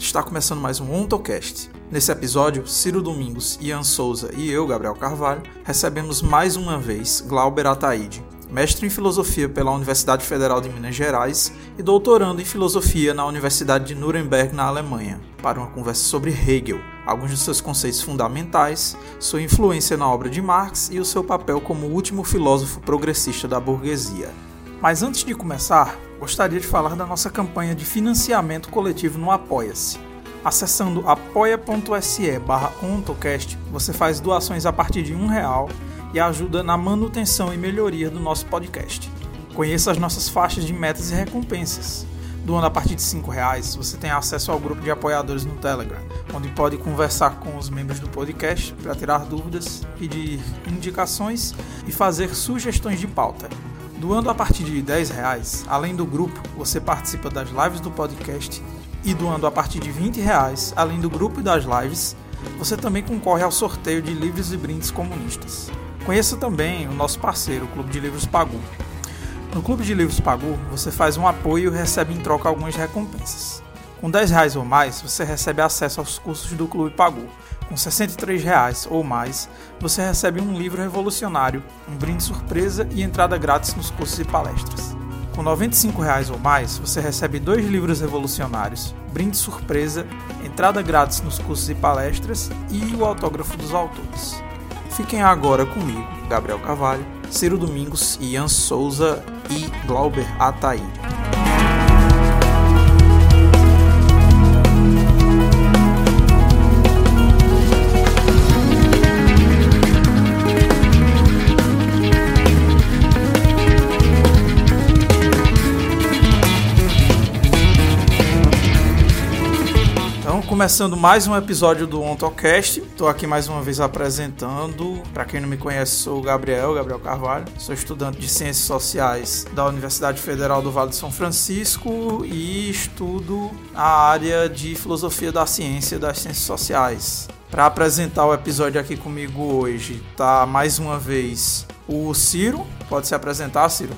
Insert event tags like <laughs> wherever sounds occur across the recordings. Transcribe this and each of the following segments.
Está começando mais um OntoCast. Nesse episódio, Ciro Domingos, Ian Souza e eu, Gabriel Carvalho, recebemos mais uma vez Glauber Ataíde, mestre em filosofia pela Universidade Federal de Minas Gerais e doutorando em filosofia na Universidade de Nuremberg, na Alemanha, para uma conversa sobre Hegel, alguns de seus conceitos fundamentais, sua influência na obra de Marx e o seu papel como último filósofo progressista da burguesia. Mas antes de começar, gostaria de falar da nossa campanha de financiamento coletivo no Apoia-se. Acessando apoia.se barra ontocast, você faz doações a partir de um real e ajuda na manutenção e melhoria do nosso podcast. Conheça as nossas faixas de metas e recompensas. Doando a partir de R$ reais, você tem acesso ao grupo de apoiadores no Telegram, onde pode conversar com os membros do podcast para tirar dúvidas, pedir indicações e fazer sugestões de pauta. Doando a partir de R$ reais, além do grupo, você participa das lives do podcast e doando a partir de R$ reais, além do grupo e das lives, você também concorre ao sorteio de livros e brindes comunistas. Conheça também o nosso parceiro, o Clube de Livros Pagu. No Clube de Livros Pagu, você faz um apoio e recebe em troca algumas recompensas. Com R$ reais ou mais, você recebe acesso aos cursos do Clube Pagu. Com 63 reais ou mais, você recebe um livro revolucionário, um brinde surpresa e entrada grátis nos cursos e palestras. Com 95 reais ou mais, você recebe dois livros revolucionários, brinde surpresa, entrada grátis nos cursos e palestras e o autógrafo dos autores. Fiquem agora comigo, Gabriel Carvalho, Ciro Domingos, Ian Souza e Glauber Ataíde. Começando mais um episódio do OntoCast. Estou aqui mais uma vez apresentando. Para quem não me conhece, sou o Gabriel, Gabriel Carvalho. Sou estudante de Ciências Sociais da Universidade Federal do Vale de São Francisco e estudo a área de Filosofia da Ciência e das Ciências Sociais. Para apresentar o episódio aqui comigo hoje, tá mais uma vez o Ciro. Pode se apresentar, Ciro?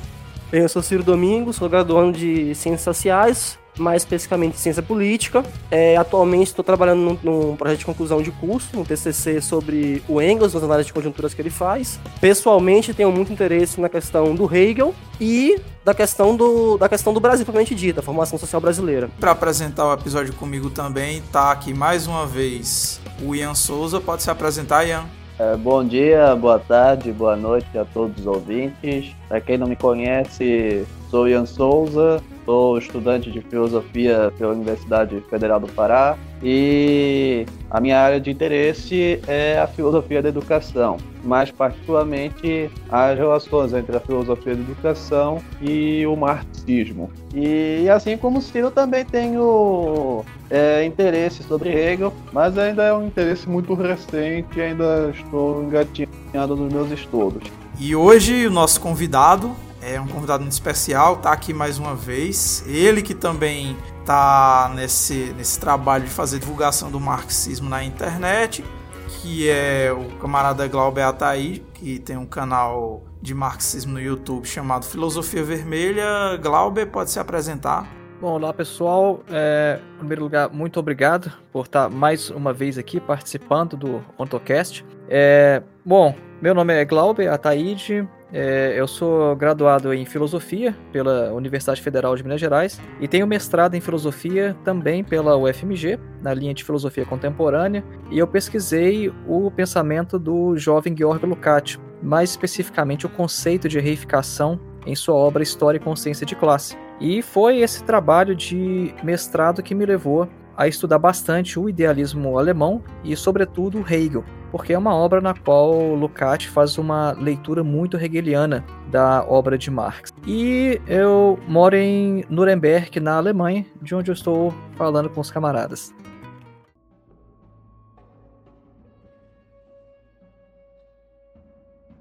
Eu sou Ciro Domingos, sou graduando de Ciências Sociais, mais especificamente ciência política. É, atualmente estou trabalhando num, num, projeto de conclusão de curso, um TCC sobre o Engels, nas análises de conjunturas que ele faz. Pessoalmente tenho muito interesse na questão do Hegel e da questão do, da questão do Brasil propriamente dita, a formação social brasileira. Para apresentar o episódio comigo também, está aqui mais uma vez o Ian Souza. Pode se apresentar, Ian? É, bom dia, boa tarde, boa noite a todos os ouvintes. Para quem não me conhece, sou Ian Souza, Sou estudante de filosofia pela Universidade Federal do Pará e a minha área de interesse é a filosofia da educação, mais particularmente as relações entre a filosofia da educação e o marxismo. E assim como o Ciro, também tenho é, interesse sobre Hegel, mas ainda é um interesse muito recente, ainda estou engatinhando nos meus estudos. E hoje o nosso convidado é um convidado muito especial, tá aqui mais uma vez. Ele que também tá nesse, nesse trabalho de fazer divulgação do marxismo na internet, que é o camarada Glauber Ataí, que tem um canal de marxismo no YouTube chamado Filosofia Vermelha. Glauber, pode se apresentar. Bom, olá pessoal. É, em primeiro lugar, muito obrigado por estar mais uma vez aqui participando do OntoCast. É, bom, meu nome é Glauber Ataíde, é, eu sou graduado em filosofia pela Universidade Federal de Minas Gerais e tenho mestrado em filosofia também pela UFMG, na linha de filosofia contemporânea, e eu pesquisei o pensamento do jovem Georg Lukács, mais especificamente o conceito de reificação em sua obra História e Consciência de Classe. E foi esse trabalho de mestrado que me levou a estudar bastante o idealismo alemão e, sobretudo, Hegel, porque é uma obra na qual Lukács faz uma leitura muito hegeliana da obra de Marx. E eu moro em Nuremberg, na Alemanha, de onde eu estou falando com os camaradas.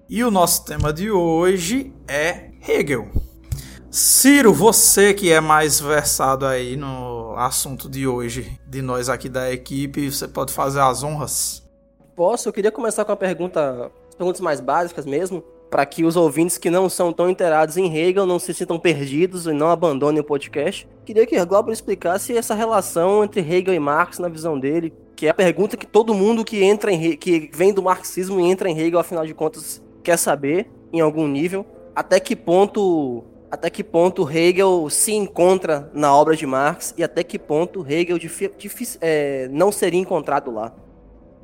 E o nosso tema de hoje é Hegel. Ciro, você que é mais versado aí no assunto de hoje, de nós aqui da equipe, você pode fazer as honras? Posso? Eu queria começar com a pergunta, perguntas mais básicas mesmo. para que os ouvintes que não são tão inteirados em Hegel não se sintam perdidos e não abandonem o podcast, queria que Glauber explicasse essa relação entre Hegel e Marx na visão dele, que é a pergunta que todo mundo que entra em que vem do marxismo e entra em Hegel, afinal de contas, quer saber em algum nível, até que ponto até que ponto Hegel se encontra na obra de Marx e até que ponto Hegel é, não seria encontrado lá.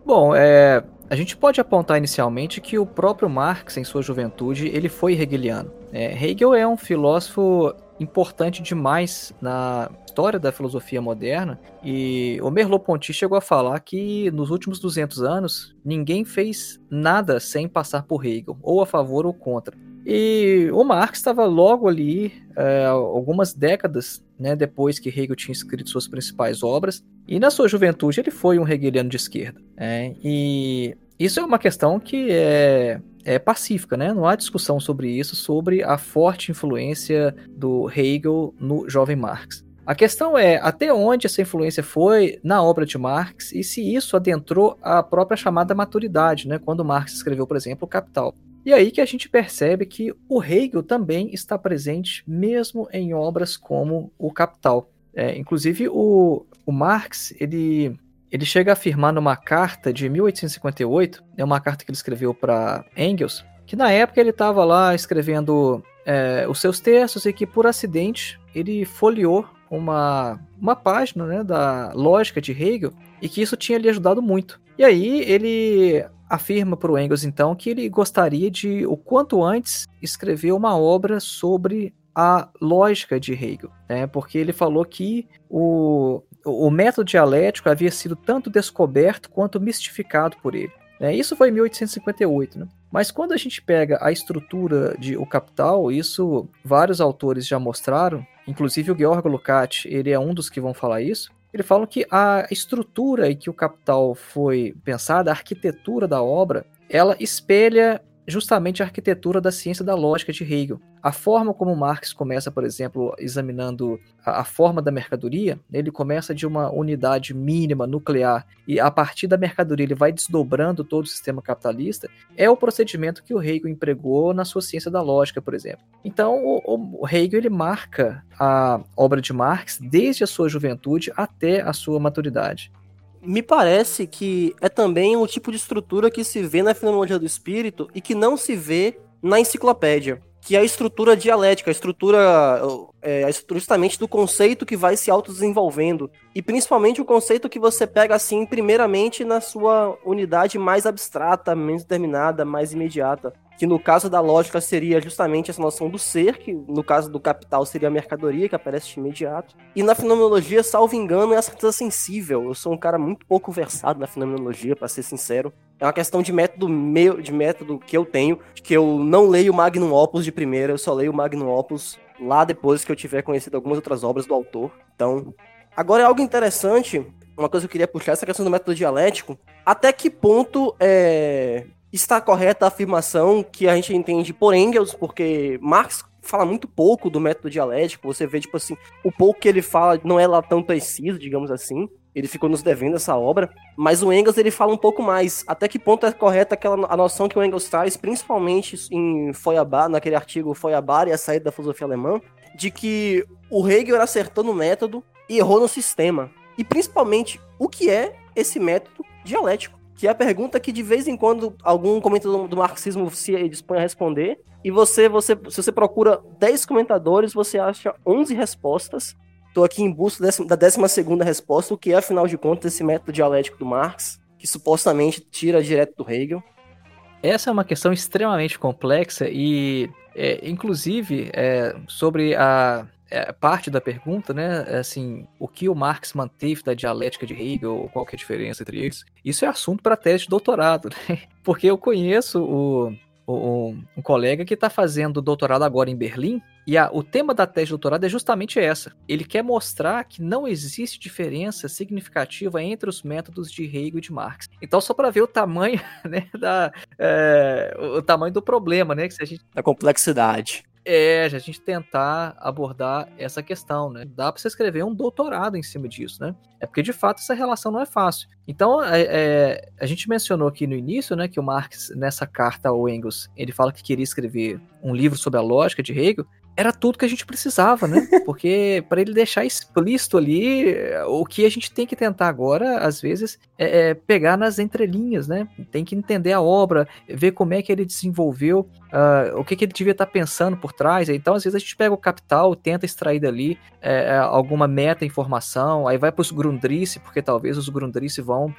Bom, é, a gente pode apontar inicialmente que o próprio Marx, em sua juventude, ele foi hegeliano. É, Hegel é um filósofo importante demais na história da filosofia moderna e o Merleau-Ponty chegou a falar que nos últimos 200 anos ninguém fez nada sem passar por Hegel, ou a favor ou contra. E o Marx estava logo ali, é, algumas décadas né, depois que Hegel tinha escrito suas principais obras, e na sua juventude ele foi um hegeliano de esquerda. É, e isso é uma questão que é, é pacífica, né? Não há discussão sobre isso, sobre a forte influência do Hegel no jovem Marx. A questão é até onde essa influência foi na obra de Marx e se isso adentrou a própria chamada maturidade, né? Quando Marx escreveu, por exemplo, o Capital. E aí que a gente percebe que o Hegel também está presente mesmo em obras como o Capital. É, inclusive o, o Marx ele ele chega a afirmar numa carta de 1858, é uma carta que ele escreveu para Engels, que na época ele estava lá escrevendo é, os seus textos e que por acidente ele folheou uma, uma página né, da lógica de Hegel e que isso tinha lhe ajudado muito. E aí ele afirma para o Engels, então, que ele gostaria de, o quanto antes, escrever uma obra sobre a lógica de Hegel, né? porque ele falou que o, o método dialético havia sido tanto descoberto quanto mistificado por ele. Né? Isso foi em 1858. Né? Mas quando a gente pega a estrutura de O Capital, isso vários autores já mostraram, inclusive o Georg Lukács, ele é um dos que vão falar isso, ele fala que a estrutura em que o Capital foi pensada, a arquitetura da obra, ela espelha justamente a arquitetura da ciência da lógica de Hegel. A forma como Marx começa, por exemplo, examinando a, a, forma da mercadoria, ele começa de uma unidade mínima nuclear e a partir da mercadoria ele vai desdobrando todo o sistema capitalista, é o procedimento que o Hegel empregou na sua ciência da lógica, por exemplo. Então, o, o Hegel ele marca a obra de Marx desde a sua juventude até a sua maturidade me parece que é também um tipo de estrutura que se vê na fenomenologia do espírito e que não se vê na enciclopédia, que é a estrutura dialética, a estrutura é, justamente do conceito que vai se autodesenvolvendo e principalmente o conceito que você pega assim primeiramente na sua unidade mais abstrata, menos determinada, mais imediata que no caso da lógica seria justamente essa noção do ser, que no caso do capital seria a mercadoria, que aparece de imediato. E na fenomenologia, salvo engano, é a certeza sensível. Eu sou um cara muito pouco versado na fenomenologia, para ser sincero. É uma questão de método meu, de método que eu tenho, que eu não leio Magnum Opus de primeira, eu só leio Magnum Opus lá depois que eu tiver conhecido algumas outras obras do autor. Então, agora é algo interessante, uma coisa que eu queria puxar, essa questão do método dialético. Até que ponto é, está correta a afirmação que a gente entende por Engels, porque Marx fala muito pouco do método dialético, você vê, tipo assim, o pouco que ele fala não é lá tão preciso, digamos assim, ele ficou nos devendo essa obra, mas o Engels ele fala um pouco mais, até que ponto é correta aquela a noção que o Engels traz, principalmente em Feuerbach, naquele artigo Feuerbach e a saída da filosofia alemã, de que o Hegel acertou no método e errou no sistema. E principalmente, o que é esse método dialético? Que é a pergunta que de vez em quando algum comentador do marxismo se dispõe a responder, e você, você se você procura 10 comentadores, você acha 11 respostas. Estou aqui em busca da 12 segunda resposta, o que é, afinal de contas, esse método dialético do Marx, que supostamente tira direto do Hegel. Essa é uma questão extremamente complexa e, é, inclusive, é, sobre a é, parte da pergunta, né? É assim, o que o Marx manteve da dialética de Hegel, qual que é a diferença entre eles? Isso é assunto para tese de doutorado, <laughs> né? Porque eu conheço o, o um colega que está fazendo doutorado agora em Berlim e a, o tema da tese de doutorado é justamente essa. Ele quer mostrar que não existe diferença significativa entre os métodos de Hegel e de Marx. Então, só para ver o tamanho, <laughs> né, da, é, o tamanho do problema, né, que a gente... da complexidade. É, a gente tentar abordar essa questão, né? Dá para você escrever um doutorado em cima disso, né? É porque de fato essa relação não é fácil. Então, é, é, a gente mencionou aqui no início, né, que o Marx nessa carta ao Engels, ele fala que queria escrever um livro sobre a lógica de Hegel era tudo que a gente precisava, né? <laughs> Porque para ele deixar explícito ali o que a gente tem que tentar agora, às vezes, é, é, pegar nas entrelinhas, né? Tem que entender a obra, ver como é que ele desenvolveu, uh, o que, que ele devia estar tá pensando por trás. Então, às vezes, a gente pega o capital, tenta extrair dali é, alguma meta-informação, aí vai para os Grundrisse, porque talvez os Grundrisse vão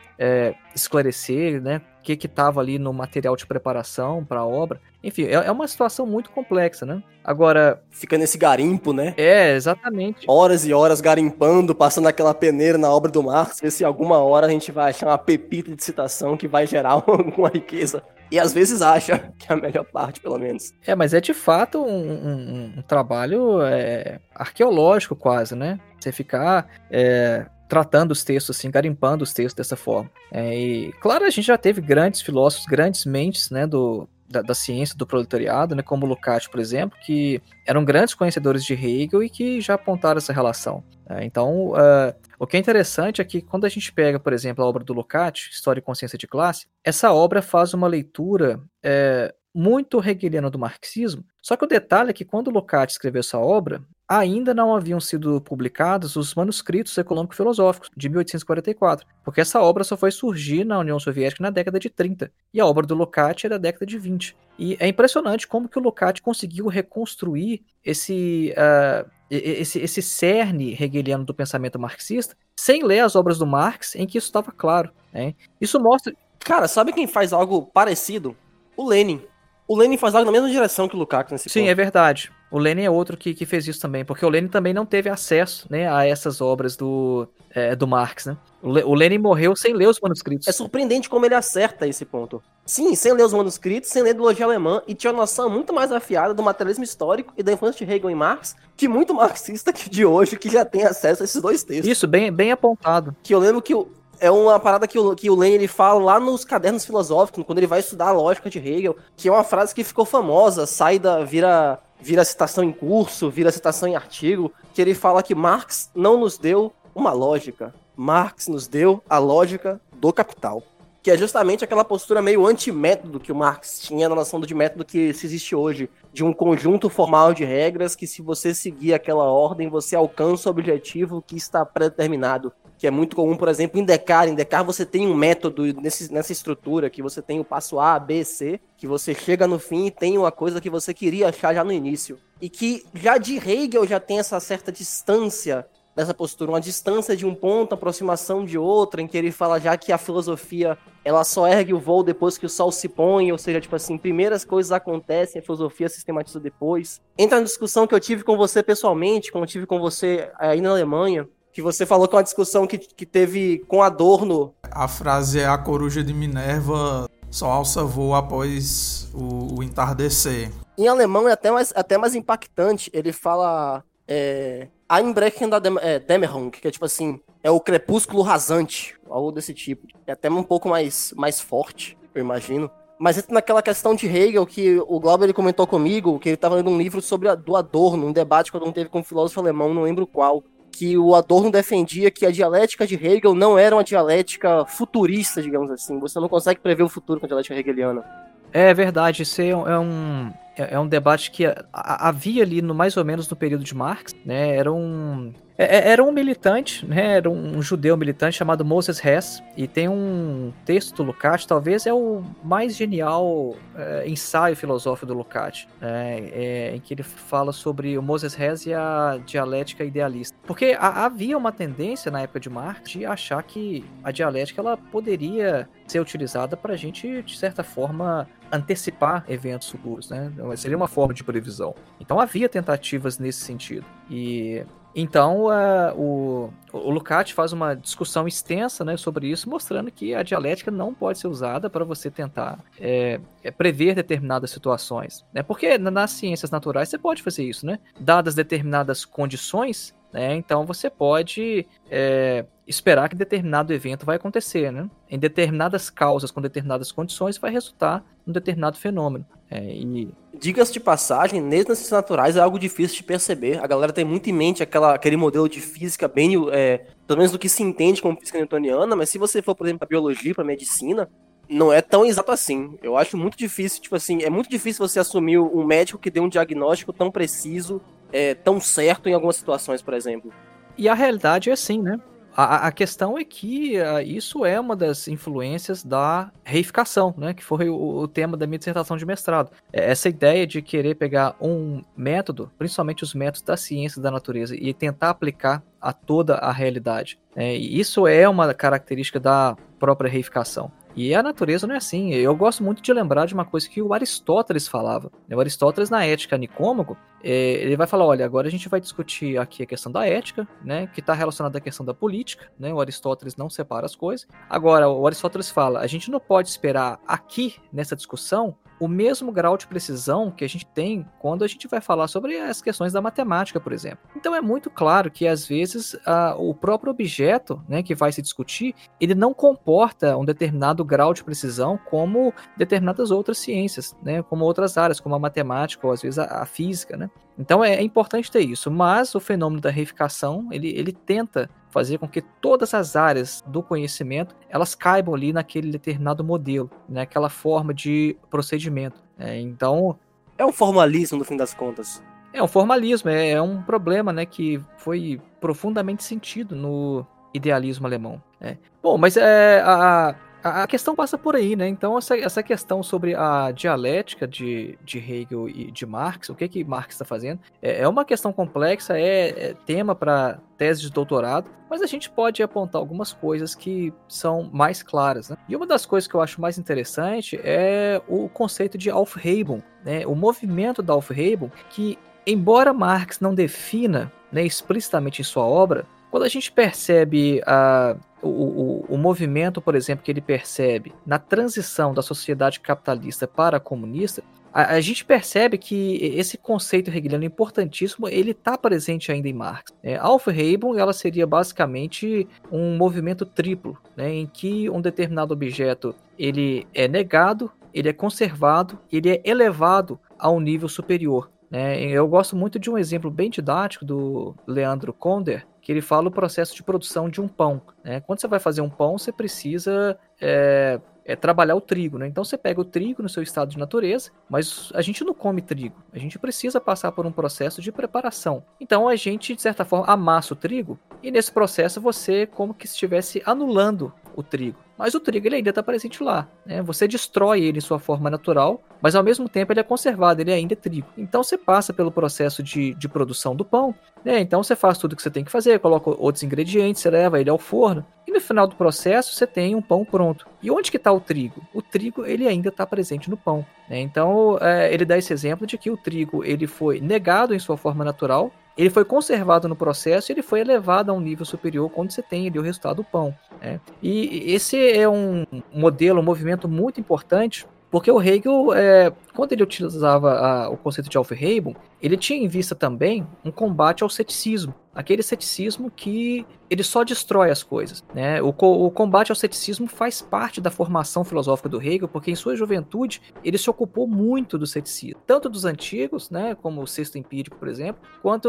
esclarecer, né? O que estava ali no material de preparação para a obra. Enfim, é, é, uma situação muito complexa, né? Agora. Fica nesse garimpo, né? É, exatamente. Horas e horas garimpando, passando aquela peneira na obra do Marx, ver se alguma hora a gente vai achar uma pepita de citação que vai gerar <laughs> alguma riqueza. E às vezes acha que é a melhor parte, pelo menos. É, mas é de fato um, um, um trabalho é, arqueológico, quase, né? Você ficar. É, tratando os textos assim, garimpando os textos dessa forma. É, e claro, a gente já teve grandes filósofos, grandes mentes, né, do, da, da, ciência do proletariado, né, como Lukács, por exemplo, que eram grandes conhecedores de Hegel e que já apontaram essa relação. É, então, uh, o que é interessante é que quando a gente pega, por exemplo, a obra do Lukács, História e Consciência de Classe, essa obra faz uma leitura é, muito hegeliana do marxismo, só que o detalhe é que quando Lukács escreveu essa obra, ainda não haviam sido publicados os manuscritos econômico-filosóficos de 1844, porque essa obra só foi surgir na União Soviética na década de 30, e a obra do Lukács é da década de 20. E é impressionante como que o Lukács conseguiu reconstruir esse, uh, esse, esse cerne hegeliano do pensamento marxista sem ler as obras do Marx, em que isso estava claro. Né? Isso mostra... Cara, sabe quem faz algo parecido? O Lenin. O Lenin faz algo na mesma direção que o Lukács nesse Sim, ponto. é verdade. O Lenin é outro que, que fez isso também, porque o Lenin também não teve acesso né, a essas obras do, é, do Marx, né? O, Le o Lenin morreu sem ler os manuscritos. É surpreendente como ele acerta esse ponto. Sim, sem ler os manuscritos, sem ler ideologia alemã, e tinha uma noção muito mais afiada do materialismo histórico e da influência de Hegel em Marx, que muito marxista que de hoje que já tem acesso a esses dois textos. Isso, bem, bem apontado. Que eu lembro que o, é uma parada que o, que o Lenin ele fala lá nos cadernos filosóficos, quando ele vai estudar a lógica de Hegel, que é uma frase que ficou famosa, sai da. vira, vira citação em curso, vira citação em artigo, que ele fala que Marx não nos deu uma lógica. Marx nos deu a lógica do capital. Que é justamente aquela postura meio anti-método que o Marx tinha na noção de método que se existe hoje. De um conjunto formal de regras que, se você seguir aquela ordem, você alcança o objetivo que está predeterminado que é muito comum, por exemplo, em Decar. Em Decar você tem um método nesse, nessa estrutura, que você tem o passo A, B, C, que você chega no fim e tem uma coisa que você queria achar já no início. E que já de Hegel já tem essa certa distância dessa postura, uma distância de um ponto, aproximação de outra, em que ele fala já que a filosofia ela só ergue o voo depois que o sol se põe, ou seja, tipo assim, primeiras coisas acontecem, a filosofia sistematiza depois. Entra na discussão que eu tive com você pessoalmente, quando eu tive com você aí na Alemanha, que você falou que é uma discussão que, que teve com Adorno. A frase é a coruja de Minerva só alça voo após o, o, entardecer. Em alemão é até mais, até mais impactante. Ele fala é, Einbrechen da é, Dämmerung, que é tipo assim, é o crepúsculo rasante, algo desse tipo. É até um pouco mais, mais forte, eu imagino. Mas entra naquela questão de Hegel que o Glauber ele comentou comigo, que ele estava lendo um livro sobre a, do Adorno, um debate que o Adorno teve com um filósofo alemão, não lembro qual que o Adorno defendia que a dialética de Hegel não era uma dialética futurista, digamos assim. Você não consegue prever o futuro com a dialética hegeliana. É verdade, isso é um, é, é um debate que havia ali no mais ou menos no período de Marx, né? Era um é, é, era um militante, né? Era um judeu militante chamado Moses Hess, e tem um texto do Lukács, talvez é o mais genial é, ensaio filosófico do Lukács, né? é, em que ele fala sobre o Moses Hess e a dialética idealista. Porque a, havia uma tendência na época de Marx de achar que a dialética ela poderia ser utilizada para a gente, de certa forma, antecipar eventos futuros, né? Seria uma forma de previsão. Então havia tentativas nesse sentido. E então, uh, o, o Lukács faz uma discussão extensa né, sobre isso, mostrando que a dialética não pode ser usada para você tentar é, é, prever determinadas situações. Né? Porque nas ciências naturais você pode fazer isso, né? Dadas determinadas condições, né? Então você pode é, esperar que determinado evento vai acontecer, né? Em determinadas causas, com determinadas condições, vai resultar um determinado fenômeno. É, e... Diga-se de passagem, nesses naturais é algo difícil de perceber. A galera tem muito em mente aquela, aquele modelo de física bem, é, pelo menos do que se entende como física newtoniana, mas se você for, por exemplo, para biologia, para medicina, não é tão exato assim. Eu acho muito difícil, tipo assim, é muito difícil você assumir um médico que dê um diagnóstico tão preciso, é, tão certo em algumas situações, por exemplo. E a realidade é assim, né? A, a questão é que uh, isso é uma das influências da reificação, né? Que foi o, o tema da minha dissertação de mestrado. É essa ideia de querer pegar um método, principalmente os métodos da ciência da natureza, e tentar aplicar a toda a realidade. É, isso é uma característica da própria reificação. E a natureza não é assim. Eu gosto muito de lembrar de uma coisa que o Aristóteles falava. O Aristóteles, na Ética Nicômaco, é, ele vai falar: olha, agora a gente vai discutir aqui a questão da ética, né, que está relacionada à questão da política. Né, o Aristóteles não separa as coisas. Agora, o Aristóteles fala: a gente não pode esperar aqui, nessa discussão, o mesmo grau de precisão que a gente tem quando a gente vai falar sobre as questões da matemática, por exemplo. Então é muito claro que às vezes a, o próprio objeto né, que vai se discutir, ele não comporta um determinado grau de precisão como determinadas outras ciências, né, como outras áreas, como a matemática ou às vezes a, a física. Né? Então é, é, importante ter isso, mas o fenômeno da reificação, ele, ele tenta fazer com que todas as áreas do conhecimento elas caibam ali naquele determinado modelo, naquela né, forma de procedimento. Né? Então é um formalismo no fim das contas. É um formalismo, é, é um problema, né, que foi profundamente sentido no idealismo alemão. Né? Bom, mas é, a, a questão passa por aí, né? Então, essa, essa questão sobre a dialética de, de Hegel e de Marx, o que que Marx está fazendo, é, é, uma questão complexa, é, é tema para tese de doutorado, mas a gente pode apontar algumas coisas que são mais claras. Né? E uma das coisas que eu acho mais interessante é o conceito de Aufhebung, né? o movimento da Aufhebung, que, embora Marx não defina né, explicitamente em sua obra, quando a gente percebe a, o, o, o, movimento, por exemplo, que ele percebe na transição da sociedade capitalista para a comunista, a, a gente percebe que esse conceito hegeliano importantíssimo, ele está presente ainda em Marx. É, Aufhebung, ela seria basicamente um movimento triplo, né, em que um determinado objeto ele é negado, ele é conservado, ele é elevado a um nível superior. Né? Eu gosto muito de um exemplo bem didático do Leandro Konder, que ele fala o processo de produção de um pão. Né? Quando você vai fazer um pão, você precisa é, é, trabalhar o trigo. Né? Então você pega o trigo no seu estado de natureza, mas a gente não come trigo. A gente precisa passar por um processo de preparação. Então a gente, de certa forma, amassa o trigo e nesse processo você como que estivesse anulando o trigo. Mas o trigo ele ainda está presente lá. Né? Você destrói ele em sua forma natural, mas ao mesmo tempo ele é conservado, ele ainda é trigo. Então você passa pelo processo de, de produção do pão, né? então você faz tudo o que você tem que fazer, coloca outros ingredientes, você leva ele ao forno, e no final do processo você tem um pão pronto. E onde que está o trigo? O trigo ele ainda está presente no pão. Né? Então é, ele dá esse exemplo de que o trigo ele foi negado em sua forma natural, ele foi conservado no processo e ele foi elevado a um nível superior quando você tem ali o resultado do pão. Né? E esse é um modelo, um movimento muito importante porque o Hegel, é, quando ele utilizava a, o conceito de Aufhebung, ele tinha em vista também um combate ao ceticismo. Aquele ceticismo que ele só destrói as coisas. Né? O, o, combate ao ceticismo faz parte da formação filosófica do Hegel, porque em sua juventude ele se ocupou muito do ceticismo. Tanto dos antigos, né, como o sexto empírico, por exemplo, quanto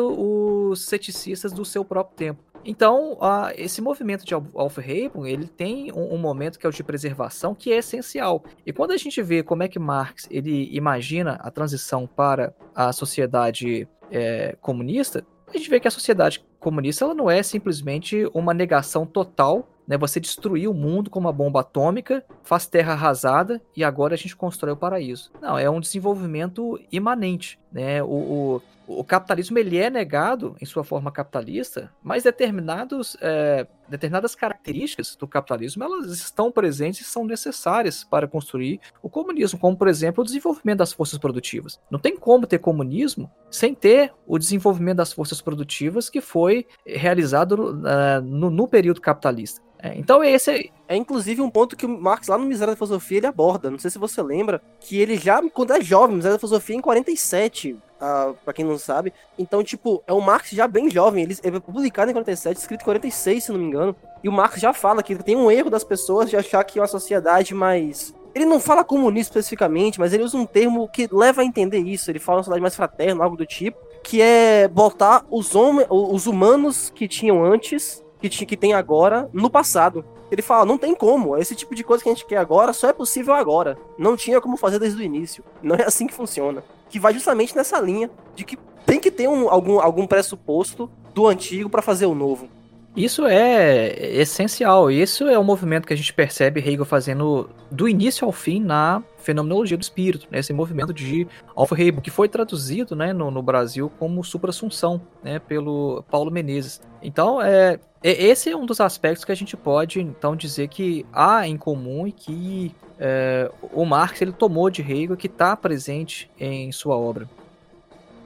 os ceticistas do seu próprio tempo. Então, uh, esse movimento de Aufhebung, ele tem um, um, momento que é o de preservação, que é essencial. E quando a gente vê como é que Marx ele imagina a transição para a sociedade é, comunista, a gente vê que a sociedade comunista ela não é simplesmente uma negação total né? Você destruiu o mundo com uma bomba atômica, faz terra arrasada e agora a gente constrói o paraíso. Não, é um desenvolvimento imanente. Né? O, o, o capitalismo ele é negado em sua forma capitalista, mas determinados, é, determinadas características do capitalismo elas estão presentes e são necessárias para construir o comunismo, como por exemplo o desenvolvimento das forças produtivas. Não tem como ter comunismo sem ter o desenvolvimento das forças produtivas que foi realizado uh, no, no período capitalista. É, então esse é, é inclusive um ponto que o Marx lá no Miséria da Filosofia ele aborda. Não sei se você lembra que ele já quando é jovem, Miséria da Filosofia em 47, uh, pra quem não sabe. Então, tipo, é o Marx já bem jovem, ele, ele é publicado em 47, escrito em 46, se não me engano. E o Marx já fala que tem um erro das pessoas de achar que é uma sociedade mais ele não fala comunista especificamente, mas ele usa um termo que leva a entender isso. Ele fala uma sociedade mais fraterna, algo do tipo, que é botar os, homens, os humanos que tinham antes, que, que tem agora, no passado. Ele fala, não tem como, esse tipo de coisa que a gente quer agora só é possível agora. Não tinha como fazer desde o início. Não é assim que funciona. Que vai justamente nessa linha de que tem que ter um, algum, algum pressuposto do antigo para fazer o novo. Isso é essencial. Isso é o movimento que a gente percebe Hegel fazendo do início ao fim na fenomenologia do espírito, né? esse movimento de Aufhebung, que foi traduzido né, no, no Brasil como supra-assunção né, pelo Paulo Menezes. Então, é, é, esse é um dos aspectos que a gente pode então dizer que há em comum e que é, o Marx ele tomou de Hegel que está presente em sua obra.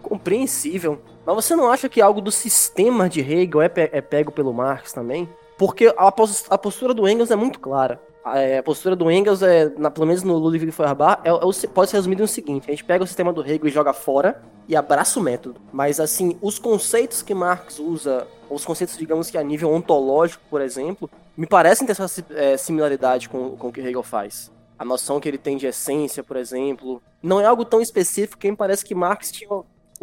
Compreensível. Mas você não acha que algo do sistema de Hegel é, pe é pego pelo Marx também? Porque a, pos a postura do Engels é muito clara. A, é, a postura do Engels, é, na, pelo menos no Ludwig Feuerbach, é, é, pode ser resumido no seguinte: a gente pega o sistema do Hegel e joga fora e abraça o método. Mas, assim, os conceitos que Marx usa, os conceitos, digamos que a nível ontológico, por exemplo, me parecem ter essa é, similaridade com, com o que Hegel faz. A noção que ele tem de essência, por exemplo, não é algo tão específico que me parece que Marx tinha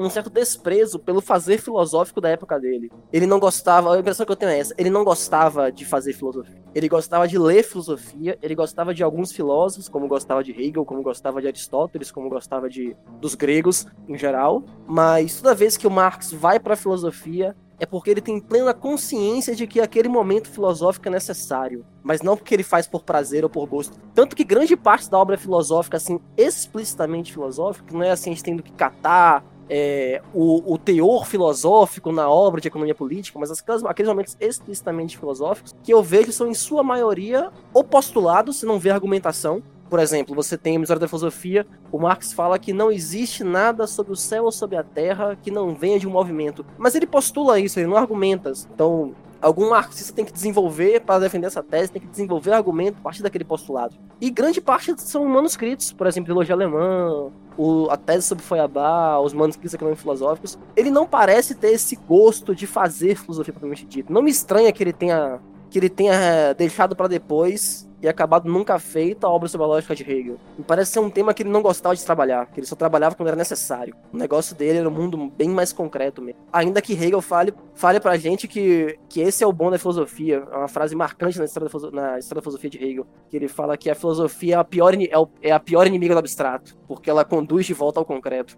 um certo desprezo pelo fazer filosófico da época dele. Ele não gostava, a impressão que eu tenho é essa, ele não gostava de fazer filosofia. Ele gostava de ler filosofia, ele gostava de alguns filósofos, como gostava de Hegel, como gostava de Aristóteles, como gostava de dos gregos em geral, mas toda vez que o Marx vai para a filosofia, é porque ele tem plena consciência de que aquele momento filosófico é necessário, mas não porque ele faz por prazer ou por gosto. Tanto que grande parte da obra filosófica, assim, explicitamente filosófica, não é assim, a gente tendo que catar é, o, o, teor filosófico na obra de economia política, mas aquelas, aqueles momentos explicitamente filosóficos que eu vejo são, em sua maioria, o postulado, se não vê argumentação. Por exemplo, você tem a História da Filosofia, o Marx fala que não existe nada sobre o céu ou sobre a terra que não venha de um movimento. Mas ele postula isso, ele não argumenta. Então, algum marxista tem que desenvolver para defender essa tese, tem que desenvolver argumento a partir daquele postulado. E grande parte são manuscritos, por exemplo, Trilogia Alemã, o, a tese sobre Feuerbach, os manuscritos econômicos filosóficos. Ele não parece ter esse gosto de fazer filosofia propriamente dito. Não me estranha que ele tenha que ele tenha eh, deixado para depois e acabado nunca feito a obra sobre a lógica de Hegel. Me parece ser um tema que ele não gostava de trabalhar, que ele só trabalhava quando era necessário. O negócio dele era um mundo bem mais concreto mesmo. Ainda que Hegel fale, fale pra gente que, que esse é o bom da filosofia. É uma frase marcante na história, da, na história da filosofia de Hegel, que ele fala que a filosofia é a pior, é, é a pior inimiga do abstrato, porque ela conduz de volta ao concreto.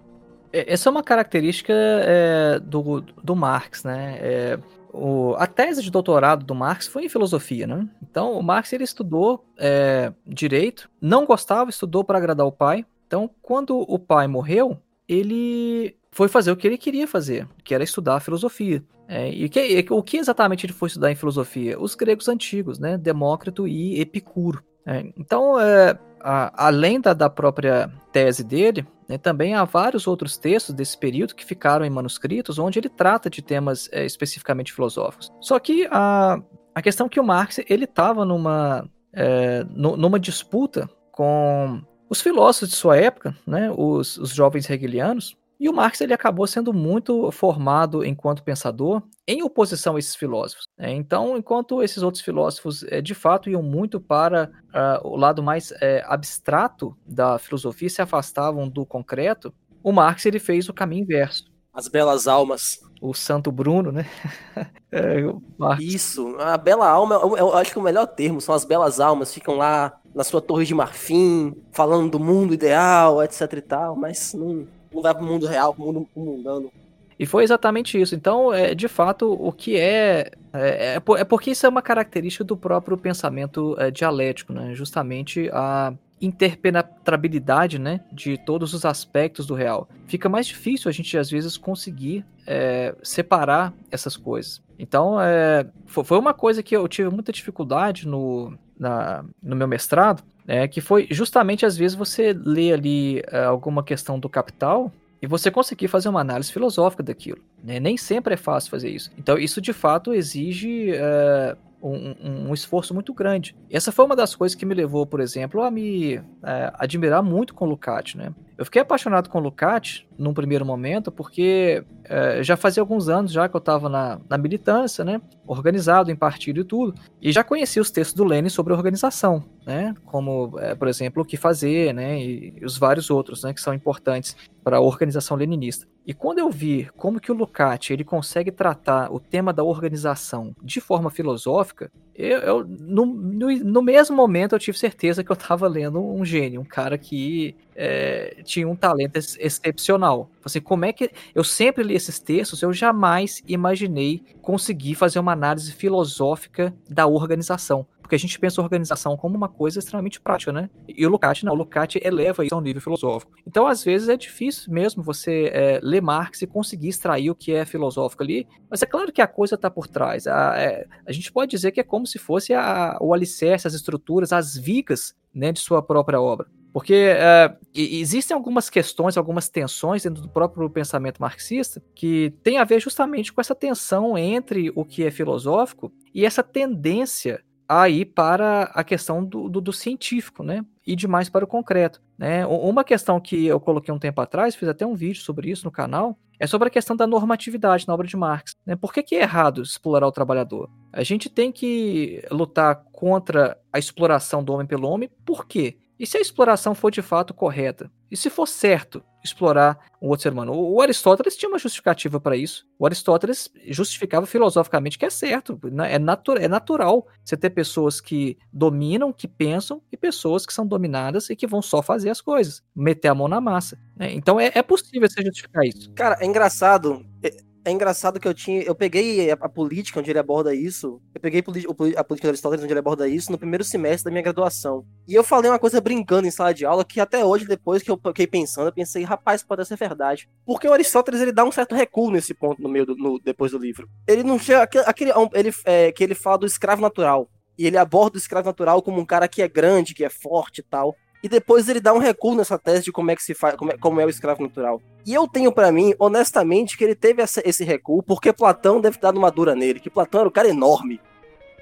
É, essa é uma característica é, do, do Marx, né? É, o, a tese de doutorado do Marx foi em filosofia, né? Então, o Marx ele estudou é, direito, não gostava, estudou para agradar o pai. Então, quando o pai morreu, ele foi fazer o que ele queria fazer, que era estudar filosofia. É, e que, o que exatamente ele foi estudar em filosofia? Os gregos antigos, né? Demócrito e Epicuro. É, então, é, a, além da, da própria tese dele, também há vários outros textos desse período que ficaram em manuscritos onde ele trata de temas é, especificamente filosóficos. Só que a, a questão é que o Marx ele estava numa, é, numa disputa com os filósofos de sua época, né, os, os jovens hegelianos, e o Marx ele acabou sendo muito formado enquanto pensador em oposição a esses filósofos. Né? Então, enquanto esses outros filósofos é, de fato iam muito para uh, o lado mais é, abstrato da filosofia, se afastavam do concreto, o Marx ele fez o caminho inverso. As belas almas. O Santo Bruno, né? <laughs> é, Isso, a bela alma, eu, eu acho que o melhor termo são as belas almas, ficam lá na sua torre de marfim, falando do mundo ideal, etc e tal, mas não, vai pro mundo real, pro mundo mundano. E foi exatamente isso. Então, é, de fato, o que é, é. É, é porque isso é uma característica do próprio pensamento é, dialético, né? Justamente a interpenetrabilidade né, de todos os aspectos do real. Fica mais difícil a gente, às vezes, conseguir é, separar essas coisas. Então, é, foi uma coisa que eu tive muita dificuldade no, na, no meu mestrado, é, que foi justamente às vezes você lê ali é, alguma questão do capital e você conseguir fazer uma análise filosófica daquilo. Né? Nem sempre é fácil fazer isso. Então, isso de fato exige é, um, um, esforço muito grande. Essa foi uma das coisas que me levou, por exemplo, a me é, admirar muito com o Lukács, né? Eu fiquei apaixonado com o Lukács num primeiro momento, porque é, já fazia alguns anos já que eu estava na, na, militância, né, organizado em partido e tudo, e já conhecia os textos do Lenin sobre organização, né, como, é, por exemplo, o que fazer, né, e, e os vários outros, né, que são importantes para a organização leninista. E quando eu vi como que o Lukács ele consegue tratar o tema da organização de forma filosófica, eu, eu no, no, no, mesmo momento eu tive certeza que eu estava lendo um gênio, um cara que é, tinha um talento ex excepcional. Assim, como é que eu sempre li esses textos, eu jamais imaginei conseguir fazer uma análise filosófica da organização porque a gente pensa a organização como uma coisa extremamente prática, né? E o Lukács não, o Lukács eleva isso a um nível filosófico. Então, às vezes, é difícil mesmo você é, ler Marx e conseguir extrair o que é filosófico ali, mas é claro que a coisa está por trás. A, é, a, gente pode dizer que é como se fosse a, o alicerce, as estruturas, as vigas né, de sua própria obra. Porque é, existem algumas questões, algumas tensões dentro do próprio pensamento marxista que tem a ver justamente com essa tensão entre o que é filosófico e essa tendência aí para a questão do, do, do, científico, né? E demais para o concreto. Né? Uma questão que eu coloquei um tempo atrás, fiz até um vídeo sobre isso no canal, é sobre a questão da normatividade na obra de Marx. Né? Por que, que é errado explorar o trabalhador? A gente tem que lutar contra a exploração do homem pelo homem, por quê? E se a exploração for de fato correta? E se for certo explorar um outro ser humano? O Aristóteles tinha uma justificativa para isso. O Aristóteles justificava filosoficamente que é certo, né? é, natu é natural você ter pessoas que dominam, que pensam, e pessoas que são dominadas e que vão só fazer as coisas, meter a mão na massa. Né? Então é, é possível você justificar isso. Cara, é engraçado. É engraçado que eu tinha. Eu peguei a, a política onde ele aborda isso. Eu peguei a política de Aristóteles onde ele aborda isso no primeiro semestre da minha graduação. E eu falei uma coisa brincando em sala de aula que até hoje, depois que eu fiquei pensando, eu pensei, rapaz, pode ser verdade. Porque o Aristóteles ele dá um certo recuo nesse ponto no meio do, no, depois do livro. Ele não chega. Aquele, ele, é, que ele fala do escravo natural. E ele aborda o escravo natural como um cara que é grande, que é forte e tal e depois ele dá um recuo nessa tese de como é que se faz, como é, como é o escravo natural. E eu tenho para mim, honestamente, que ele teve essa, esse recuo porque Platão deve ter dado uma dura nele, que Platão era um cara enorme.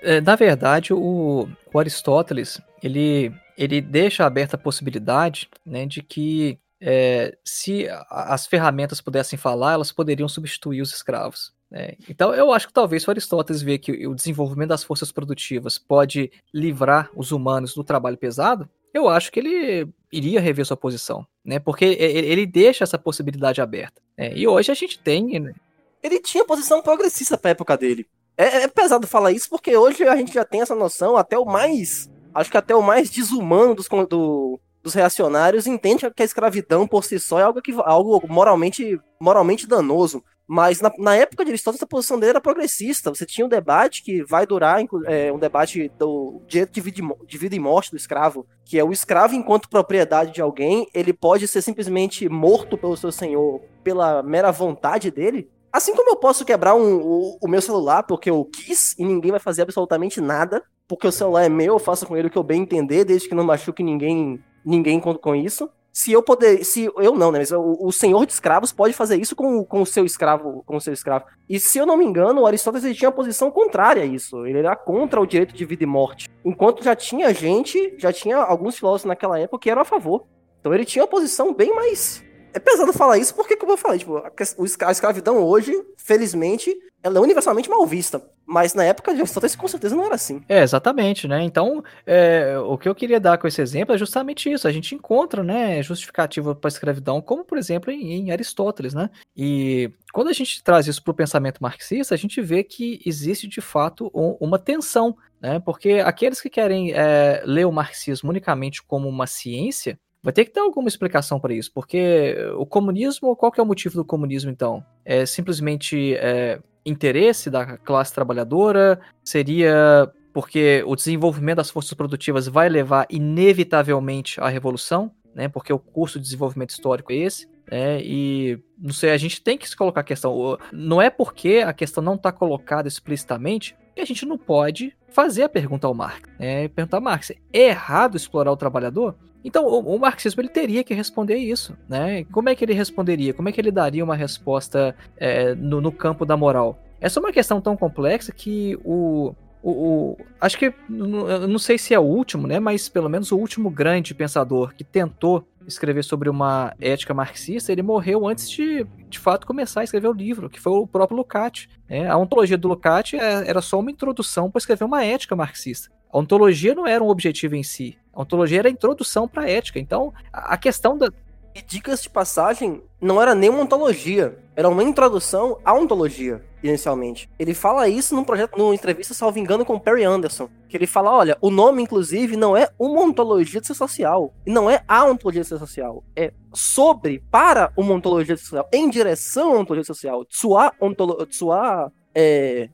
É, na verdade, o, o, Aristóteles, ele, ele deixa aberta a possibilidade né, de que é, se as ferramentas pudessem falar, elas poderiam substituir os escravos. Né? Então, eu acho que talvez o Aristóteles vê que o desenvolvimento das forças produtivas pode livrar os humanos do trabalho pesado, eu acho que ele iria rever sua posição, né? Porque ele deixa essa possibilidade aberta. Né? E hoje a gente tem. Né? Ele tinha posição progressista para época dele. É, é, pesado falar isso porque hoje a gente já tem essa noção, até o mais. Acho que até o mais desumano dos, do, dos reacionários entende que a escravidão por si só é algo, que, algo moralmente, moralmente danoso. Mas na, na, época de Aristóteles, a posição dele era progressista. Você tinha um debate que vai durar, é, um debate do direito de vida, de vida, e morte do escravo, que é o escravo, enquanto propriedade de alguém, ele pode ser simplesmente morto pelo seu senhor pela mera vontade dele. Assim como eu posso quebrar um, o, o meu celular porque eu quis e ninguém vai fazer absolutamente nada, porque o celular é meu, eu faço com ele o que eu bem entender, desde que não machuque ninguém, ninguém com, com isso se eu poder, se eu não, né, mas o, o, senhor de escravos pode fazer isso com, com o seu escravo, com o seu escravo. E se eu não me engano, Aristóteles tinha uma posição contrária a isso. Ele era contra o direito de vida e morte. Enquanto já tinha gente, já tinha alguns filósofos naquela época que eram a favor. Então ele tinha uma posição bem mais é pesado falar isso porque, como eu falei, tipo, a escravidão hoje, felizmente, ela é universalmente mal vista. Mas na época de Aristóteles, com certeza não era assim. É, exatamente, né? Então, é, o que eu queria dar com esse exemplo é justamente isso. A gente encontra, né, justificativa para a escravidão, como, por exemplo, em, em, Aristóteles, né? E quando a gente traz isso para o pensamento marxista, a gente vê que existe, de fato, um, uma tensão, né? Porque aqueles que querem é, ler o marxismo unicamente como uma ciência, Vai ter que ter alguma explicação para isso, porque o comunismo, qual que é o motivo do comunismo então? É simplesmente é, interesse da classe trabalhadora? Seria porque o desenvolvimento das forças produtivas vai levar inevitavelmente à revolução, né? Porque o curso de desenvolvimento histórico é esse. É, e não sei, a gente tem que se colocar a questão. Não é porque a questão não está colocada explicitamente que a gente não pode fazer a pergunta ao Marx. Né? Perguntar ao Marx: é errado explorar o trabalhador? Então, o, o, marxismo ele teria que responder isso, né? Como é que ele responderia? Como é que ele daria uma resposta é, no, no, campo da moral? Essa é uma questão tão complexa que o, o, o acho que não sei se é o último, né? Mas pelo menos o último grande pensador que tentou escrever sobre uma ética marxista, ele morreu antes de, de fato, começar a escrever o livro, que foi o próprio Lukács. Né? A ontologia do Lukács é, era só uma introdução para escrever uma ética marxista. A ontologia não era um objetivo em si. A ontologia era a introdução para a ética. Então, a questão da, e dicas de passagem, não era nem uma ontologia, era uma introdução à ontologia, inicialmente. Ele fala isso num projeto, numa entrevista, salvo engano, com o Perry Anderson. Que ele fala: olha, o nome, inclusive, não é uma ontologia de ser social. E não é a ontologia de ser social. É sobre, para uma ontologia de ser social, em direção à ontologia social. Tsua, ontolo, tsua, é,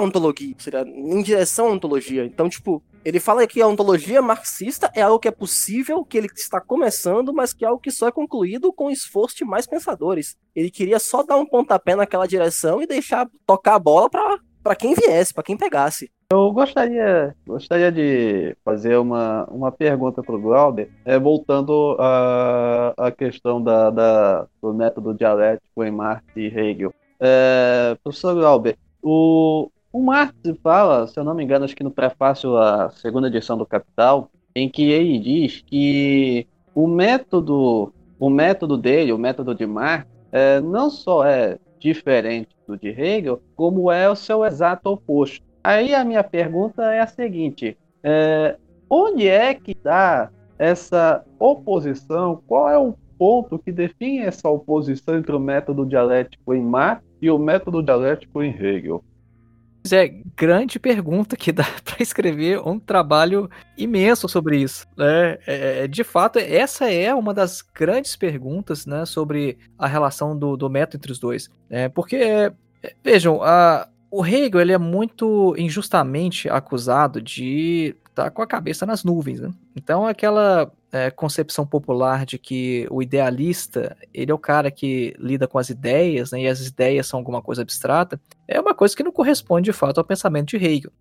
ontologia, seria em direção à ontologia. Então, tipo, ele fala que a ontologia marxista é algo que é possível, que ele está começando, mas que é algo que só é concluído com esforço de mais pensadores. Ele queria só dar um pontapé naquela direção e deixar tocar a bola para quem viesse, para quem pegasse. Eu gostaria, gostaria de fazer uma, uma pergunta para o Glauber, é, voltando à questão da, da, do método dialético em Marx e Hegel. É, professor Glauber, o, o Marx fala, se eu não me engano, acho que no prefácio à segunda edição do Capital, em que ele diz que o método, o método dele, o método de Marx, é, não só é diferente do de Hegel, como é o seu exato oposto. Aí a minha pergunta é a seguinte: é, onde é que está essa oposição? Qual é o ponto que define essa oposição entre o método dialético em Marx e o método dialético em Hegel? É, grande pergunta que dá <laughs> para escrever um trabalho imenso sobre isso. Né? É, é, de fato, essa é uma das grandes perguntas né, sobre a relação do, do método entre os dois. É, porque, é, vejam, a, o Hegel ele é muito injustamente acusado de estar tá com a cabeça nas nuvens. Né? Então, aquela é, concepção popular de que o idealista ele é o cara que lida com as ideias, né, e as ideias são alguma coisa abstrata, é uma coisa que não corresponde de fato ao pensamento de Hegel.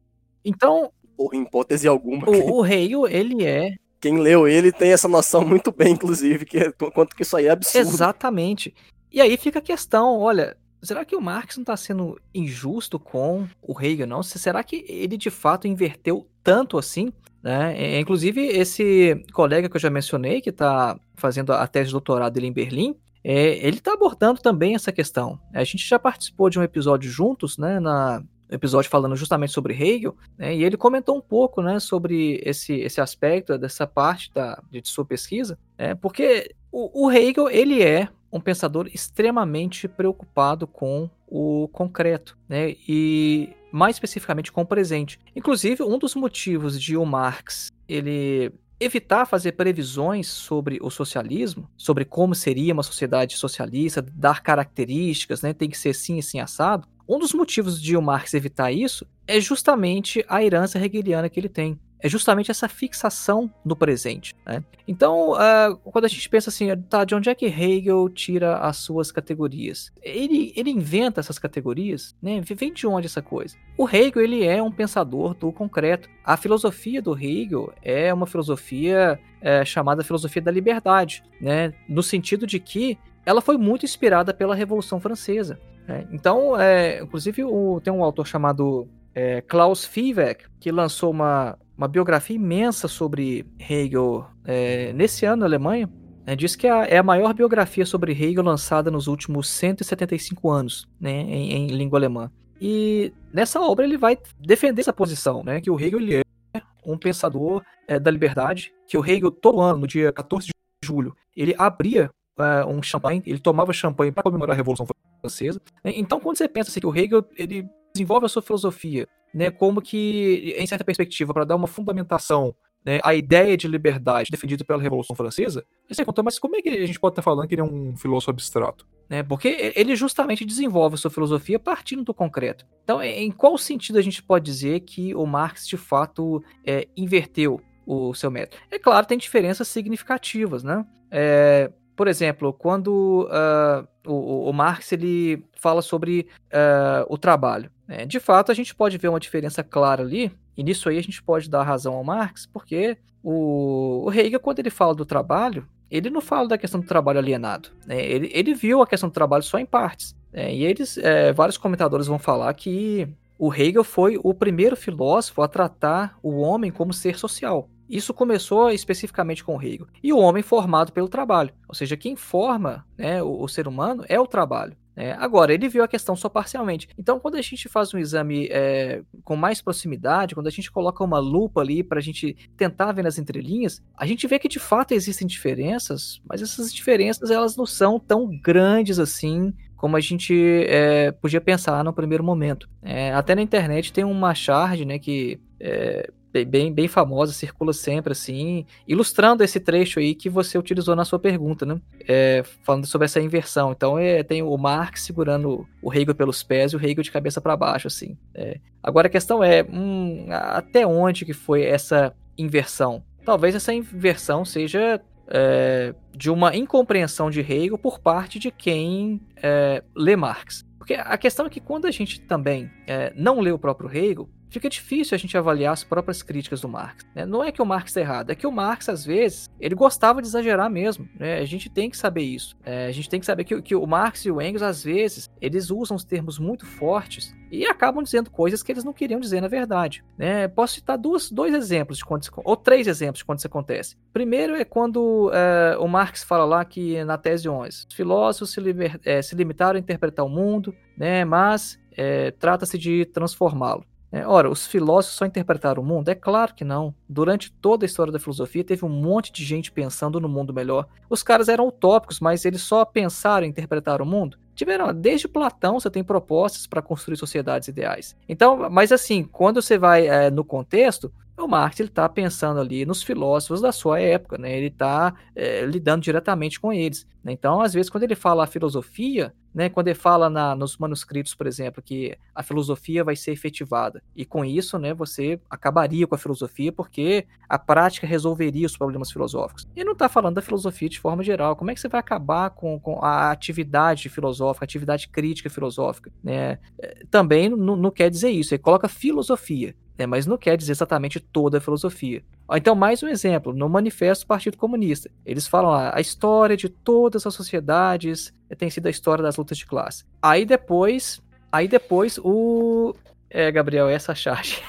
Então, Por hipótese alguma. O, o Hegel ele é quem leu ele tem essa noção muito bem, inclusive, que é, quanto que isso aí é absurdo. Exatamente. E aí fica a questão, olha, será que o Marx não está sendo injusto com o Hegel, não? Será que ele de fato inverteu tanto assim? Né? Inclusive, esse colega que eu já mencionei, que está fazendo a tese de doutorado dele em Berlim, é, ele está abordando também essa questão. A gente já participou de um episódio juntos, né, na, episódio falando justamente sobre Hegel, né, e ele comentou um pouco né, sobre esse, esse aspecto dessa parte da, de sua pesquisa, né, porque o, o Hegel ele é um pensador extremamente preocupado com o concreto, né? E mais especificamente com o presente. Inclusive, um dos motivos de o Marx ele evitar fazer previsões sobre o socialismo, sobre como seria uma sociedade socialista, dar características, né? Tem que ser assim, assim assado. Um dos motivos de o Marx evitar isso é justamente a herança hegeliana que ele tem é justamente essa fixação no presente. Né? Então, uh, quando a gente pensa assim, tá, de onde é que Hegel tira as suas categorias? Ele, ele inventa essas categorias, né? Vem de onde essa coisa? O Hegel ele é um pensador do concreto. A filosofia do Hegel é uma filosofia é, chamada filosofia da liberdade, né? No sentido de que ela foi muito inspirada pela Revolução Francesa. Né? Então, é, inclusive, o, tem um autor chamado é, Klaus Viehweg, que lançou uma, uma biografia imensa sobre Hegel é, nesse ano na Alemanha. Né, diz que é, é a maior biografia sobre Hegel lançada nos últimos 175 anos né, em, em língua alemã. E nessa obra ele vai defender essa posição, né, que o Hegel ele é um pensador é, da liberdade, que o Hegel todo ano, no dia 14 de julho, ele abria uh, um champanhe, ele tomava champanhe para comemorar a Revolução Francesa. Né. Então, quando você pensa assim, que o Hegel ele desenvolve a sua filosofia né, como que, em certa perspectiva, para dar uma fundamentação né, à ideia de liberdade defendida pela Revolução Francesa, você conta, mas como é que a gente pode estar falando que ele é um filósofo abstrato? Né, porque ele justamente desenvolve sua filosofia partindo do concreto. Então, em qual sentido a gente pode dizer que o Marx, de fato, é, inverteu o seu método? É claro, tem diferenças significativas, né? É, por exemplo, quando uh, o, o, Marx ele fala sobre uh, o trabalho. Né? De fato, a gente pode ver uma diferença clara ali, e nisso aí a gente pode dar razão ao Marx, porque o, o Hegel, quando ele fala do trabalho, ele não fala da questão do trabalho alienado. Né? Ele, ele viu a questão do trabalho só em partes. Né? E eles, é, vários comentadores vão falar que o Hegel foi o primeiro filósofo a tratar o homem como ser social. Isso começou especificamente com Hegel. E o homem formado pelo trabalho. Ou seja, quem forma né, o, o ser humano é o trabalho. É, agora, ele viu a questão só parcialmente. Então, quando a gente faz um exame é, com mais proximidade, quando a gente coloca uma lupa ali para a gente tentar ver nas entrelinhas, a gente vê que de fato existem diferenças, mas essas diferenças elas não são tão grandes assim como a gente é, podia pensar no primeiro momento. É, até na internet tem uma charge né, que é, bem, bem famosa, circula sempre assim, ilustrando esse trecho aí que você utilizou na sua pergunta, né? É, falando sobre essa inversão. Então é, tem o Marx segurando o Hegel pelos pés e o Hegel de cabeça para baixo, assim. É. Agora a questão é, hum, até onde que foi essa inversão? Talvez essa inversão seja é, de uma incompreensão de Hegel por parte de quem é, lê Marx. Porque a questão é que quando a gente também é, não lê o próprio Hegel, fica difícil a gente avaliar as próprias críticas do Marx. Né? Não é que o Marx está errado, é que o Marx, às vezes, ele gostava de exagerar mesmo. Né? A gente tem que saber isso. É, a gente tem que saber que, que, o Marx e o Engels, às vezes, eles usam os termos muito fortes e acabam dizendo coisas que eles não queriam dizer na verdade. Né? Posso citar duas, dois exemplos de quando isso, ou três exemplos de quando isso acontece. Primeiro é quando é, o Marx fala lá que na tese 11, os filósofos se, liber, é, se limitaram a interpretar o mundo, né? mas é, trata-se de transformá-lo. É, ora, os filósofos só interpretaram o mundo? É claro que não. Durante toda a história da filosofia, teve um monte de gente pensando no mundo melhor. Os caras eram utópicos, mas eles só pensaram em interpretar o mundo? Tiveram, desde Platão você tem propostas para construir sociedades ideais. Então, mas assim, quando você vai é, no contexto, o Marx está pensando ali nos filósofos da sua época, né? ele está é, lidando diretamente com eles. Né? Então, às vezes, quando ele fala a filosofia, né, quando ele fala na, nos manuscritos, por exemplo, que a filosofia vai ser efetivada, e com isso né, você acabaria com a filosofia porque a prática resolveria os problemas filosóficos. E não está falando da filosofia de forma geral. Como é que você vai acabar com, com a atividade filosófica, a atividade crítica filosófica? Né? É, também não, não quer dizer isso. Ele coloca filosofia né, mas não quer dizer exatamente toda a filosofia. Então, mais um exemplo, no Manifesto do Partido Comunista. Eles falam lá, a história de todas as sociedades tem sido a história das lutas de classe. Aí depois, aí depois o... É, Gabriel, essa charge.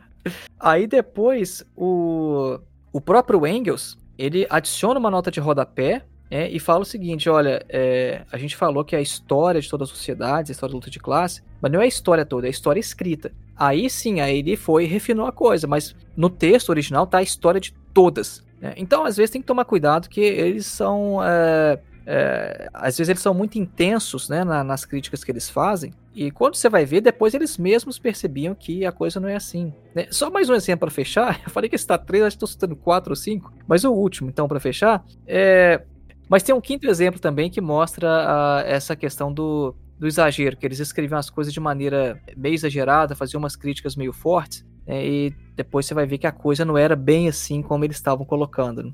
<laughs> aí depois o, o próprio Engels, ele adiciona uma nota de rodapé é, e fala o seguinte: olha, é, a gente falou que a história de toda a sociedade, a história da luta de classe, mas não é a história toda, é a história escrita. Aí sim, aí ele foi e refinou a coisa, mas no texto original tá a história de todas. Né? Então, às vezes, tem que tomar cuidado que eles são. É, é, às vezes eles são muito intensos né, na, nas críticas que eles fazem, e quando você vai ver, depois eles mesmos percebiam que a coisa não é assim. Né? Só mais um exemplo para fechar, <laughs> eu falei que está três, acho que estou citando quatro ou cinco, mas o último, então, para fechar, é, mas tem um quinto exemplo também que mostra a, essa questão do, do exagero, que eles escreviam as coisas de maneira meio exagerada, faziam umas críticas meio fortes, né, e depois você vai ver que a coisa não era bem assim como eles estavam colocando. Né?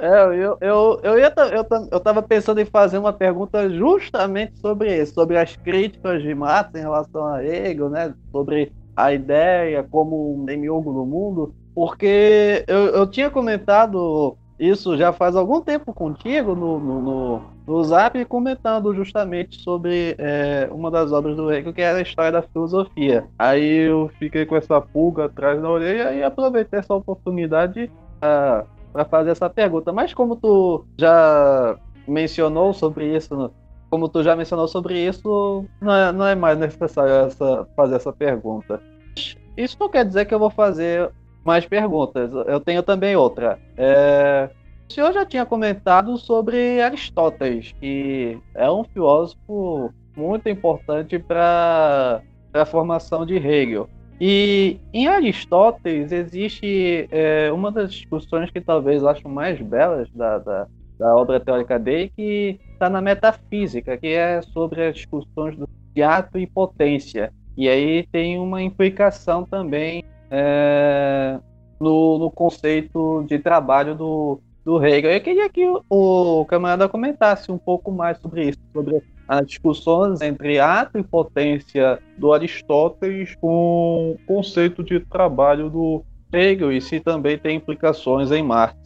É, eu, eu, eu, ia, eu, eu tava pensando em fazer uma pergunta justamente sobre isso, sobre as críticas de Marx em relação a Hegel, né? Sobre a ideia como um demiurgo no mundo, porque eu, eu tinha comentado isso já faz algum tempo contigo no, no, no, no Zap, comentando justamente sobre é, uma das obras do Hegel, que era a história da filosofia. Aí eu fiquei com essa pulga atrás da orelha e aproveitei essa oportunidade uh, para fazer essa pergunta. Mas como tu já mencionou sobre isso, como tu já mencionou sobre isso, não é, não é mais necessário essa, fazer essa pergunta. Isso não quer dizer que eu vou fazer mais perguntas. Eu tenho também outra. É... O senhor já tinha comentado sobre Aristóteles, que é um filósofo muito importante para a formação de Hegel. E em Aristóteles existe é, uma das discussões que talvez acho mais belas da, da, da obra teórica dele, que está na metafísica, que é sobre as discussões do ato e potência. E aí tem uma implicação também é, no, no, conceito de trabalho do, do Hegel. Eu queria que o, o camarada comentasse um pouco mais sobre isso, sobre as discussões entre ato e potência do Aristóteles com o conceito de trabalho do Hegel e se também tem implicações em Marx.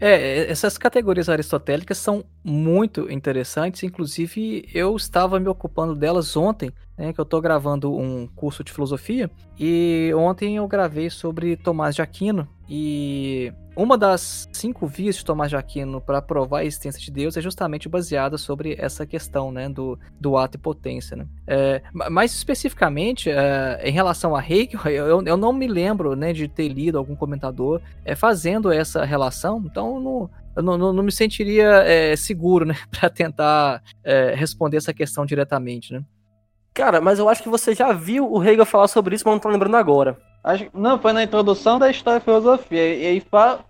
É, essas categorias aristotélicas são muito interessantes, inclusive eu estava me ocupando delas ontem, né, que eu estou gravando um curso de filosofia, e ontem eu gravei sobre Tomás de Aquino, E uma das cinco vias de Tomás de Aquino para provar a existência de Deus é justamente baseada sobre essa questão né, do, do ato e potência. Né? É, mais especificamente, é, em relação a Hegel, <laughs> eu, eu não me lembro né, de ter lido algum comentador é, fazendo essa relação, então não, eu não, não, me sentiria é, seguro né, <laughs> para tentar é, responder essa questão diretamente. Né? Cara, mas eu acho que você já viu o Hegel falar sobre isso, mas não tô lembrando agora. Acho, não, foi na introdução da história da filosofia. E ele fala,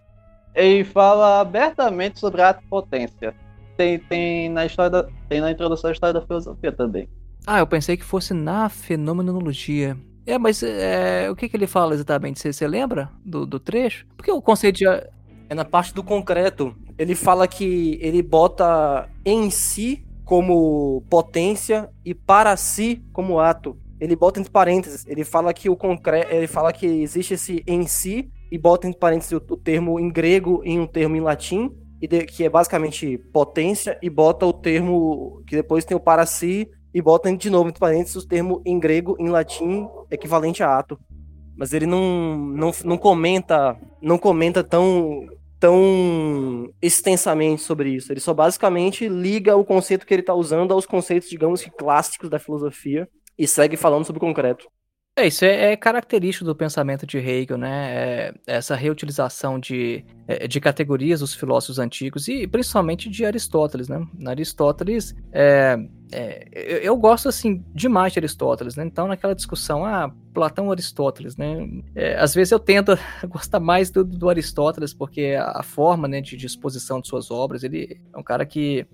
ele fala abertamente sobre a potência. Tem, tem, na história da, tem na introdução da história da filosofia também. Ah, eu pensei que fosse na fenomenologia. É, mas é, o que, que ele fala exatamente? Você, você lembra do, do trecho? Porque o conceito de. É na parte do concreto. Ele fala que ele bota em si como potência e para si como ato ele bota entre parênteses. Ele fala que o concreto, ele fala que existe esse em si e bota entre parênteses o, o termo em grego e um termo em latim, de, que é basicamente potência, e bota o termo que depois tem o para si e bota de novo entre parênteses o termo em grego em latim equivalente a ato. Mas ele não, não, não comenta, não comenta tão tão extensamente sobre isso. Ele só basicamente liga o conceito que ele está usando aos conceitos, digamos que clássicos da filosofia e segue falando sobre concreto. É, isso é, é, característico do pensamento de Hegel, né? É, essa reutilização de, é, de categorias dos filósofos antigos e principalmente de Aristóteles, né? Aristóteles, é, é, eu, eu, gosto assim demais de Aristóteles, né? Então naquela discussão, ah, Platão Aristóteles, né? É, às vezes eu tento <laughs> gostar mais do, do Aristóteles porque a, a forma, né, de disposição de suas obras, ele é um cara que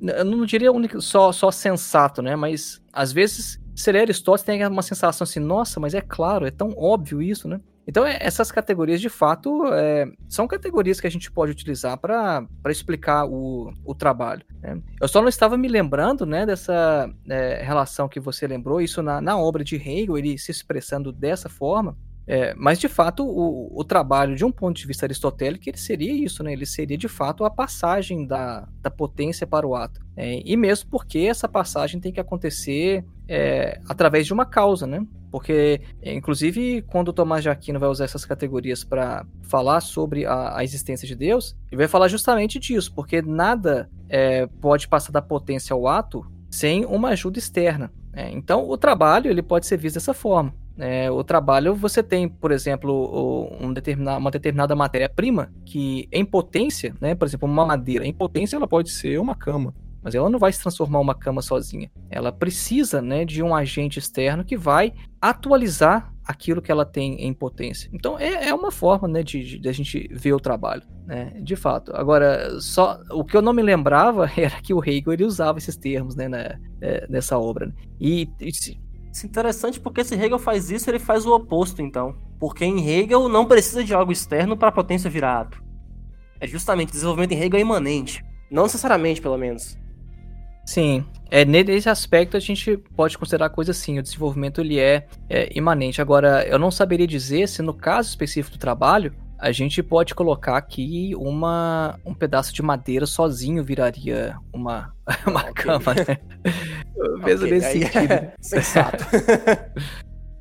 eu não diria único, só, só sensato, né? Mas às vezes, se ler Aristóteles, tem uma sensação assim, nossa, mas é claro, é tão óbvio isso, né? Então, é, essas categorias, de fato, é, são categorias que a gente pode utilizar para explicar o, o trabalho. Né? Eu só não estava me lembrando né, dessa é, relação que você lembrou, isso na, na obra de Hegel, ele se expressando dessa forma, é, mas, de fato, o, o, trabalho, de um ponto de vista aristotélico, ele seria isso, né? Ele seria, de fato, a passagem da, da potência para o ato. É, e mesmo porque essa passagem tem que acontecer é, através de uma causa, né? Porque, inclusive, quando o Tomás de Aquino vai usar essas categorias para falar sobre a, a, existência de Deus, ele vai falar justamente disso, porque nada é, pode passar da potência ao ato sem uma ajuda externa. É, então, o trabalho ele pode ser visto dessa forma. É, o trabalho, você tem, por exemplo, um uma determinada matéria-prima que, em potência, né, por exemplo, uma madeira, em potência ela pode ser uma cama, mas ela não vai se transformar uma cama sozinha. Ela precisa né, de um agente externo que vai atualizar aquilo que ela tem em potência. Então é, é uma forma né, de, de, a gente ver o trabalho, né, de fato. Agora, só o que eu não me lembrava <laughs> era que o Hegel ele usava esses termos né, na, é, nessa obra. Né. E, e isso é interessante porque se Hegel faz isso, ele faz o oposto, então. Porque em Hegel não precisa de algo externo para a potência virar ato. É justamente o desenvolvimento em Hegel é imanente. Não necessariamente, pelo menos. Sim, é nesse aspecto a gente pode considerar coisa assim, o desenvolvimento ele é, é imanente. Agora, eu não saberia dizer se no caso específico do trabalho, a gente pode colocar aqui uma, um pedaço de madeira sozinho viraria uma, <laughs> uma okay. cama, né? <laughs> Mesmo okay, nesse sentido. É <laughs> sensato.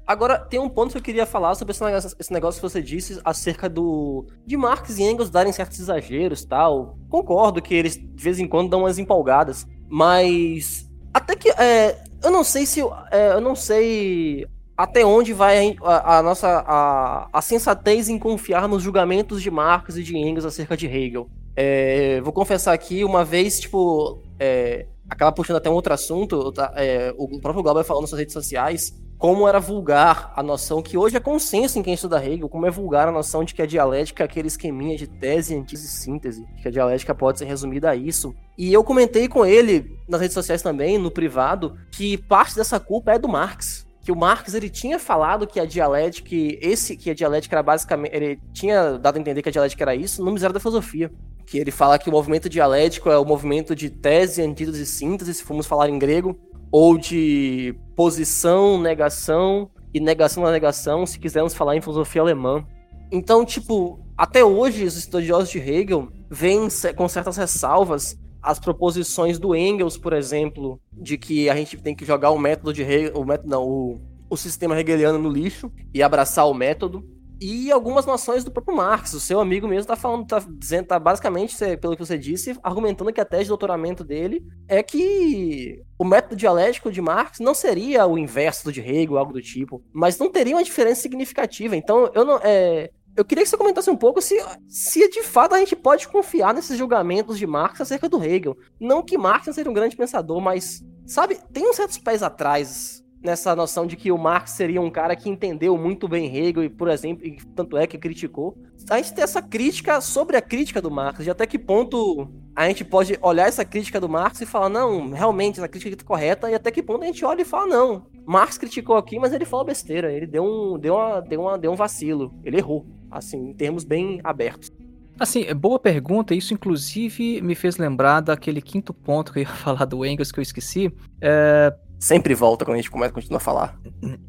Agora, tem um ponto que eu queria falar sobre esse negócio, esse negócio que você disse acerca do de Marx e Engels darem certos exageros tal. Concordo que eles de vez em quando dão umas empolgadas, mas até que é, eu não sei se é, eu não sei até onde vai a, a nossa a, a, sensatez em confiar nos julgamentos de Marx e de Engels acerca de Hegel. É, vou confessar aqui, uma vez, tipo, é, acaba puxando até um outro assunto, tá, é, o próprio Glauber falou nas suas redes sociais, como era vulgar a noção, que hoje é consenso em quem estuda Hegel, como é vulgar a noção de que a dialética é aquele esqueminha de tese, antítese e síntese, que a dialética pode ser resumida a isso. E eu comentei com ele nas redes sociais também, no privado, que parte dessa culpa é do Marx que o Marx ele tinha falado que a dialética, que esse que a dialética era basicamente, ele tinha dado a entender que a dialética era isso no Miséria da Filosofia, que ele fala que o movimento dialético é o movimento de tese, antítese e síntese, se formos falar em grego, ou de posição, negação e negação da negação, se quisermos falar em filosofia alemã. Então, tipo, até hoje os estudiosos de Hegel veem com certas ressalvas as proposições do Engels, por exemplo, de que a gente tem que jogar o método de Hegel, o método não, o, o sistema hegeliano no lixo e abraçar o método. e algumas noções do próprio Marx. O seu amigo mesmo tá falando, tá dizendo, tá basicamente, pelo que você disse, argumentando que a tese de doutoramento dele é que o método dialético de Marx não seria o inverso do de Hegel, algo do tipo, mas não teria uma diferença significativa. Então, eu não. É, eu queria que você comentasse um pouco se, se de fato a gente pode confiar nesses julgamentos de Marx acerca do Hegel. Não que Marx seja um grande pensador, mas, sabe, tem uns certos pés atrás nessa noção de que o Marx seria um cara que entendeu muito bem Hegel e, por exemplo, e tanto é que criticou. A gente tem essa crítica sobre a crítica do Marx, de até que ponto a gente pode olhar essa crítica do Marx e falar, não, realmente, essa crítica é correta, e até que ponto a gente olha e fala, não, Marx criticou aqui, mas ele falou besteira, ele deu um, deu uma, deu uma, deu um vacilo, ele errou, assim, em termos bem abertos. Assim, é boa pergunta. Isso, inclusive, me fez lembrar daquele quinto ponto que eu ia <laughs> falar do Engels que eu esqueci. É, sempre volta quando a gente começa, continua a falar.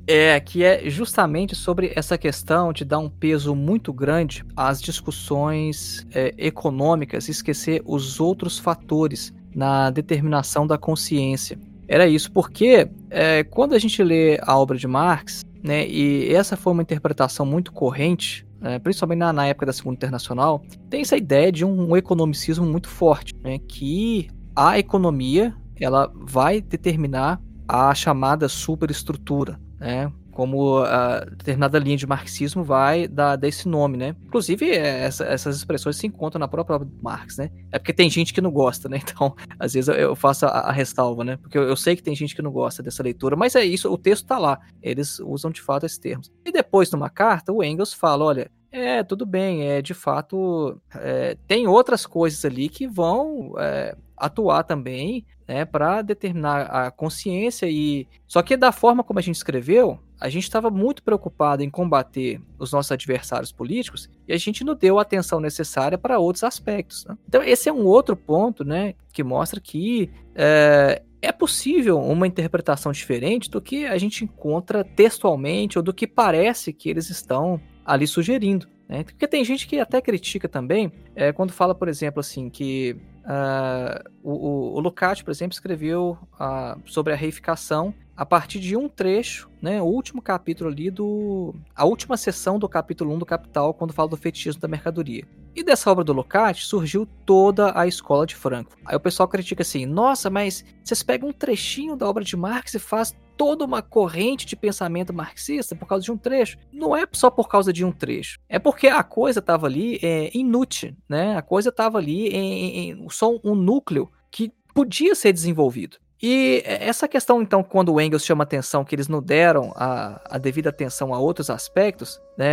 É, que é justamente sobre essa questão de dar um peso muito grande às discussões é, econômicas e esquecer os outros fatores na determinação da consciência. Era isso, porque é, quando a gente lê a obra de Marx, né, e essa foi uma interpretação muito corrente, é, principalmente na, na, época da Segunda Internacional, tem essa ideia de um, um economicismo muito forte, né, que a economia ela vai determinar a chamada superestrutura, né? Como a determinada linha de marxismo vai dar, dar esse nome, né? Inclusive, é, essa, essas expressões se encontram na própria obra Marx, né? É porque tem gente que não gosta, né? <laughs> Então, às vezes eu faço a, a restalva, né? Porque eu, eu, sei que tem gente que não gosta dessa leitura, mas é isso, o texto tá lá. Eles usam de fato esses termos. E depois, numa carta, o Engels fala: olha, é, tudo bem, é de fato é, tem outras coisas ali que vão é, atuar também né, para determinar a consciência e só que da forma como a gente escreveu, a gente estava muito preocupado em combater os nossos adversários políticos e a gente não deu a atenção necessária para outros aspectos. Né? Então esse é um outro ponto, né, que mostra que é, é possível uma interpretação diferente do que a gente encontra textualmente ou do que parece que eles estão ali sugerindo. Né? Porque tem gente que até critica também é, quando fala, por exemplo, assim, que uh, o, o, Lucati, por exemplo, escreveu uh, sobre a reificação a partir de um trecho, né, o último capítulo ali do. a última sessão do capítulo 1 do Capital, quando fala do fetichismo da mercadoria. E dessa obra do Lucati surgiu toda a escola de Frankfurt. Aí o pessoal critica assim: nossa, mas vocês pegam um trechinho da obra de Marx e faz toda uma corrente de pensamento marxista por causa de um trecho. Não é só por causa de um trecho. É porque a coisa estava ali é, inútil, né? A coisa estava ali em, em, só um núcleo que podia ser desenvolvido. E essa questão, então, quando o Engels chama atenção que eles não deram a, a devida atenção a outros aspectos, né,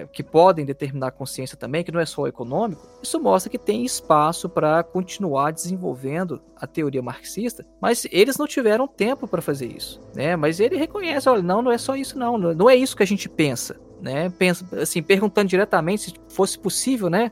é, que podem determinar a consciência também, que não é só econômico, isso mostra que tem espaço para continuar desenvolvendo a teoria marxista, mas eles não tiveram tempo para fazer isso, né? Mas ele reconhece, olha, não, não é só isso não, não é isso que a gente pensa né? Pensa, assim, perguntando diretamente se fosse possível, né?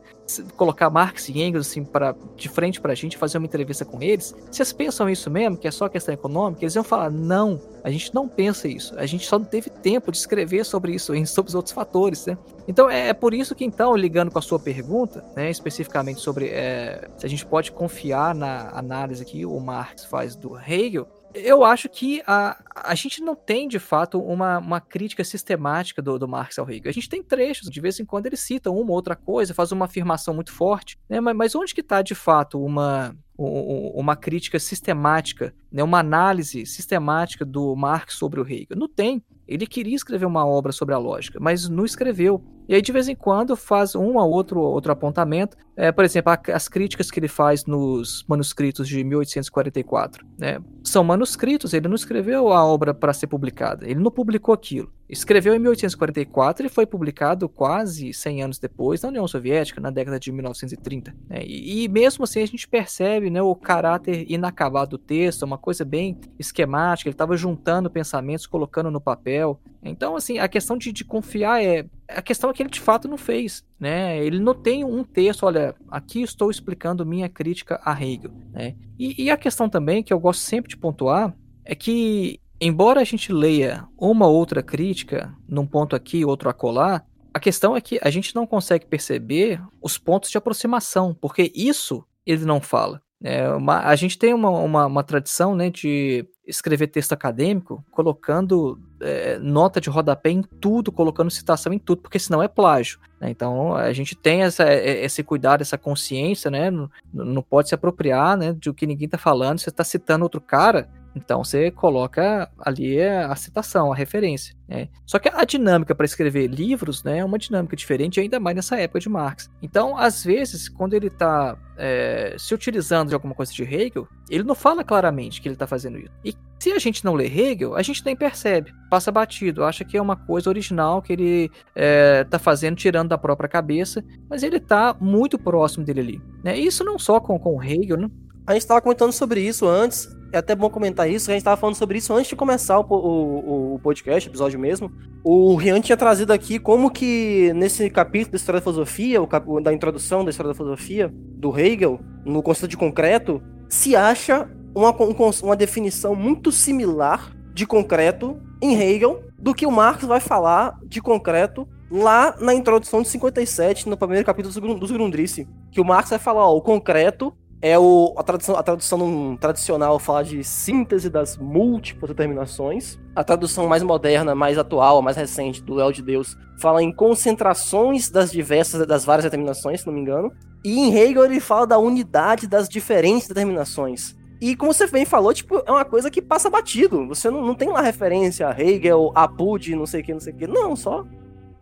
Colocar Marx e Engels assim, pra, de frente para a gente, fazer uma entrevista com eles. Vocês pensam isso mesmo, que é só questão econômica? Eles iam falar: não, a gente não pensa isso. A gente só não teve tempo de escrever sobre isso, sobre os outros fatores, né? Então é, é por isso que, então, ligando com a sua pergunta, né, especificamente sobre é, se a gente pode confiar na análise que o Marx faz do Hegel, eu acho que a, a gente não tem, de fato, uma, uma crítica sistemática do, do Marx ao Hegel. A gente tem trechos, de vez em quando eles citam uma ou outra coisa, faz uma afirmação muito forte, né? mas, mas onde que está, de fato, uma, uma crítica sistemática, né? uma análise sistemática do Marx sobre o Hegel? Não tem. Ele queria escrever uma obra sobre a lógica, mas não escreveu. E aí, de vez em quando, faz um ou outro, outro apontamento. É, por exemplo, as críticas que ele faz nos manuscritos de 1844. Né? São manuscritos, ele não escreveu a obra para ser publicada, ele não publicou aquilo. Escreveu em 1844 e foi publicado quase 100 anos depois na União Soviética, na década de 1930. Né? E, e, mesmo assim a gente percebe né, o caráter inacabado do texto, uma coisa bem esquemática, ele estava juntando pensamentos, colocando no papel. Então, assim, a questão de, de confiar é. A questão é que ele de fato não fez. Né? Ele não tem um texto, olha, aqui estou explicando minha crítica a Hegel. Né? E, e a questão também, que eu gosto sempre de pontuar, é que embora a gente leia uma outra crítica, num ponto aqui, outro acolá, a questão é que a gente não consegue perceber os pontos de aproximação, porque isso ele não fala. É uma, a gente tem uma, uma, uma, tradição né, de escrever texto acadêmico colocando é, nota de rodapé em tudo, colocando citação em tudo, porque senão é plágio. Né? Então a gente tem essa, é, esse cuidado, essa consciência, né? Não, não pode se apropriar né, de o que ninguém está falando. Você está citando outro cara, então você coloca ali a citação, a referência. Né? Só que a dinâmica para escrever livros né, é uma dinâmica diferente, ainda mais nessa época de Marx. Então, às vezes, quando ele está é, se utilizando de alguma coisa de Hegel, ele não fala claramente que ele está fazendo isso. E se a gente não lê Hegel, a gente nem percebe, passa batido, acha que é uma coisa original que ele está é, tá fazendo, tirando da própria cabeça, mas ele está muito próximo dele ali. Né? Isso não só com, com Hegel, né? A gente estava comentando sobre isso antes, é até bom comentar isso, a gente estava falando sobre isso antes de começar o, o, o podcast, episódio mesmo. O Rian tinha trazido aqui como que nesse capítulo da História da Filosofia, o, da introdução da História da Filosofia, do Hegel, no conceito de concreto, se acha uma, uma definição muito similar de concreto em Hegel do que o Marx vai falar de concreto lá na introdução de 57, no primeiro capítulo dos Grundrisse, que o Marx vai falar, ó, o concreto é o, a, tradução, a tradução tradicional fala de síntese das múltiplas determinações. A tradução mais moderna, mais atual, mais recente do Léo de Deus fala em concentrações das diversas, das várias determinações, se não me engano. E em Hegel ele fala da unidade das diferentes determinações. E como você bem falou, tipo, é uma coisa que passa batido. Você não, não tem lá referência a Hegel, a Bud, não sei o que, não sei o que. Não, só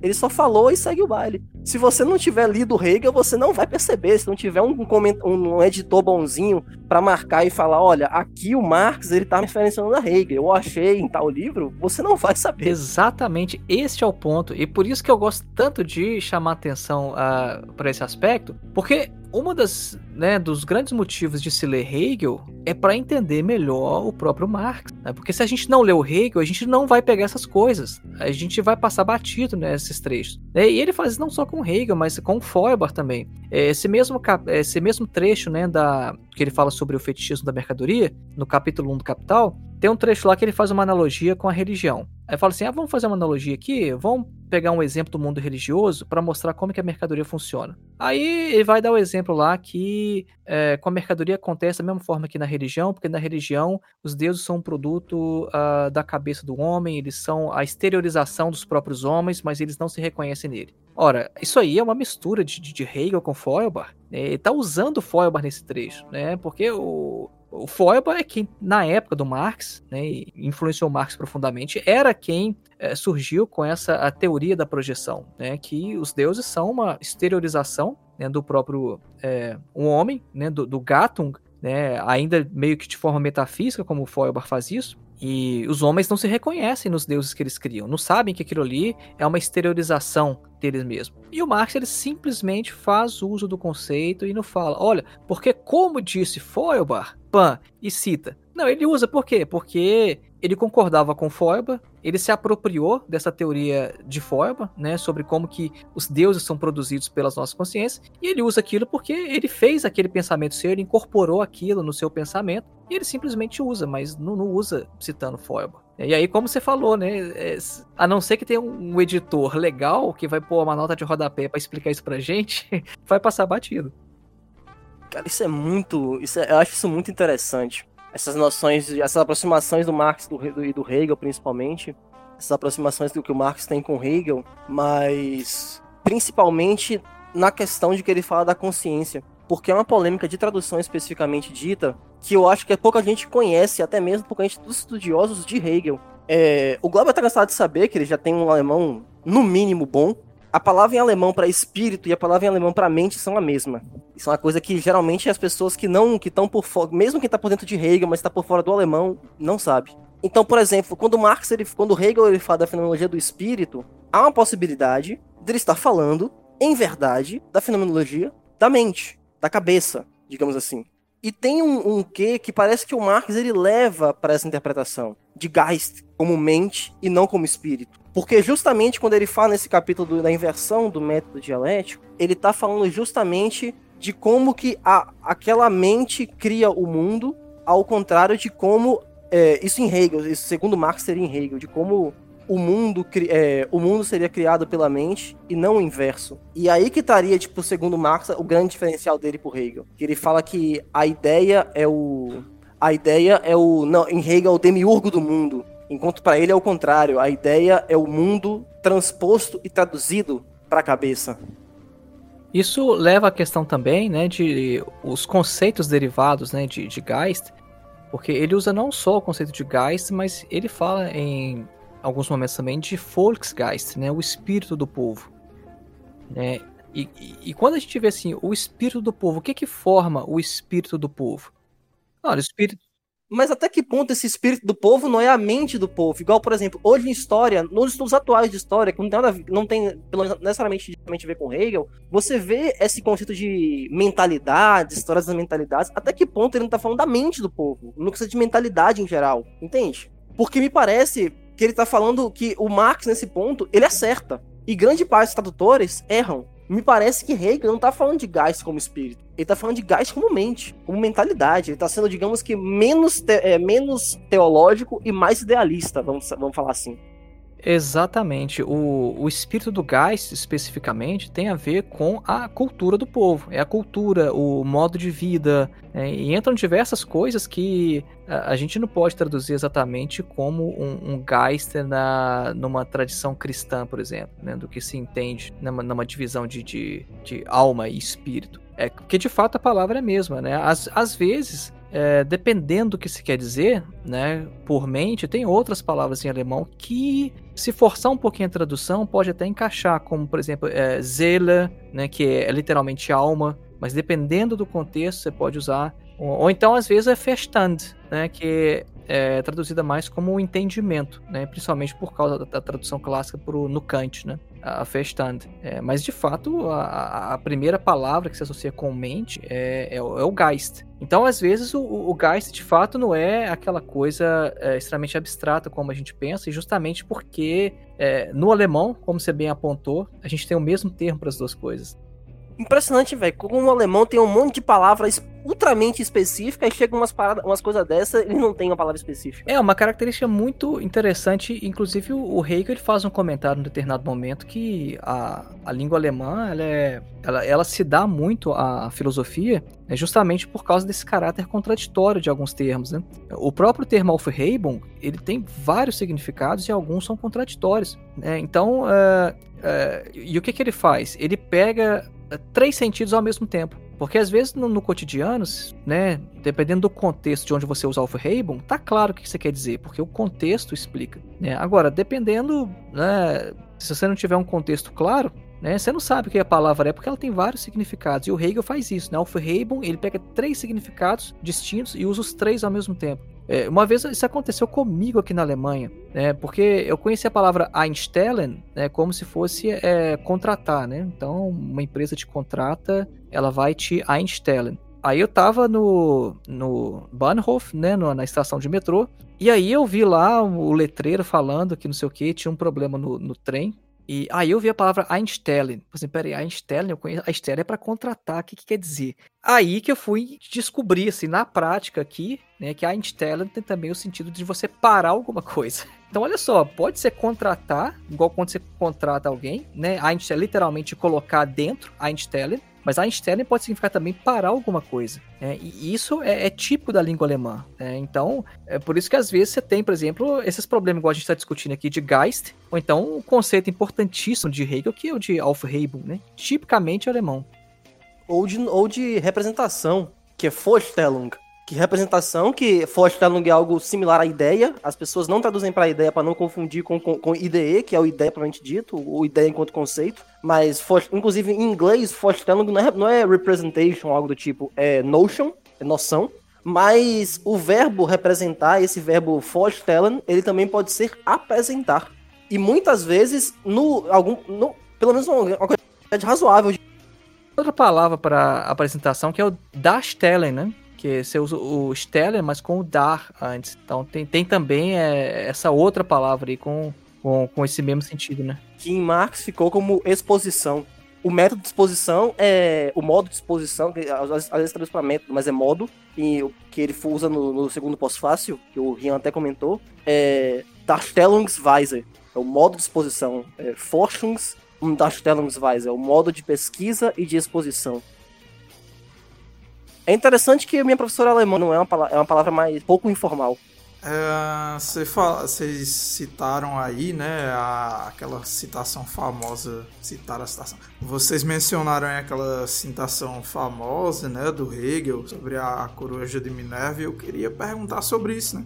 ele só falou e segue o baile. Se você não tiver lido Hegel, você não vai perceber. Se não tiver um, um, um editor bonzinho para marcar e falar, olha, aqui o Marx ele tá referenciando a Hegel, eu achei em tal livro, você não vai saber. Exatamente, este é o ponto. E por isso que eu gosto tanto de chamar atenção uh, ah, para esse aspecto, porque uma das, né, dos grandes motivos de se ler Hegel é para entender melhor o próprio Marx. Né? Porque se a gente não leu Hegel, a gente não vai pegar essas coisas. A gente vai passar batido nesses trechos. Né? E ele faz isso não só com Hegel, mas com Feuerbach também. É, esse mesmo, esse mesmo trecho né, da, que ele fala sobre o fetichismo da mercadoria, no capítulo 1 do Capital, tem um trecho lá que ele faz uma analogia com a religião. Aí fala assim: ah, vamos fazer uma analogia aqui, vamos pegar um exemplo do mundo religioso para mostrar como que a mercadoria funciona. Aí ele vai dar o exemplo lá que é, com a mercadoria acontece da mesma forma que na religião, porque na religião os deuses são um produto uh, da cabeça do homem, eles são a exteriorização dos próprios homens, mas eles não se reconhecem nele. Ora, isso aí é uma mistura de, de Hegel com Feuerbach. Né? Ele está usando Feuerbach nesse trecho, né? Porque o, o Feuerbach é quem, na época do Marx, né, influenciou Marx profundamente, era quem é, surgiu com essa a teoria da projeção, né, que os deuses são uma exteriorização né, do próprio é, um homem, né, do, do Gattung, né, ainda meio que de forma metafísica, como o Feuerbach faz isso, e os homens não se reconhecem nos deuses que eles criam, não sabem que aquilo ali é uma exteriorização deles mesmos. E o Marx ele simplesmente faz uso do conceito e não fala, olha, porque como disse Feuerbach, Pan e cita. Não, ele usa por quê? Porque ele concordava com Feuerbach, ele se apropriou dessa teoria de Feuerbach, né, sobre como que os deuses são produzidos pelas nossas consciências, e ele usa aquilo porque ele fez aquele pensamento seu, ele incorporou aquilo no seu pensamento, e ele simplesmente usa, mas não, não usa citando Feuerbach. E aí, como você falou, né, é, a não ser que tenha um editor legal que vai pôr uma nota de rodapé para explicar isso pra gente, <laughs> vai passar batido. Cara, isso é muito. Isso é, eu acho isso muito interessante. Essas noções, essas aproximações do Marx do, do, e do Hegel, principalmente. Essas aproximações do que o Marx tem com Hegel, mas principalmente na questão de que ele fala da consciência. Porque é uma polêmica de tradução especificamente dita que eu acho que pouca gente conhece, até mesmo porque a gente dos estudiosos de Hegel. É, o Glauber tá cansado de saber que ele já tem um alemão, no mínimo, bom, a palavra em alemão para espírito e a palavra em alemão para mente são a mesma. Isso é uma coisa que geralmente as pessoas que não que estão por fora, mesmo quem está por dentro de Hegel, mas está por fora do alemão, não sabe. Então, por exemplo, quando Marx, ele, quando Hegel ele fala da fenomenologia do espírito, há uma possibilidade dele estar falando, em verdade, da fenomenologia da mente, da cabeça, digamos assim. E tem um, um quê que parece que o Marx ele leva para essa interpretação de Geist como mente e não como espírito. Porque justamente quando ele fala nesse capítulo da inversão do método dialético, ele está falando justamente de como que a, aquela mente cria o mundo, ao contrário de como é, isso em Hegel, isso segundo Marx seria em Hegel, de como o mundo, é, o mundo seria criado pela mente e não o inverso. E aí que estaria, tipo, segundo Marx, o grande diferencial dele por Hegel. Que ele fala que a ideia é o a ideia é o. Não, em Hegel, é o demiurgo do mundo. Enquanto para ele é o contrário. A ideia é o mundo transposto e traduzido para a cabeça. Isso leva à questão também, né, de os conceitos derivados, né, de, de Geist, porque ele usa não só o conceito de Geist, mas ele fala em alguns momentos também de Volksgeist, né, o espírito do povo. Né? E, e, quando a gente vê assim, o espírito do povo, o que que forma o espírito do povo? Olha, o espírito... Mas até que ponto esse espírito do povo não é a mente do povo? Igual, por exemplo, hoje em história, nos estudos atuais de história, que não tem, nada, não tem necessariamente a ver com Hegel, você vê esse conceito de mentalidade, histórias das mentalidades, até que ponto ele não tá falando da mente do povo, não precisa de mentalidade em geral, entende? Porque me parece que ele tá falando que o Marx, nesse ponto, ele acerta. E grande parte dos tradutores erram. Me parece que Hegel não tá falando de Geist como espírito. Ele tá falando de Geist como mente, como mentalidade. Ele tá sendo, digamos que, menos, te é, menos teológico e mais idealista, vamos, vamos falar assim. Exatamente. O, o espírito do Geist, especificamente, tem a ver com a cultura do povo. É a cultura, o modo de vida. É, e entram diversas coisas que a, a, gente não pode traduzir exatamente como um, um Geist na, numa tradição cristã, por exemplo, né, do que se entende numa, numa divisão de, de, de alma e espírito. É porque de fato a palavra é a mesma, né? Às, às vezes é, dependendo do que se quer dizer, né, por mente, tem outras palavras em alemão que, se forçar um pouquinho a tradução, pode até encaixar, como por exemplo, é, Seele, né, que é literalmente alma, mas dependendo do contexto, você pode usar. Ou, ou então, às vezes, é Verstand, né, que é traduzida mais como entendimento, né, principalmente por causa da, da tradução clássica no Kant, né a Verstand. É, mas de fato, a, a, primeira palavra que se associa com mente é, é, é o Geist. Então, às vezes, o, o, Geist de fato não é aquela coisa é, extremamente abstrata como a gente pensa, e justamente porque é, no alemão, como você bem apontou, a gente tem o mesmo termo para as duas coisas. Impressionante, velho. Como o alemão tem um monte de palavras ultramente específicas e chega umas, paradas, umas coisas dessas ele não tem uma palavra específica. É, uma característica muito interessante. Inclusive, o Hegel ele faz um comentário em determinado momento que a, a língua alemã ela, é, ela, ela se dá muito à filosofia né, justamente por causa desse caráter contraditório de alguns termos. Né? O próprio termo Aufhebung ele tem vários significados e alguns são contraditórios. Né? Então, uh, uh, e o que, que ele faz? Ele pega três sentidos ao mesmo tempo. Porque às vezes no, no, cotidiano, né, dependendo do contexto de onde você usa o Aufhebung, tá claro o que você quer dizer, porque o contexto explica. Né? Agora, dependendo, né, se você não tiver um contexto claro, né, você não sabe o que a palavra é, porque ela tem vários significados. E o Hegel faz isso, né? O Aufhebung, ele pega três significados distintos e usa os três ao mesmo tempo. É, uma vez isso aconteceu comigo aqui na Alemanha, né, porque eu conheci a palavra einstellen né, como se fosse é, contratar, né? Então, uma empresa te contrata, ela vai te einstellen. Aí eu tava no, no Bahnhof, né, na estação de metrô, e aí eu vi lá o letreiro falando que não sei o que, tinha um problema no, no trem, e aí eu vi a palavra Einstellen. Assim, peraí, Einstellen, eu conheço. Einstellen é para contratar, o que, que quer dizer? Aí que eu fui descobrir, assim, na prática aqui, né, que a Einstellen tem também o sentido de você parar alguma coisa. <laughs> Então, olha só, pode ser contratar, igual quando você contrata alguém, né? Einstellen, literalmente colocar dentro Einstellen, mas Einstein pode significar também parar alguma coisa. Né? E isso é, é, típico da língua alemã. Né? Então, é por isso que às vezes você tem, por exemplo, esses problemas, igual a gente está discutindo aqui, de Geist, ou então um conceito importantíssimo de Hegel, que é o de Aufhebung, né? tipicamente alemão. Ou de, ou de representação, que é Vorstellung que representação, que Vorstellung é algo similar à ideia, as pessoas não traduzem para ideia para não confundir com, com, com IDE, que é o ideia propriamente dito, ou ideia enquanto conceito, mas for, inclusive em inglês, Vorstellung não é, não é representation, algo do tipo, é notion, é noção, mas o verbo representar, esse verbo Vorstellen, ele também pode ser apresentar. E muitas vezes, no algum, no, pelo menos uma, coisa razoável. Outra palavra para apresentação que é o darstellen, né? Que você usa o Stellar, mas com o dar antes. Então tem, tem também é, essa outra palavra aí com, com, com esse mesmo sentido, né? Que em Marx ficou como exposição. O método de exposição é. O modo de exposição, que às vezes, traduz para método, mas é modo, e o que ele usa no, no segundo pós-fácil, que o Rian até comentou, é Darstellungsweise. É o modo de exposição. É Forschungs und Darstellungsweise. É o modo de pesquisa e de exposição. É interessante que minha professora alemã não é uma palavra, é uma palavra mais pouco informal. É, vocês citaram aí, né, a, aquela citação famosa, citar a citação. Vocês mencionaram aí aquela citação famosa, né, do Hegel sobre a coruja de Minerva. Eu queria perguntar sobre isso, né?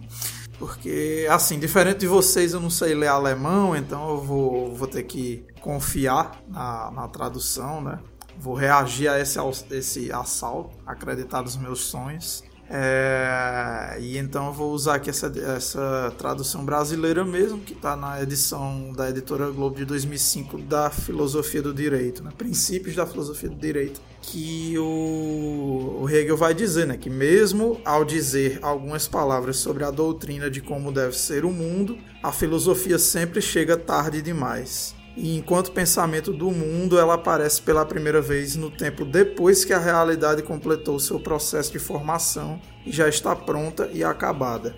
Porque, assim, diferente de vocês, eu não sei ler alemão, então eu vou, vou ter que confiar na, na tradução, né? Vou reagir a esse, esse assalto, acreditar nos meus sonhos. É, e então eu vou usar aqui essa, essa tradução brasileira mesmo, que está na edição da editora Globo de 2005 da Filosofia do Direito, né? Princípios da Filosofia do Direito, que o, o Hegel vai dizer né, que, mesmo ao dizer algumas palavras sobre a doutrina de como deve ser o mundo, a filosofia sempre chega tarde demais e enquanto pensamento do mundo, ela aparece pela primeira vez no tempo depois que a realidade completou seu processo de formação e já está pronta e acabada.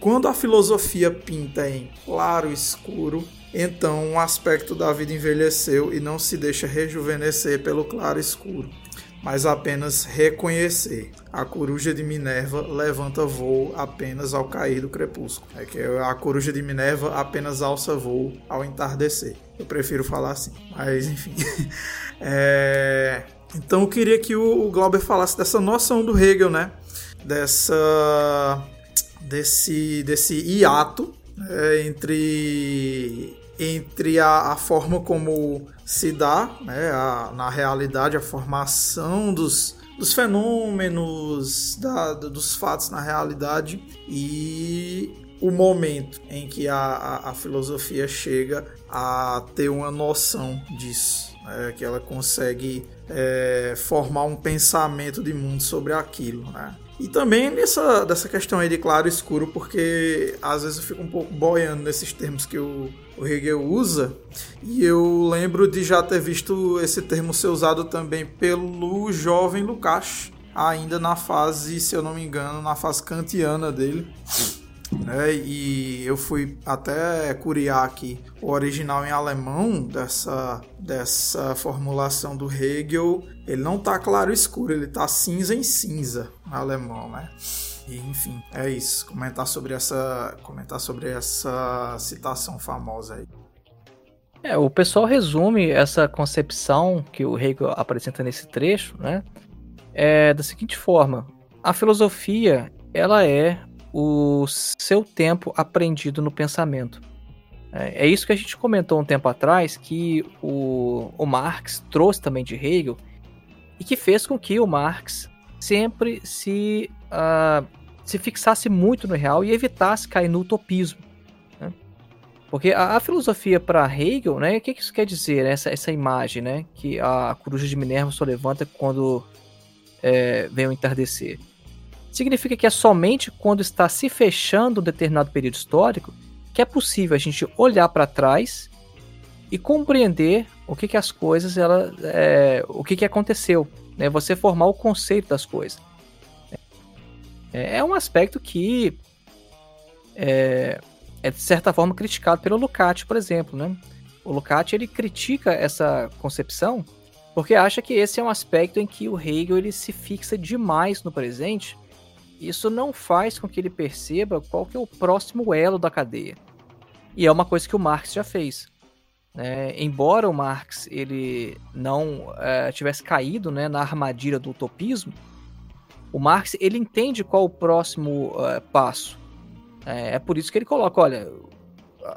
Quando a filosofia pinta em claro escuro, então um aspecto da vida envelheceu e não se deixa rejuvenescer pelo claro escuro mas apenas reconhecer. A coruja de Minerva levanta voo apenas ao cair do crepúsculo. É que a coruja de Minerva apenas alça voo ao entardecer. Eu prefiro falar assim, mas enfim. <laughs> é... Então eu queria que o Glauber falasse dessa noção do Hegel, né? Dessa desse desse hiato né? entre entre a, a forma como se dá né, a, na realidade a formação dos, dos fenômenos, da, dos fatos na realidade e o momento em que a, a, a filosofia chega a ter uma noção disso, né, que ela consegue é, formar um pensamento de mundo sobre aquilo. Né? E também nessa dessa questão aí de claro e escuro, porque às vezes eu fico um pouco boiando nesses termos que o, o Hegel usa, e eu lembro de já ter visto esse termo ser usado também pelo jovem Lukács, ainda na fase, se eu não me engano, na fase kantiana dele. Né? E eu fui até curiar aqui o original em alemão dessa, dessa formulação do Hegel. Ele não tá claro escuro, ele tá cinza em cinza alemão, né? E, enfim, é isso. Comentar sobre essa, comentar sobre essa citação famosa aí. É, o pessoal resume essa concepção que o Hegel apresenta nesse trecho, né? É da seguinte forma: a filosofia ela é o seu tempo aprendido no pensamento. É, é isso que a gente comentou um tempo atrás, que o, o Marx trouxe também de Hegel, e que fez com que o Marx sempre se, uh, se fixasse muito no real e evitasse cair no utopismo. Né? Porque a, a filosofia para Hegel, né, o que, que, isso quer dizer, essa, essa imagem, né, que a coruja de Minerva só levanta quando é, vem o entardecer? Significa que é somente quando está se fechando um determinado período histórico que é possível a gente olhar para trás e compreender o que, que as coisas, ela, é, o que, que aconteceu, né? Você formar o conceito das coisas. É, é um aspecto que é, é, de certa forma criticado pelo Lukács, por exemplo, né? O Lukács ele critica essa concepção porque acha que esse é um aspecto em que o Hegel ele se fixa demais no presente isso não faz com que ele perceba qual que é o próximo elo da cadeia. E é uma coisa que o Marx já fez. É, embora o Marx ele não é, tivesse caído né, na armadilha do utopismo, o Marx ele entende qual o próximo é, passo. É, é, por isso que ele coloca, olha,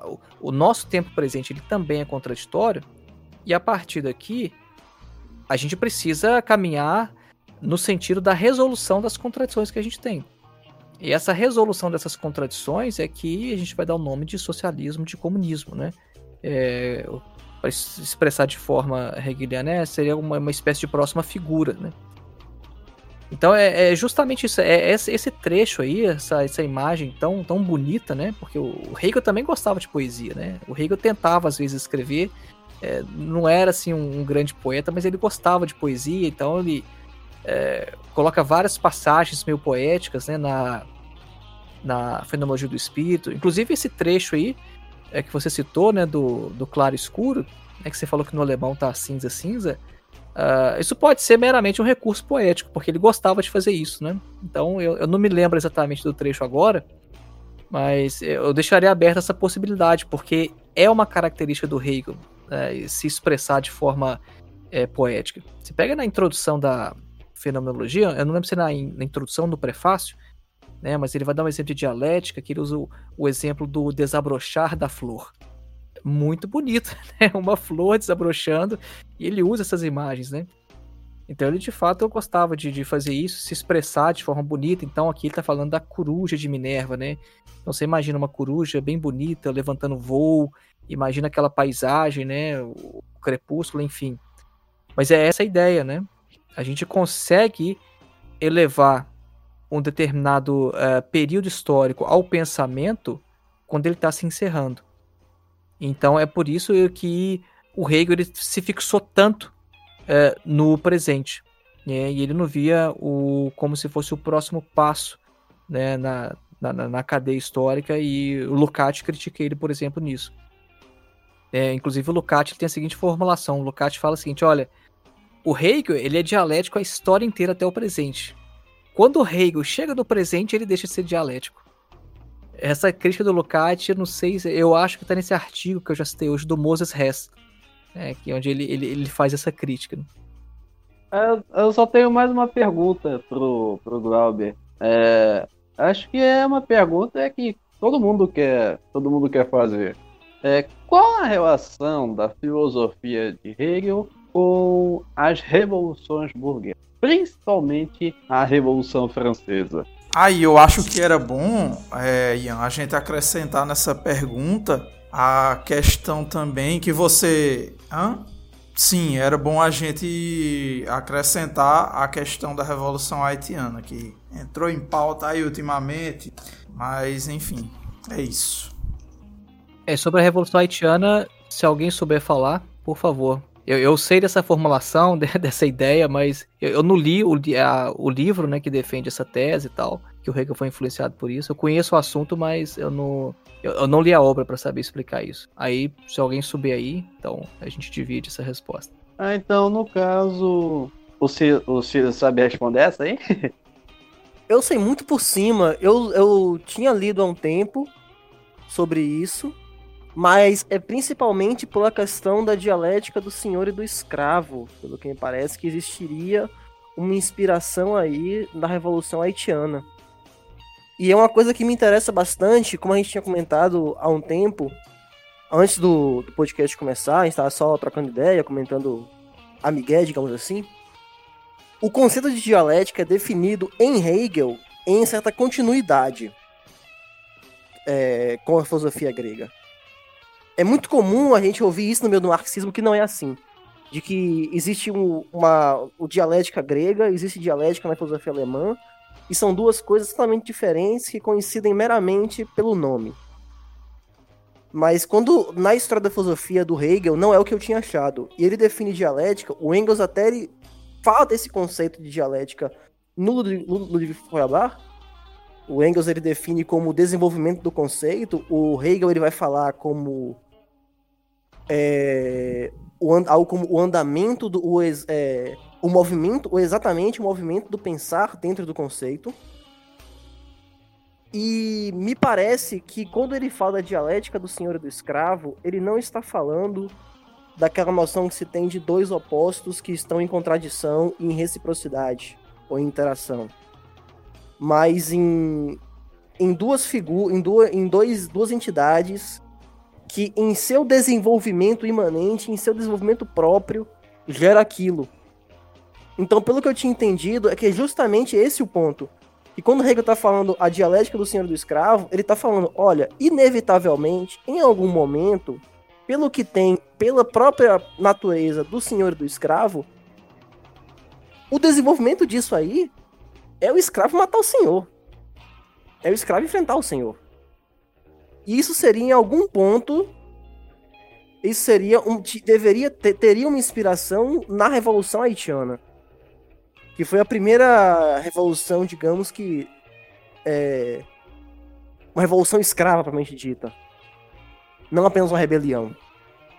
o, o nosso tempo presente ele também é contraditório e a partir daqui a gente precisa caminhar no sentido da resolução das contradições que a gente tem. E essa resolução dessas contradições é que a gente vai dar o nome de socialismo, de comunismo, né? É, para expressar de forma hegeliana, né, seria uma, uma espécie de próxima figura, né? Então é, é, justamente isso, é esse trecho aí, essa, essa imagem tão, tão bonita, né? Porque o, Hegel também gostava de poesia, né? O Hegel tentava às vezes escrever, é, não era assim um, um, grande poeta, mas ele gostava de poesia, então ele é, coloca várias passagens meio poéticas né, na, na fenomenologia do espírito. Inclusive esse trecho aí é, que você citou, né, do, do claro escuro, né, que você falou que no alemão tá cinza cinza, Uh, isso pode ser meramente um recurso poético, porque ele gostava de fazer isso, né? Então eu, eu não me lembro exatamente do trecho agora, mas eu deixaria aberta essa possibilidade, porque é uma característica do Hegel né, se expressar de forma é, poética. Você pega na introdução da fenomenologia, eu não lembro se é na, na introdução do prefácio, né, mas ele vai dar um exemplo de dialética, que ele usa o, o exemplo do desabrochar da flor muito bonito, <laughs> né? Uma flor desabrochando e ele usa essas imagens, né? Então ele de fato gostava de, de fazer isso, se expressar de forma bonita. Então aqui ele está falando da coruja de Minerva, né? Então você imagina uma coruja bem bonita levantando voo, imagina aquela paisagem, né? O crepúsculo, enfim. Mas é essa a ideia, né? A gente consegue elevar um determinado uh, período histórico ao pensamento quando ele está se encerrando. Então é por isso que o Hegel ele se fixou tanto é, no presente. Né? E ele não via o, como se fosse o próximo passo né, na, na, na cadeia histórica, e o Lukács critica ele, por exemplo, nisso. É, inclusive o Lukács tem a seguinte formulação: o Lukács fala o seguinte: olha, o Hegel ele é dialético a história inteira até o presente. Quando o Hegel chega no presente, ele deixa de ser dialético. Essa crítica do Lucati, eu não sei, eu acho que tá nesse artigo que eu já citei hoje do Moses Hess, né, que é onde ele, ele, ele faz essa crítica. Né? É, eu só tenho mais uma pergunta pro, pro Glauber. É, acho que é uma pergunta que todo mundo quer, todo mundo quer fazer. É, qual a relação da filosofia de Hegel com as revoluções burguesas, principalmente a Revolução Francesa? Aí eu acho que era bom, é, Ian, a gente acrescentar nessa pergunta a questão também que você. Hã? Sim, era bom a gente acrescentar a questão da Revolução Haitiana, que entrou em pauta aí ultimamente, mas enfim, é isso. É, sobre a Revolução Haitiana, se alguém souber falar, por favor. Eu, eu sei dessa formulação, <laughs> dessa ideia, mas eu, eu não li o, a, o livro né, que defende essa tese e tal, que o Hegel foi influenciado por isso. Eu conheço o assunto, mas eu não, eu, eu não li a obra para saber explicar isso. Aí, se alguém subir aí, então a gente divide essa resposta. Ah, então, no caso, o Ciro, o Ciro sabe responder essa aí? <laughs> eu sei muito por cima. Eu, eu tinha lido há um tempo sobre isso mas é principalmente pela questão da dialética do senhor e do escravo, pelo que me parece que existiria uma inspiração aí da Revolução Haitiana. E é uma coisa que me interessa bastante, como a gente tinha comentado há um tempo, antes do, do podcast começar, a gente estava só trocando ideia, comentando amigué, digamos assim. O conceito de dialética é definido em Hegel em certa continuidade é, com a filosofia grega é muito comum a gente ouvir isso no meio do marxismo que não é assim. De que existe um, uma o dialética grega, existe dialética na filosofia alemã, e são duas coisas totalmente diferentes que coincidem meramente pelo nome. Mas quando na história da filosofia do Hegel não é o que eu tinha achado. E ele define dialética, o Engels até ele fala desse conceito de dialética no Ludwig Feuerbach. O Engels ele define como desenvolvimento do conceito, o Hegel ele vai falar como é, o, algo como o andamento do o, é, o movimento, ou exatamente o movimento do pensar dentro do conceito. E me parece que quando ele fala da dialética do senhor e do escravo, ele não está falando daquela noção que se tem de dois opostos que estão em contradição e em reciprocidade ou em interação. Mas em, em duas figuras, em, duas, em dois, duas entidades que em seu desenvolvimento imanente, em seu desenvolvimento próprio, gera aquilo. Então, pelo que eu tinha entendido, é que é justamente esse o ponto. E quando Hegel está falando a dialética do senhor e do escravo, ele está falando, olha, inevitavelmente, em algum momento, pelo que tem, pela própria natureza do senhor e do escravo, o desenvolvimento disso aí é o escravo matar o senhor. É o escravo enfrentar o senhor. Isso seria em algum ponto. Isso seria um. Deveria ter, teria uma inspiração na Revolução Haitiana. Que foi a primeira revolução, digamos que. É, uma revolução escrava, propriamente dita. Não apenas uma rebelião.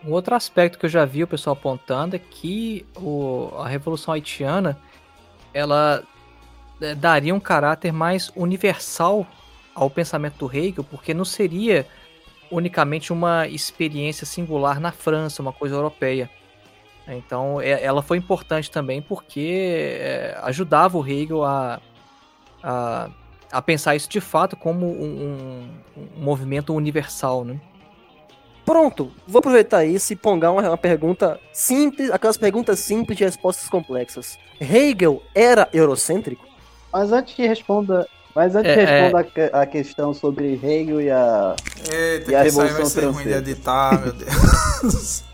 Um outro aspecto que eu já vi o pessoal apontando é que o, a Revolução Haitiana ela é, daria um caráter mais universal ao pensamento do Hegel, porque não seria unicamente uma experiência singular na França, uma coisa europeia. Então, é, ela foi importante também porque é, ajudava o Hegel a, a, a, pensar isso de fato como um, um, um, movimento universal, né? Pronto, vou aproveitar isso e pongar uma, uma pergunta simples, aquelas perguntas simples de respostas complexas. Hegel era eurocêntrico? Mas antes que responda, mas antes é, responda é... a, questão sobre Hegel e a, Eita, e a Revolução vai ser Francesa. ruim de editar, meu <laughs> Deus.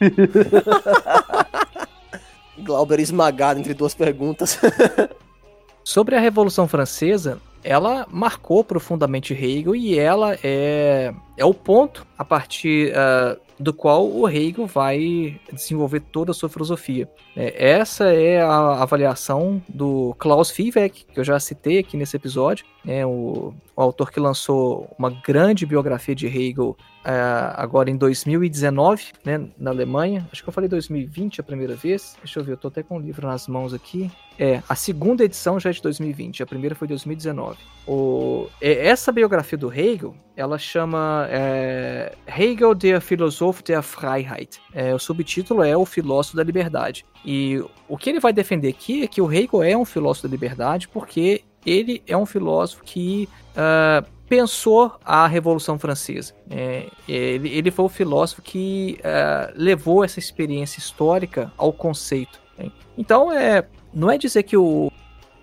<laughs> Glauber esmagado entre duas perguntas. <laughs> Sobre a Revolução Francesa, ela marcou profundamente Hegel e ela é, é o ponto a partir uh, do qual o Hegel vai desenvolver toda a sua filosofia. É, essa é a avaliação do Klaus Viehweg, que eu já citei aqui nesse episódio, é o, o autor que lançou uma grande biografia de Hegel uh, agora em 2019, né, na Alemanha. Acho que eu falei 2020 a primeira vez. Deixa eu ver, eu tô até com o livro nas mãos aqui. É, a segunda edição já é de 2020, a primeira foi 2019. O, essa biografia do Hegel, ela chama é, Hegel der Philosoph der Freiheit. É, o subtítulo é O Filósofo da Liberdade. E o que ele vai defender aqui é que o Hegel é um filósofo da liberdade porque ele é um filósofo que uh, pensou a Revolução Francesa. É, ele, ele, foi o filósofo que uh, levou essa experiência histórica ao conceito. Né? Então, é, não é dizer que o,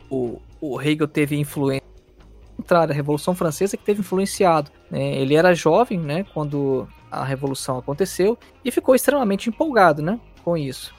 o, o Hegel teve influência a Revolução Francesa que teve influenciado. Né? Ele era jovem, né, quando a Revolução aconteceu e ficou extremamente empolgado, né, com isso.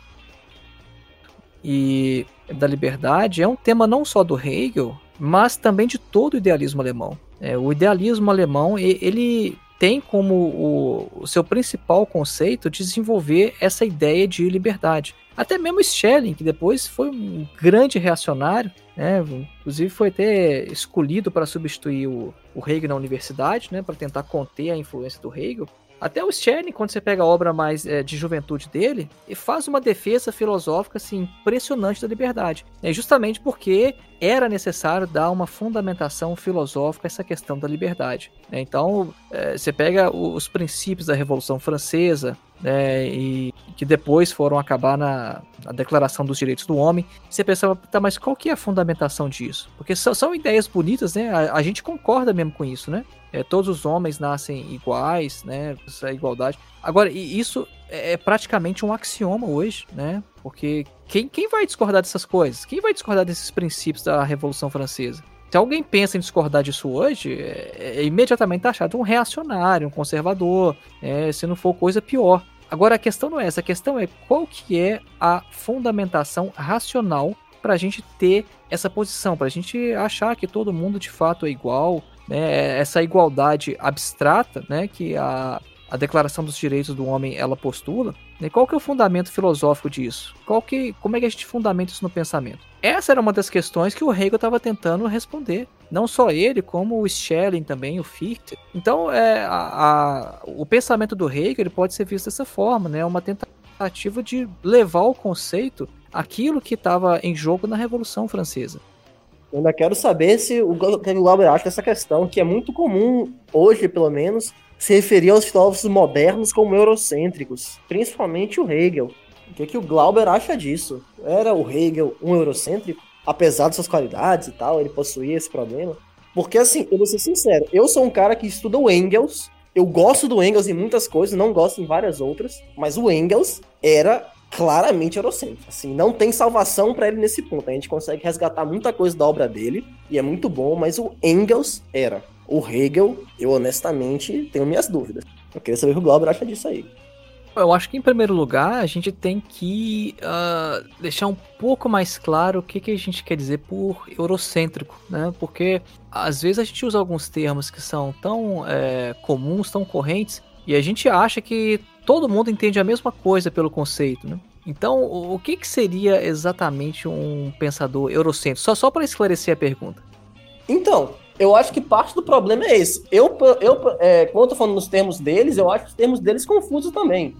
E da liberdade é um tema não só do Hegel, mas também de todo o idealismo alemão. É, o idealismo alemão ele tem como o, o, seu principal conceito desenvolver essa ideia de liberdade. Até mesmo Schelling, que depois foi um grande reacionário, né, inclusive foi até escolhido para substituir o, o Hegel na universidade, né, para tentar conter a influência do Hegel. Até o Stern, quando você pega a obra mais é, de juventude dele, ele faz uma defesa filosófica assim, impressionante da liberdade. É justamente porque era necessário dar uma fundamentação filosófica a essa questão da liberdade. Né? Então, é, você pega os princípios da Revolução Francesa, né, e que depois foram acabar na, na, Declaração dos Direitos do Homem. Você pensava, tá, mas qual que é a fundamentação disso? Porque são, são ideias bonitas, né? A, a, gente concorda mesmo com isso, né? É, todos os homens nascem iguais, né? Essa igualdade. Agora, isso é, é praticamente um axioma hoje, né? Porque quem, quem vai discordar dessas coisas? Quem vai discordar desses princípios da Revolução Francesa? Se alguém pensa em discordar disso hoje, é, é imediatamente taxado um reacionário, um conservador, é, se não for coisa pior. Agora a questão não é essa, a questão é qual que é a fundamentação racional para a gente ter essa posição, para a gente achar que todo mundo de fato é igual, né? Essa igualdade abstrata, né? Que a, a Declaração dos Direitos do Homem ela postula. Né? Qual que é o fundamento filosófico disso? Qual que, como é que a gente fundamenta isso no pensamento? Essa era uma das questões que o Hegel estava tentando responder. Não só ele, como o Schelling também, o Fichte. Então, é, a, a, o pensamento do Hegel ele pode ser visto dessa forma, né? Uma tentativa de levar o conceito aquilo que estava em jogo na Revolução Francesa. Eu ainda quero saber se o Glauber acha dessa questão, que é muito comum, hoje pelo menos, se referir aos filósofos modernos como eurocêntricos, principalmente o Hegel. O que, que o Glauber acha disso? Era o Hegel um eurocêntrico? Apesar de suas qualidades e tal, ele possuía esse problema? Porque assim, eu vou ser sincero, eu sou um cara que estuda o Engels, eu gosto do Engels em muitas coisas, não gosto em várias outras, mas o Engels era claramente eurocêntrico. Assim, não tem salvação para ele nesse ponto. A gente consegue resgatar muita coisa da obra dele e é muito bom, mas o Engels era. O Hegel, eu honestamente tenho minhas dúvidas. Eu queria saber o que o Glauber acha disso aí. Eu acho que em primeiro lugar a gente tem que uh, deixar um pouco mais claro o que, que a gente quer dizer por eurocêntrico, né? Porque às vezes a gente usa alguns termos que são tão é, comuns, tão correntes, e a gente acha que todo mundo entende a mesma coisa pelo conceito, né? Então, o que, que seria exatamente um pensador eurocêntrico? Só, só para esclarecer a pergunta. Então, eu acho que parte do problema é esse. Eu, eu é, quando eu tô falando nos termos deles, eu acho os termos deles confusos também.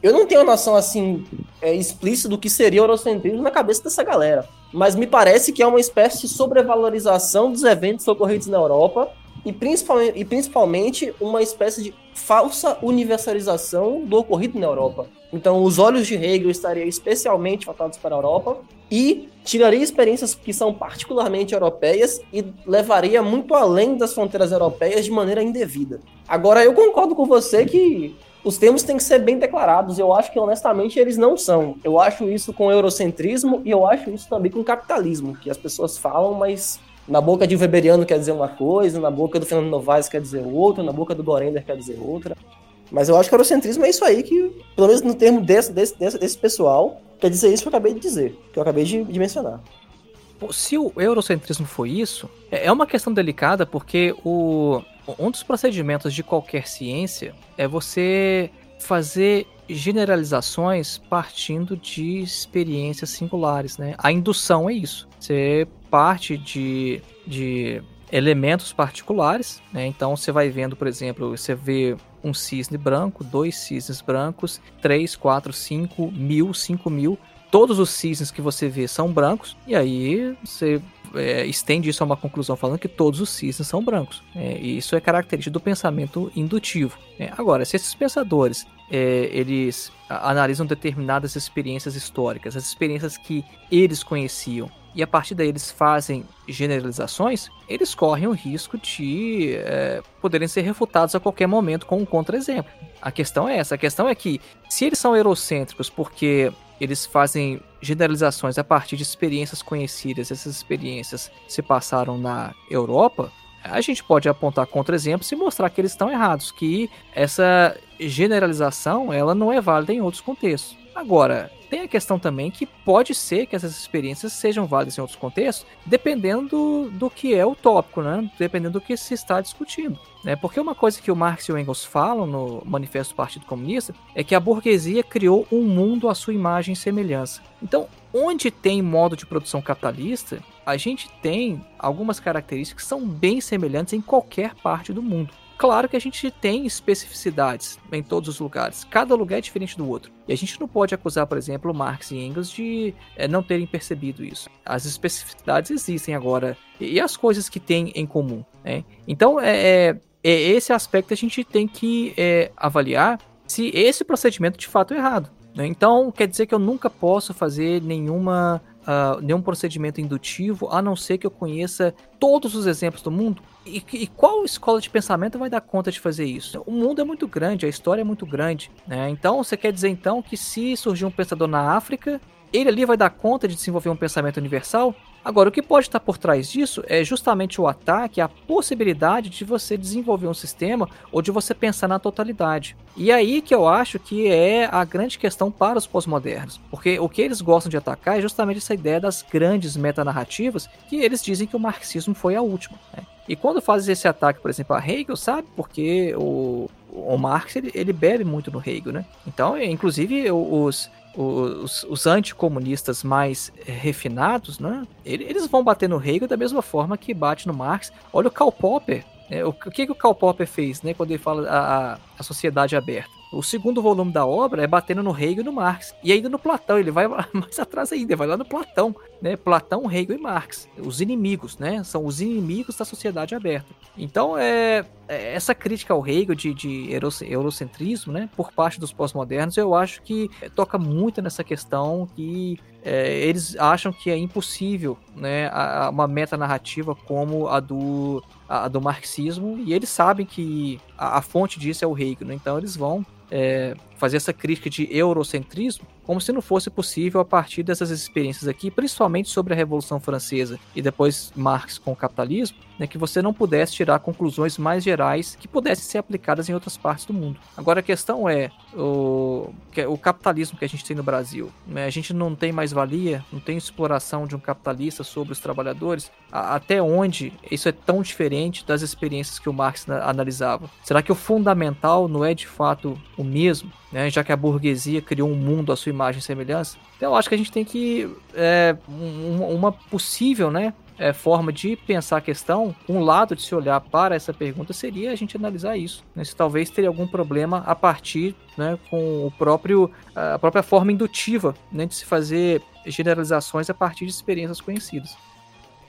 Eu não tenho noção, assim, é, explícita do que seria eurocentrismo na cabeça dessa galera. Mas me parece que é uma espécie de sobrevalorização dos eventos ocorridos na Europa e principalmente, e principalmente uma espécie de falsa universalização do ocorrido na Europa. Então, os olhos de Hegel estariam especialmente voltados para a Europa e tiraria experiências que são particularmente europeias e levaria muito além das fronteiras europeias de maneira indevida. Agora, eu concordo com você que os termos têm que ser bem declarados. Eu acho que, honestamente, eles não são. Eu acho isso com eurocentrismo e eu acho isso também com capitalismo, que as pessoas falam, mas na boca de um Weberiano quer dizer uma coisa, na boca do Fernando Novaes quer dizer outra, na boca do Gorender quer dizer outra. Mas eu acho que o eurocentrismo é isso aí que, pelo menos no termo desse, desse, desse, desse pessoal, quer dizer isso que eu acabei de dizer, que eu acabei de, de mencionar. Se o eurocentrismo foi isso, é, é uma questão delicada porque o, um dos procedimentos de qualquer ciência é você fazer generalizações partindo de experiências singulares, né? A indução é isso. Você parte de, de elementos particulares, né? Então você vai vendo, por exemplo, você vê um cisne branco, dois cisnes brancos, três, quatro, cinco, mil, cinco mil. Todos os cisnes que você vê são brancos, e aí você é, estende isso a uma conclusão falando que todos os cisnes são brancos. É, e isso é característica do pensamento indutivo. É, agora, se esses pensadores é, eles analisam determinadas experiências históricas, as experiências que eles conheciam, e a partir daí eles fazem generalizações, eles correm o risco de é, poderem ser refutados a qualquer momento com um contra-exemplo. A questão é essa: a questão é que, se eles são eurocêntricos porque eles fazem generalizações a partir de experiências conhecidas, essas experiências se passaram na Europa, a gente pode apontar contra-exemplos e mostrar que eles estão errados, que essa generalização ela não é válida em outros contextos. Agora, tem a questão também que pode ser que essas experiências sejam válidas em outros contextos, dependendo do, que é o tópico, né? dependendo do que se está discutindo. Né? Porque uma coisa que o Marx e o Engels falam no Manifesto do Partido Comunista é que a burguesia criou um mundo à sua imagem e semelhança. Então, onde tem modo de produção capitalista, a gente tem algumas características que são bem semelhantes em qualquer parte do mundo. Claro que a gente tem especificidades em todos os lugares. Cada lugar é diferente do outro. E a gente não pode acusar, por exemplo, Marx e Engels de é, não terem percebido isso. As especificidades existem agora. E as coisas que têm em comum. Né? Então, é, é, é, esse aspecto a gente tem que é, avaliar se esse procedimento de fato é errado. Né? Então, quer dizer que eu nunca posso fazer nenhuma uh, nenhum procedimento indutivo, a não ser que eu conheça todos os exemplos do mundo? E, e, qual escola de pensamento vai dar conta de fazer isso? O mundo é muito grande, a história é muito grande. Né? Então, você quer dizer então que se surgir um pensador na África, ele ali vai dar conta de desenvolver um pensamento universal? Agora, o que pode estar por trás disso é justamente o ataque, a possibilidade de você desenvolver um sistema ou de você pensar na totalidade. E aí que eu acho que é a grande questão para os pós-modernos, porque o que eles gostam de atacar é justamente essa ideia das grandes metanarrativas que eles dizem que o marxismo foi a última. Né? E quando fazem esse ataque, por exemplo, a Hegel, sabe? Porque o, o Marx ele, ele bebe muito no Hegel, né? Então, inclusive, os, os, os anticomunistas mais refinados, né? Eles vão bater no Hegel da mesma forma que bate no Marx. Olha o Karl Popper. Né? O, que, que o Karl Popper fez né, quando ele fala a, a, sociedade aberta? O segundo volume da obra é batendo no Hegel e no Marx. E ainda no Platão, ele vai <laughs> mais atrás ainda, vai lá no Platão, né? Platão, Hegel e Marx. Os inimigos, né? São os inimigos da sociedade aberta. Então, é, é essa crítica ao Hegel de, de eurocentrismo, né? Por parte dos pós-modernos, eu acho que toca muito nessa questão que é, eles acham que é impossível né, a, a uma metanarrativa como a do, a, do marxismo, e eles sabem que a, a fonte disso é o Hegel, né? então eles vão é, fazer essa crítica de eurocentrismo como se não fosse possível a partir dessas experiências aqui, principalmente sobre a Revolução Francesa e depois Marx com o capitalismo, né, que você não pudesse tirar conclusões mais gerais que pudessem ser aplicadas em outras partes do mundo. Agora a questão é o, o capitalismo que a gente tem no Brasil. Né, a gente não tem mais valia, não tem exploração de um capitalista sobre os trabalhadores. A, até onde isso é tão diferente das experiências que o Marx analisava? Será que o fundamental não é de fato o mesmo? né, já que a burguesia criou um mundo à sua imagem e semelhança. Então eu acho que a gente tem que é, uma possível, né, é, forma de pensar a questão, um lado de se olhar para essa pergunta seria a gente analisar isso. Né? Se talvez teria algum problema a partir né, com o próprio, a própria forma indutiva né, de se fazer generalizações a partir de experiências conhecidas.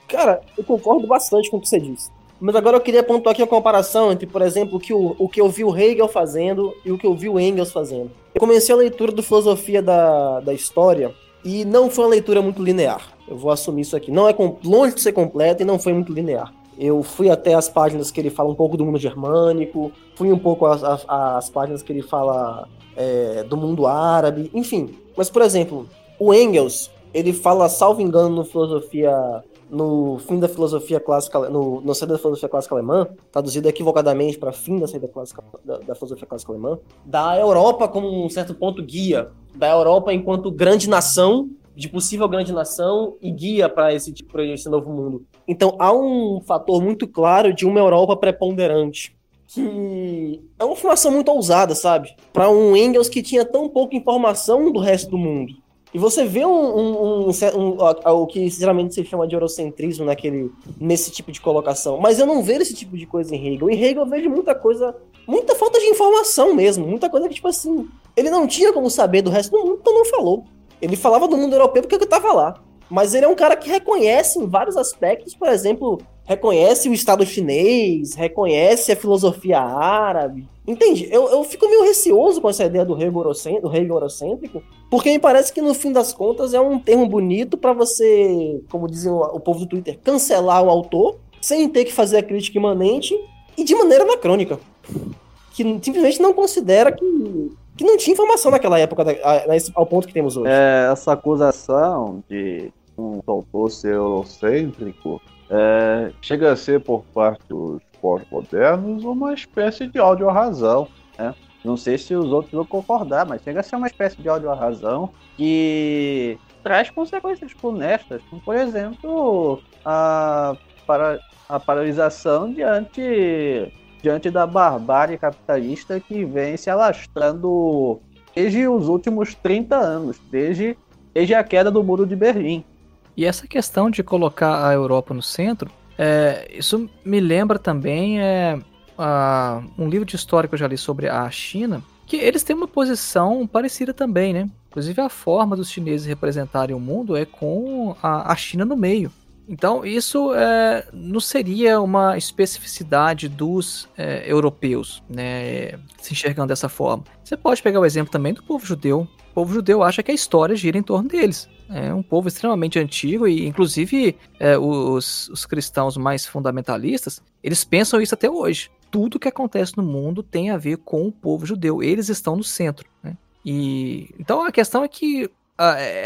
Cara, eu concordo bastante com o que você disse. Mas agora eu queria pontuar aqui a comparação entre, por exemplo, o que, o, o que eu vi o Hegel fazendo e o que eu vi o Engels fazendo. Eu comecei a leitura do Filosofia da, da História e não foi uma leitura muito linear. Eu vou assumir isso aqui. Não é longe de ser completa e não foi muito linear. Eu fui até as páginas que ele fala um pouco do mundo germânico, fui um pouco às páginas que ele fala é, do mundo árabe, enfim. Mas, por exemplo, o Engels, ele fala, salvo engano, no Filosofia no fim da filosofia clássica, no, no saída da filosofia clássica alemã, traduzido equivocadamente para fim da saída clássica, da, da, filosofia clássica alemã, da Europa como um certo ponto guia, da Europa enquanto grande nação, de possível grande nação e guia para esse tipo esse novo mundo. Então há um fator muito claro de uma Europa preponderante que é uma informação muito ousada, sabe? Para um Engels que tinha tão pouca informação do resto do mundo. E você vê um, um, um, um, o que geralmente se chama de eurocentrismo naquele, nesse tipo de colocação. Mas eu não vejo esse tipo de coisa em Hegel. Em Hegel eu vejo muita coisa, muita falta de informação mesmo. Muita coisa que, tipo assim, ele não tinha como saber do resto do mundo, então não falou. Ele falava do mundo europeu porque eu tava lá. Mas ele é um cara que reconhece em vários aspectos, por exemplo, reconhece o Estado chinês, reconhece a filosofia árabe. Entende? Eu, eu fico meio receoso com essa ideia do rei, do rei eurocêntrico, porque me parece que no fim das contas é um termo bonito para você, como dizem o, povo do Twitter, cancelar o autor sem ter que fazer a crítica imanente e de maneira anacrônica. Que simplesmente não considera que, que não tinha informação naquela época, ao ponto que temos hoje. É, essa acusação de um autor ser eurocêntrico é, chega a ser por parte dos pós-modernos uma espécie de à razão. Né? Não sei se os outros vão concordar, mas chega a ser uma espécie de à razão que traz consequências funestas, como por exemplo a, para, a paralisação diante, diante da barbárie capitalista que vem se alastrando desde os últimos 30 anos, desde, desde a queda do muro de Berlim. E essa questão de colocar a Europa no centro, é, isso me lembra também é, a, um livro de história que eu já li sobre a China, que eles têm uma posição parecida também, né? Inclusive a forma dos chineses representarem o mundo é com a, a China no meio. Então, isso é, não seria uma especificidade dos é, europeus, né, se enxergando dessa forma. Você pode pegar o exemplo também do povo judeu. O povo judeu acha que a história gira em torno deles. É um povo extremamente antigo e, inclusive, é, os, os cristãos mais fundamentalistas, eles pensam isso até hoje. Tudo que acontece no mundo tem a ver com o povo judeu. Eles estão no centro. Né? E então a questão é que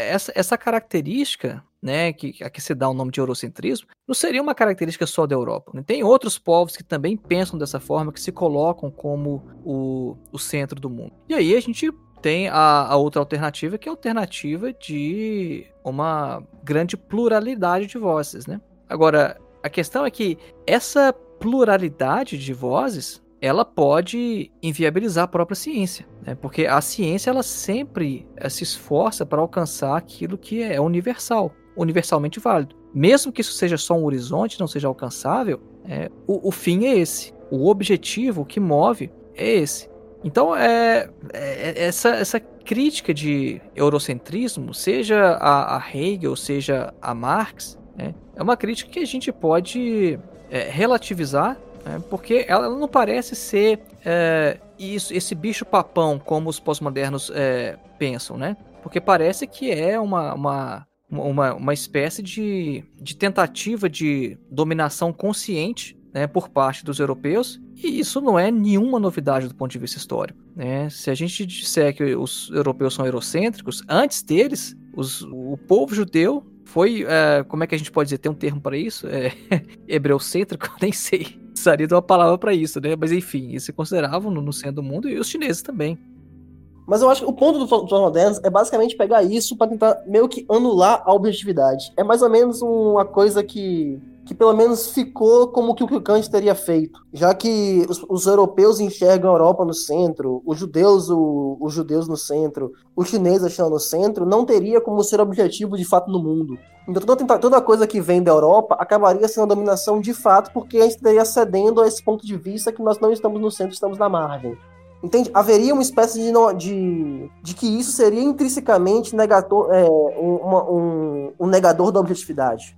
essa, essa característica, né, que a que se dá o nome de eurocentrismo, não seria uma característica só da Europa. Né? Tem outros povos que também pensam dessa forma, que se colocam como o, o centro do mundo. E aí a gente tem a, a, outra alternativa, que é a alternativa de uma grande pluralidade de vozes, né? Agora, a questão é que essa pluralidade de vozes, ela pode inviabilizar a própria ciência, né? Porque a ciência, ela sempre eh, se esforça para alcançar aquilo que é universal, universalmente válido. Mesmo que isso seja só um horizonte, não seja alcançável, é, o, o fim é esse. O objetivo que move é esse. Então, é, é, essa, essa crítica de eurocentrismo, seja a, a Hegel, seja a Marx, né, é uma crítica que a gente pode é, relativizar, né, porque ela não parece ser é, isso, esse bicho-papão como os pós-modernos é, pensam, né? Porque parece que é uma, uma, uma, uma espécie de, de tentativa de dominação consciente né, por parte dos europeus e isso não é nenhuma novidade do ponto de vista histórico. Né? Se a gente disser que os europeus são eurocêntricos, antes deles, os, o povo judeu foi, é, como é que a gente pode dizer, tem um termo para isso? É, <laughs> hebreucêntrico? <laughs> Nem sei. Precisaria de uma palavra para isso, né? Mas enfim, eles se consideravam no, no centro do mundo e os chineses também. Mas eu acho que o ponto dos modernos é basicamente pegar isso para tentar meio que anular a objetividade. É mais ou menos uma coisa que que pelo menos ficou como que o que o Kant teria feito, já que os, os europeus enxergam a Europa no centro, os judeus o, os judeus no centro, os chineses achando no centro, não teria como ser objetivo de fato no mundo. Então toda, toda coisa que vem da Europa acabaria sendo a dominação de fato, porque a gente estaria cedendo a esse ponto de vista que nós não estamos no centro, estamos na margem. Entende? Haveria uma espécie de, de, de que isso seria intrinsecamente negador, é, um, um, um negador da objetividade.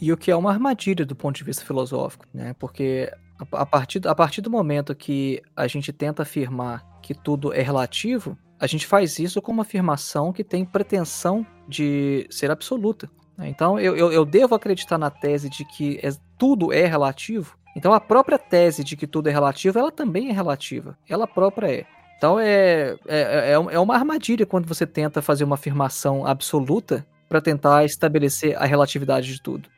E o que é uma armadilha do ponto de vista filosófico, né? Porque a partir, a partir do momento que a gente tenta afirmar que tudo é relativo, a gente faz isso com uma afirmação que tem pretensão de ser absoluta. Né? Então eu, eu, eu devo acreditar na tese de que é, tudo é relativo. Então a própria tese de que tudo é relativo, ela também é relativa. Ela própria é. Então é, é, é, é uma armadilha quando você tenta fazer uma afirmação absoluta para tentar estabelecer a relatividade de tudo.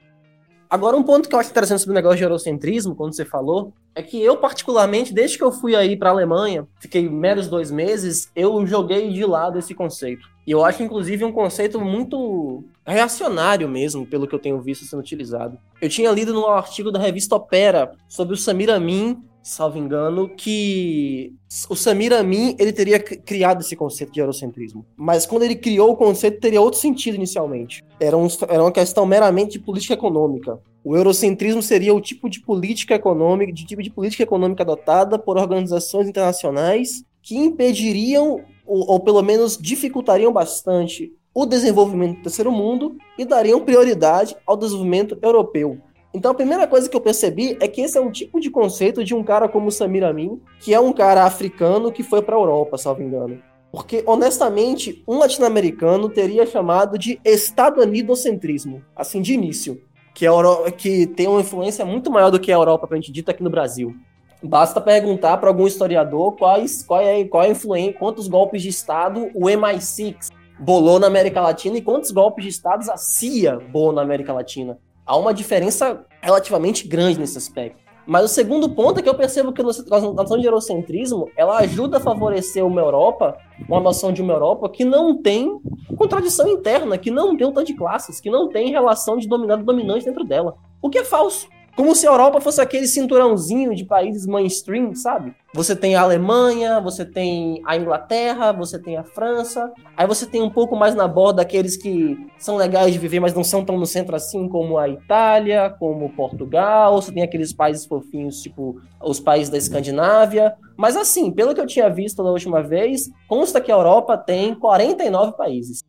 Agora, um ponto que eu acho interessante sobre o negócio de eurocentrismo, quando você falou, é que eu, particularmente, desde que eu fui aí para a Alemanha, fiquei meros dois meses, eu joguei de lado esse conceito. E eu acho, inclusive, um conceito muito reacionário mesmo, pelo que eu tenho visto sendo utilizado. Eu tinha lido num artigo da revista Opera sobre o Samir Amin, salvo engano, que o Samir Amin ele teria criado esse conceito de eurocentrismo. Mas quando ele criou o conceito, teria outro sentido inicialmente. Era, um, era uma questão meramente de política econômica. O eurocentrismo seria o tipo de política econômica, de tipo de política econômica adotada por organizações internacionais que impediriam ou, ou pelo menos dificultariam bastante o desenvolvimento do terceiro mundo e dariam prioridade ao desenvolvimento europeu. Então a primeira coisa que eu percebi é que esse é um tipo de conceito de um cara como Samir Amin, que é um cara africano que foi para a Europa, salvo engano. Porque, honestamente, um latino-americano teria chamado de estadonidocentrismo, assim, de início. Que, Euro... que tem uma influência muito maior do que a Europa, pra gente dito, aqui no Brasil. Basta perguntar para algum historiador quais, qual é, qual é a influência, quantos golpes de Estado o MI6 bolou na América Latina e quantos golpes de Estado a CIA bolou na América Latina há uma diferença relativamente grande nesse aspecto. Mas o segundo ponto é que eu percebo que a noção de eurocentrismo ela ajuda a favorecer uma Europa, uma noção de uma Europa que não tem contradição interna, que não tem um tanto de classes, que não tem relação de dominado e dominante dentro dela. O que é falso. Como se a Europa fosse aquele cinturãozinho de países mainstream, sabe? Você tem a Alemanha, você tem a Inglaterra, você tem a França. Aí você tem um pouco mais na borda aqueles que são legais de viver, mas não são tão no centro assim, como a Itália, como Portugal. Você tem aqueles países fofinhos, tipo os países da Escandinávia. Mas assim, pelo que eu tinha visto da última vez, consta que a Europa tem 49 países.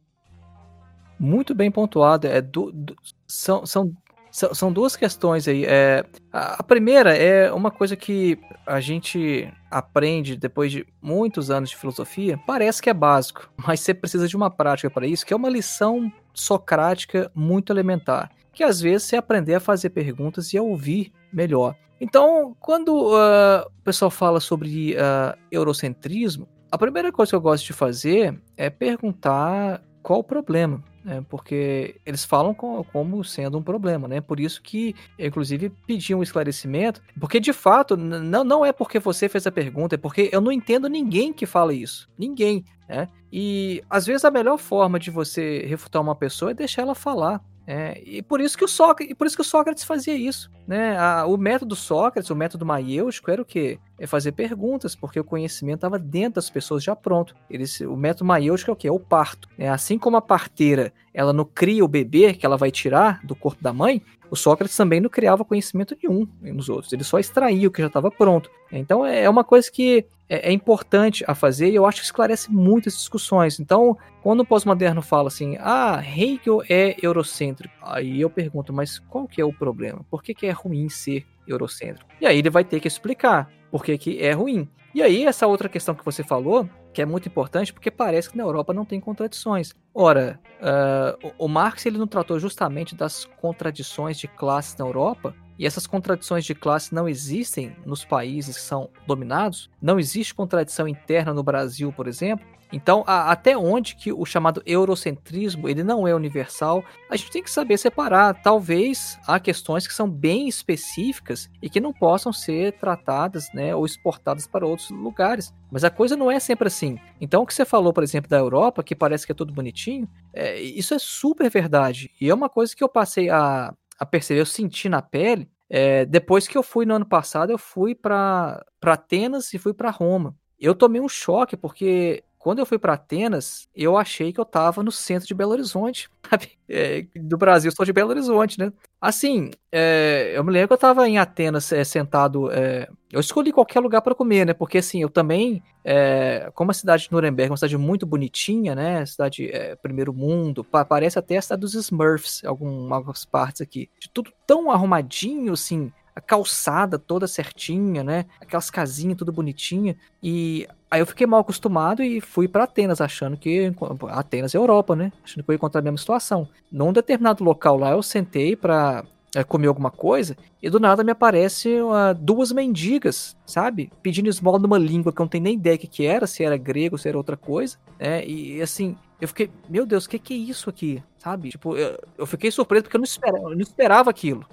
Muito bem pontuado. É do, do, são, são são, duas questões aí. É, a, primeira é uma coisa que a gente aprende depois de muitos anos de filosofia, parece que é básico, <laughs> mas você precisa de uma prática para isso, que é uma lição socrática muito elementar, que às vezes você aprender a fazer perguntas e a ouvir melhor. Então, quando uh, o pessoal fala sobre uh, eurocentrismo, a primeira coisa que eu gosto de fazer é perguntar qual o problema né, porque eles falam com, como sendo um problema, né? Por isso que, inclusive, pedi um esclarecimento, porque de fato, não, não é porque você fez a pergunta, é porque eu não entendo ninguém que fala isso. Ninguém, né? E às vezes a melhor forma de você refutar uma pessoa é deixar ela falar. É, e por isso que o Sócrates, por isso que o Sócrates fazia isso, né? A, o método Sócrates, o método maiêutico era o quê? É fazer perguntas, porque o conhecimento estava dentro das pessoas já pronto. Eles, o método maiêutico é o quê? É o parto. É assim como a parteira, ela não cria o bebê que ela vai tirar do corpo da mãe, o Sócrates também não criava conhecimento nenhum nos outros, ele só extraía o que já estava pronto. Então é, é uma coisa que é, é, importante a fazer e eu acho que esclarece muitas discussões. Então, quando o pós-moderno fala assim, ah, Hegel é eurocêntrico, aí eu pergunto, mas qual que é o problema? Por que, que é ruim ser eurocêntrico? E aí ele vai ter que explicar por que, que é ruim. E aí, essa outra questão que você falou, que é muito importante, porque parece que na Europa não tem contradições. Ora, uh, o Marx ele não tratou justamente das contradições de classes na Europa, e essas contradições de classe não existem nos países que são dominados, não existe contradição interna no Brasil, por exemplo. Então, a, até onde que o chamado eurocentrismo ele não é universal, a gente tem que saber separar. Talvez há questões que são bem específicas e que não possam ser tratadas, né, ou exportadas para outros lugares. Mas a coisa não é sempre assim. Então, o que você falou, por exemplo, da Europa, que parece que é tudo bonitinho, é, isso é super verdade. E é uma coisa que eu passei a a perceber, eu senti na pele. É, depois que eu fui no ano passado, eu fui para Atenas e fui para Roma. Eu tomei um choque porque quando eu fui para Atenas, eu achei que eu tava no centro de Belo Horizonte, <laughs> sabe? É, do Brasil, estou de Belo Horizonte, né? Assim, é, eu me lembro que eu tava em Atenas é, sentado. É, eu escolhi qualquer lugar para comer, né? Porque assim, eu também, é, como a cidade de Nuremberg é uma cidade muito bonitinha, né? Cidade é, primeiro mundo, parece até a cidade dos Smurfs, algumas partes aqui. De tudo tão arrumadinho, assim, a calçada toda certinha, né? Aquelas casinhas tudo bonitinha. E aí eu fiquei mal acostumado e fui para Atenas, achando que Atenas é Europa, né? Achando que eu ia encontrar a mesma situação. Num determinado local lá, eu sentei para é, comer alguma coisa e do nada me aparece uh, duas mendigas, sabe? Pedindo esmola numa língua que eu não tenho nem ideia o que, que era, se era grego, se era outra coisa, né? E assim, eu fiquei, meu Deus, o que, que é isso aqui, sabe? Tipo, eu, eu fiquei surpreso porque eu não esperava, eu não esperava aquilo.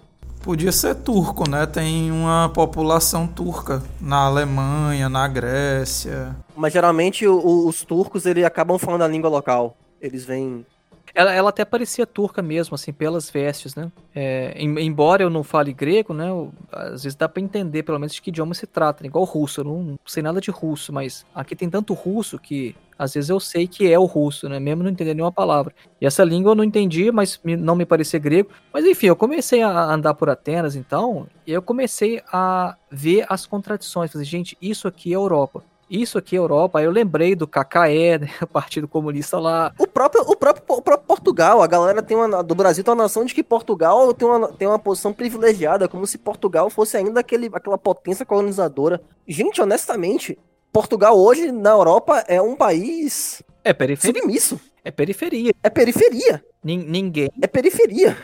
Podia ser turco, né? Tem uma população turca na Alemanha, na Grécia. Mas geralmente o, os turcos eles acabam falando a língua local. Eles vêm. Ela, ela até parecia turca mesmo, assim, pelas vestes, né? É, em, embora eu não fale grego, né? Eu, às vezes dá para entender pelo menos de que idioma se trata, né? igual russo. Eu não sei nada de russo, mas aqui tem tanto russo que às vezes eu sei que é o russo, né? Mesmo não entender nenhuma palavra. E essa língua eu não entendi, mas não me parecia grego. Mas enfim, eu comecei a andar por Atenas, então, e eu comecei a ver as contradições. Falei, gente, isso aqui é Europa isso aqui é Europa. Aí eu lembrei do KKE, <laughs> né, o Partido Comunista lá. O próprio, o próprio, o próprio Portugal, a galera tem uma, do Brasil tem uma noção de que Portugal tem uma, tem uma posição privilegiada, como se Portugal fosse ainda aquele, aquela potência colonizadora. Gente, honestamente, Portugal hoje na Europa é um país é periferia. submisso. É periferia. É periferia. ninguém. É periferia.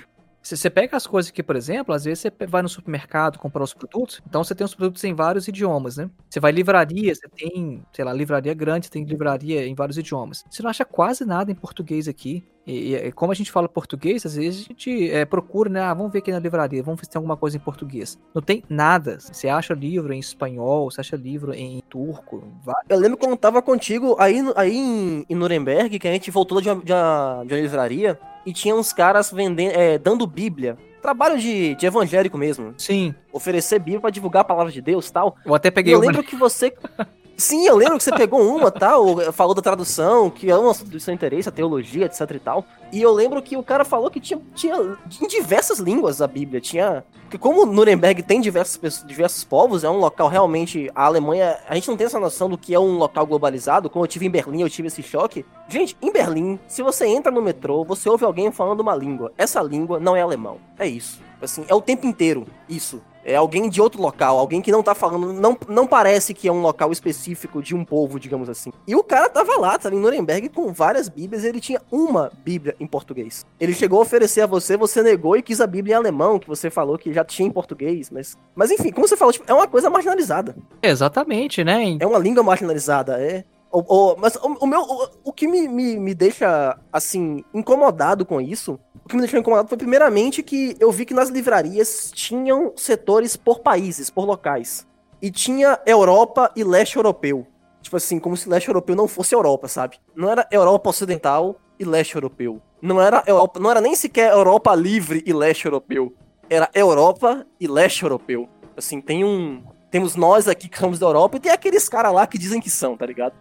Você pega as coisas aqui, por exemplo, às vezes você vai no supermercado comprar os produtos, então você tem os produtos em vários idiomas, né? Você vai em livraria, você tem, sei lá, livraria grande, você tem livraria em vários idiomas. Você não acha quase nada em português aqui. E, e como a gente fala português, às vezes a gente é, procura, né? Ah, vamos ver aqui na livraria, vamos ver se tem alguma coisa em português. Não tem nada. Você acha livro em espanhol, você acha livro em turco. Eu lembro quando eu tava contigo aí, aí em, em Nuremberg, que a gente voltou de uma, de uma, de uma livraria e tinha uns caras vendendo, é, dando Bíblia. Trabalho de, de evangélico mesmo. Sim. Oferecer Bíblia para divulgar a palavra de Deus tal. Eu até peguei Eu lembro que você. <laughs> Sim, eu lembro que você pegou uma, tal, falou da tradução, que é um do seu interesse, a teologia, etc e tal. E eu lembro que o cara falou que tinha, tinha em diversas línguas a Bíblia. Tinha. Porque como Nuremberg tem diversos, diversos povos, é um local realmente. A Alemanha. A gente não tem essa noção do que é um local globalizado. Como eu tive em Berlim, eu tive esse choque. Gente, em Berlim, se você entra no metrô, você ouve alguém falando uma língua. Essa língua não é alemão. É isso. Assim, é o tempo inteiro. Isso é alguém de outro local, alguém que não tá falando, não, não parece que é um local específico de um povo, digamos assim. E o cara tava lá, tava em Nuremberg com várias bíblias, ele tinha uma bíblia em português. Ele chegou a oferecer a você, você negou e quis a bíblia em alemão, que você falou que já tinha em português, mas... Mas enfim, como você falou, tipo, é uma coisa marginalizada. Exatamente, né? É uma língua marginalizada, é... O, o, mas o, o meu, o, o que me, me, me deixa, assim, incomodado com isso o que me deixou incomodado foi, primeiramente, que eu vi que nas livrarias tinham setores por países, por locais. E tinha Europa e leste europeu. Tipo assim, como se leste europeu não fosse Europa, sabe? Não era Europa ocidental e leste europeu. Não era Europa, não era nem sequer Europa livre e leste europeu. Era Europa e leste europeu. Assim, tem um. Temos nós aqui que somos da Europa e tem aqueles caras lá que dizem que são, tá ligado?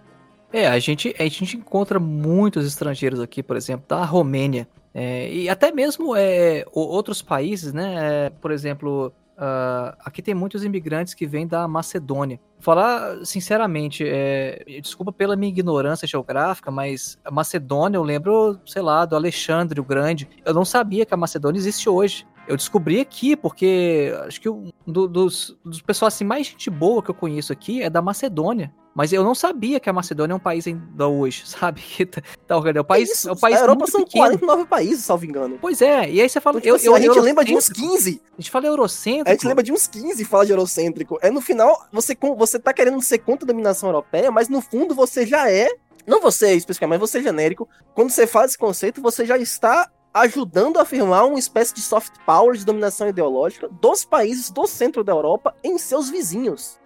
É, a gente, a gente encontra muitos estrangeiros aqui, por exemplo, da Romênia, é, e até mesmo é, outros países, né? É, por exemplo, uh, aqui tem muitos imigrantes que vêm da Macedônia. Falar sinceramente, é, desculpa pela minha ignorância geográfica, mas a Macedônia, eu lembro, sei lá, do Alexandre o Grande. Eu não sabia que a Macedônia existe hoje. Eu descobri aqui, porque acho que um do, dos, dos pessoas assim, mais gente boa que eu conheço aqui é da Macedônia. Mas eu não sabia que a Macedônia é um país ainda hoje, <laughs> sabe? tá, tá, é o país, isso, é o país a Europa são pequeno. 49 países, salvo engano. Pois é, e aí você fala... Então, tipo eu, assim, eu, a gente lembra de uns 15. A gente fala eurocêntrico. A gente lembra de uns 15 e fala de eurocêntrico. É no final, você, você tá querendo ser contra a dominação europeia, mas no fundo você já é... Não você especificamente, mas você genérico. Quando você faz esse conceito, você já está ajudando a afirmar uma espécie de soft power de dominação ideológica dos países do centro da Europa em seus vizinhos.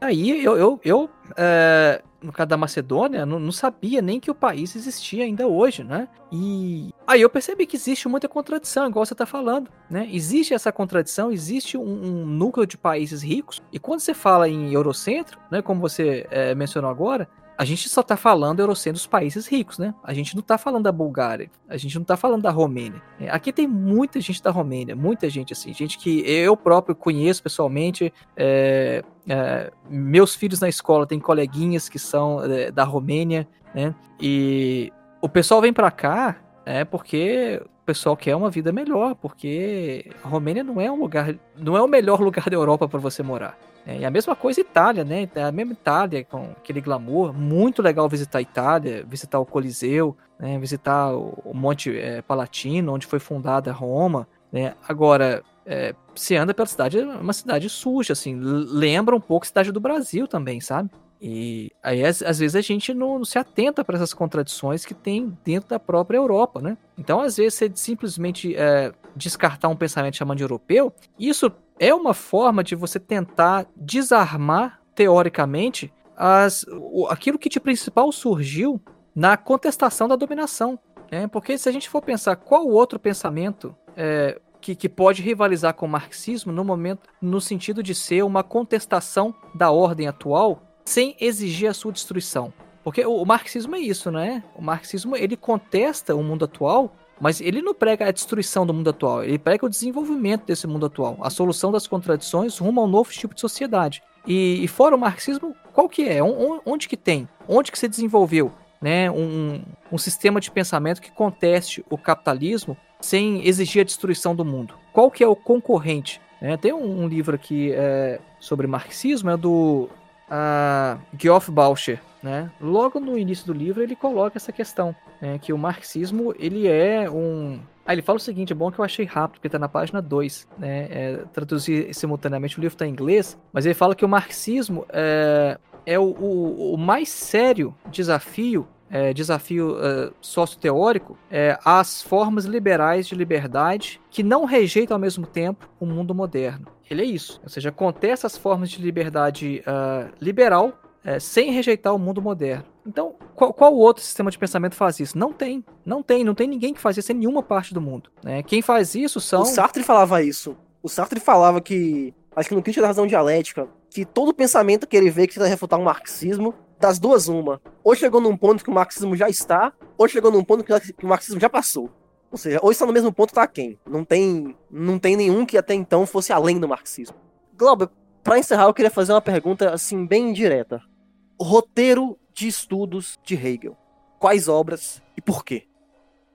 Aí eu, eu, eu é, no caso da Macedônia, não, não, sabia nem que o país existia ainda hoje, né? E aí eu percebi que existe muita contradição, igual você está falando, né? Existe essa contradição, existe um, um, núcleo de países ricos, e quando você fala em Eurocentro, né, como você é, mencionou agora, a gente só está falando Eurocentro dos países ricos, né? A gente não está falando da Bulgária, a gente não está falando da Romênia. É, aqui tem muita gente da Romênia, muita gente assim, gente que eu próprio conheço pessoalmente. É, é, meus filhos na escola têm coleguinhas que são é, da Romênia, né? E o pessoal vem para cá é porque o pessoal quer uma vida melhor, porque a Romênia não é um lugar, não é o melhor lugar da Europa para você morar. É, e a mesma coisa Itália, né? É a mesma Itália com aquele glamour. Muito legal visitar a Itália, visitar o Coliseu, né? visitar o Monte é, Palatino, onde foi fundada Roma. Né? Agora, é, se anda pela cidade, é uma cidade suja, assim. Lembra um pouco a cidade do Brasil também, sabe? E aí, às, às vezes, a gente não, não se atenta para essas contradições que tem dentro da própria Europa, né? Então, às vezes, você simplesmente é, descartar um pensamento chamado de europeu, isso é uma forma de você tentar desarmar, teoricamente, as, aquilo que de principal surgiu na contestação da dominação. Né? Porque se a gente for pensar qual outro pensamento é, que, que, pode rivalizar com o marxismo no momento, no sentido de ser uma contestação da ordem atual sem exigir a sua destruição. Porque o, o marxismo é isso, né? O marxismo ele contesta o mundo atual mas ele não prega a destruição do mundo atual, ele prega o desenvolvimento desse mundo atual, a solução das contradições rumo a um novo tipo de sociedade. E, e fora o marxismo, qual que é? Onde que tem? Onde que se desenvolveu né, um, um sistema de pensamento que conteste o capitalismo sem exigir a destruição do mundo? Qual que é o concorrente? É, tem um, um, livro aqui é, sobre marxismo, é do uh, Geoff Bauscher, né? Logo no início do livro ele coloca essa questão, né? que o marxismo ele é um... Ah, ele fala o seguinte, é bom que eu achei rápido, porque está na página 2, né? É, traduzir simultaneamente, o livro está em inglês, mas ele fala que o marxismo é, é o, o, o mais sério desafio é, desafio uh, socioteórico é, às formas liberais de liberdade que não rejeitam ao mesmo tempo o mundo moderno. Ele é isso, ou seja, contesta as formas de liberdade uh, liberal é, sem rejeitar o mundo moderno. Então, qual, qual, outro sistema de pensamento faz isso? Não tem. Não tem. Não tem ninguém que faz isso em nenhuma parte do mundo. Né? Quem faz isso são. O Sartre falava isso. O Sartre falava que, acho que no Crítica da Razão Dialética, que todo pensamento que ele vê que tenta refutar o marxismo, das duas, uma. Ou chegou num ponto que o marxismo já está, ou chegou num ponto que o marxismo já passou. Ou seja, ou está no mesmo ponto, tá quem? Não tem, não tem nenhum que até então fosse além do marxismo. Glauber, para encerrar, eu queria fazer uma pergunta assim bem direta roteiro de estudos de Hegel. Quais obras e por quê?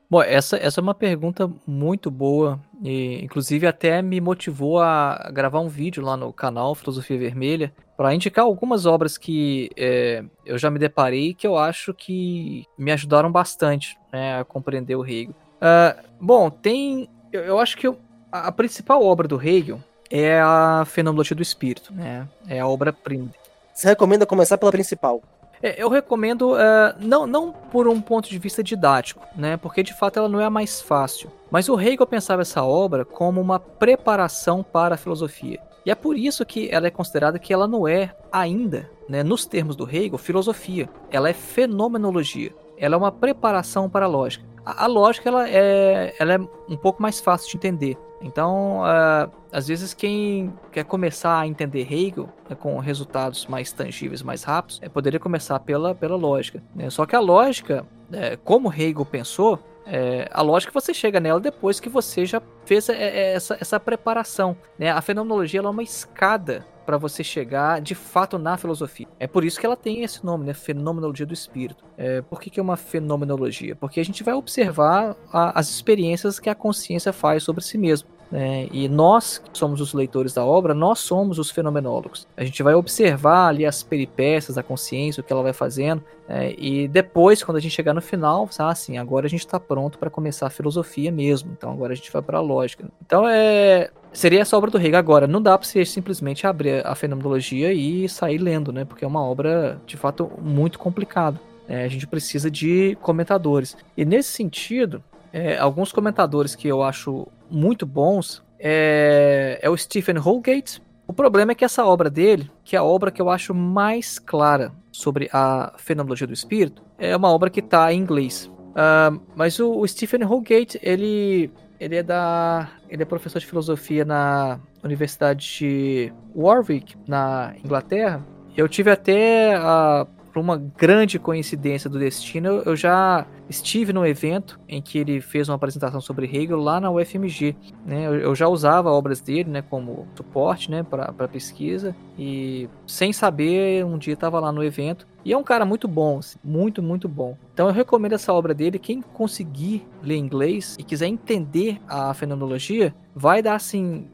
Bom, essa, essa é uma pergunta muito boa e inclusive até me motivou a gravar um vídeo lá no canal Filosofia Vermelha para indicar algumas obras que é, eu já me deparei que eu acho que me ajudaram bastante né, a compreender o Hegel. Uh, bom, tem. Eu, eu acho que eu, a, a, principal obra do Hegel é a Fenomenologia do Espírito, né? É a obra-prima. Você recomenda começar pela principal? É, eu recomendo, uh, não, não por um ponto de vista didático, né? Porque de fato ela não é a mais fácil. Mas o Hegel pensava essa obra como uma preparação para a filosofia. E é por isso que ela é considerada que ela não é ainda, né, nos termos do Hegel, filosofia. Ela é fenomenologia. Ela é uma preparação para a lógica. A, a lógica ela é, ela é um pouco mais fácil de entender. Então, uh, às vezes quem quer começar a entender Hegel né, com resultados mais tangíveis, mais rápidos, é, poderia começar pela, pela lógica. Né? Só que a lógica, é, como Hegel pensou, é, a lógica você chega nela depois que você já fez essa, essa preparação. Né? A fenomenologia é uma escada para você chegar de fato na filosofia. É por isso que ela tem esse nome, né? Fenomenologia do espírito. É, por que, que é uma fenomenologia? Porque a gente vai observar a, as experiências que a consciência faz sobre si mesmo. Né? E nós, que somos os leitores da obra, nós somos os fenomenólogos. A gente vai observar ali as peripécias da consciência, o que ela vai fazendo, né? e depois, quando a gente chegar no final, ah, assim, agora a gente está pronto para começar a filosofia mesmo. Então agora a gente vai para a lógica. Então é seria essa obra do Hegel agora. Não dá para você simplesmente abrir a fenomenologia e sair lendo, né? Porque é uma obra de fato muito complicada. É, a gente precisa de comentadores. E nesse sentido, é, alguns comentadores que eu acho muito bons é, é o Stephen Holgate. O problema é que essa obra dele, que é a obra que eu acho mais clara sobre a fenomenologia do espírito, é uma obra que está em inglês. Uh, mas o, o, Stephen Holgate, ele, ele é da, ele é professor de filosofia na Universidade de Warwick, na Inglaterra. Eu tive até a por uma grande coincidência do destino, eu já estive no evento em que ele fez uma apresentação sobre Hegel lá na UFMG. Né? Eu, já usava obras dele né, como suporte né, para pesquisa e sem saber, um dia estava lá no evento. E é um cara muito bom, assim, muito, muito bom. Então eu recomendo essa obra dele. Quem conseguir ler inglês e quiser entender a fenomenologia, vai dar assim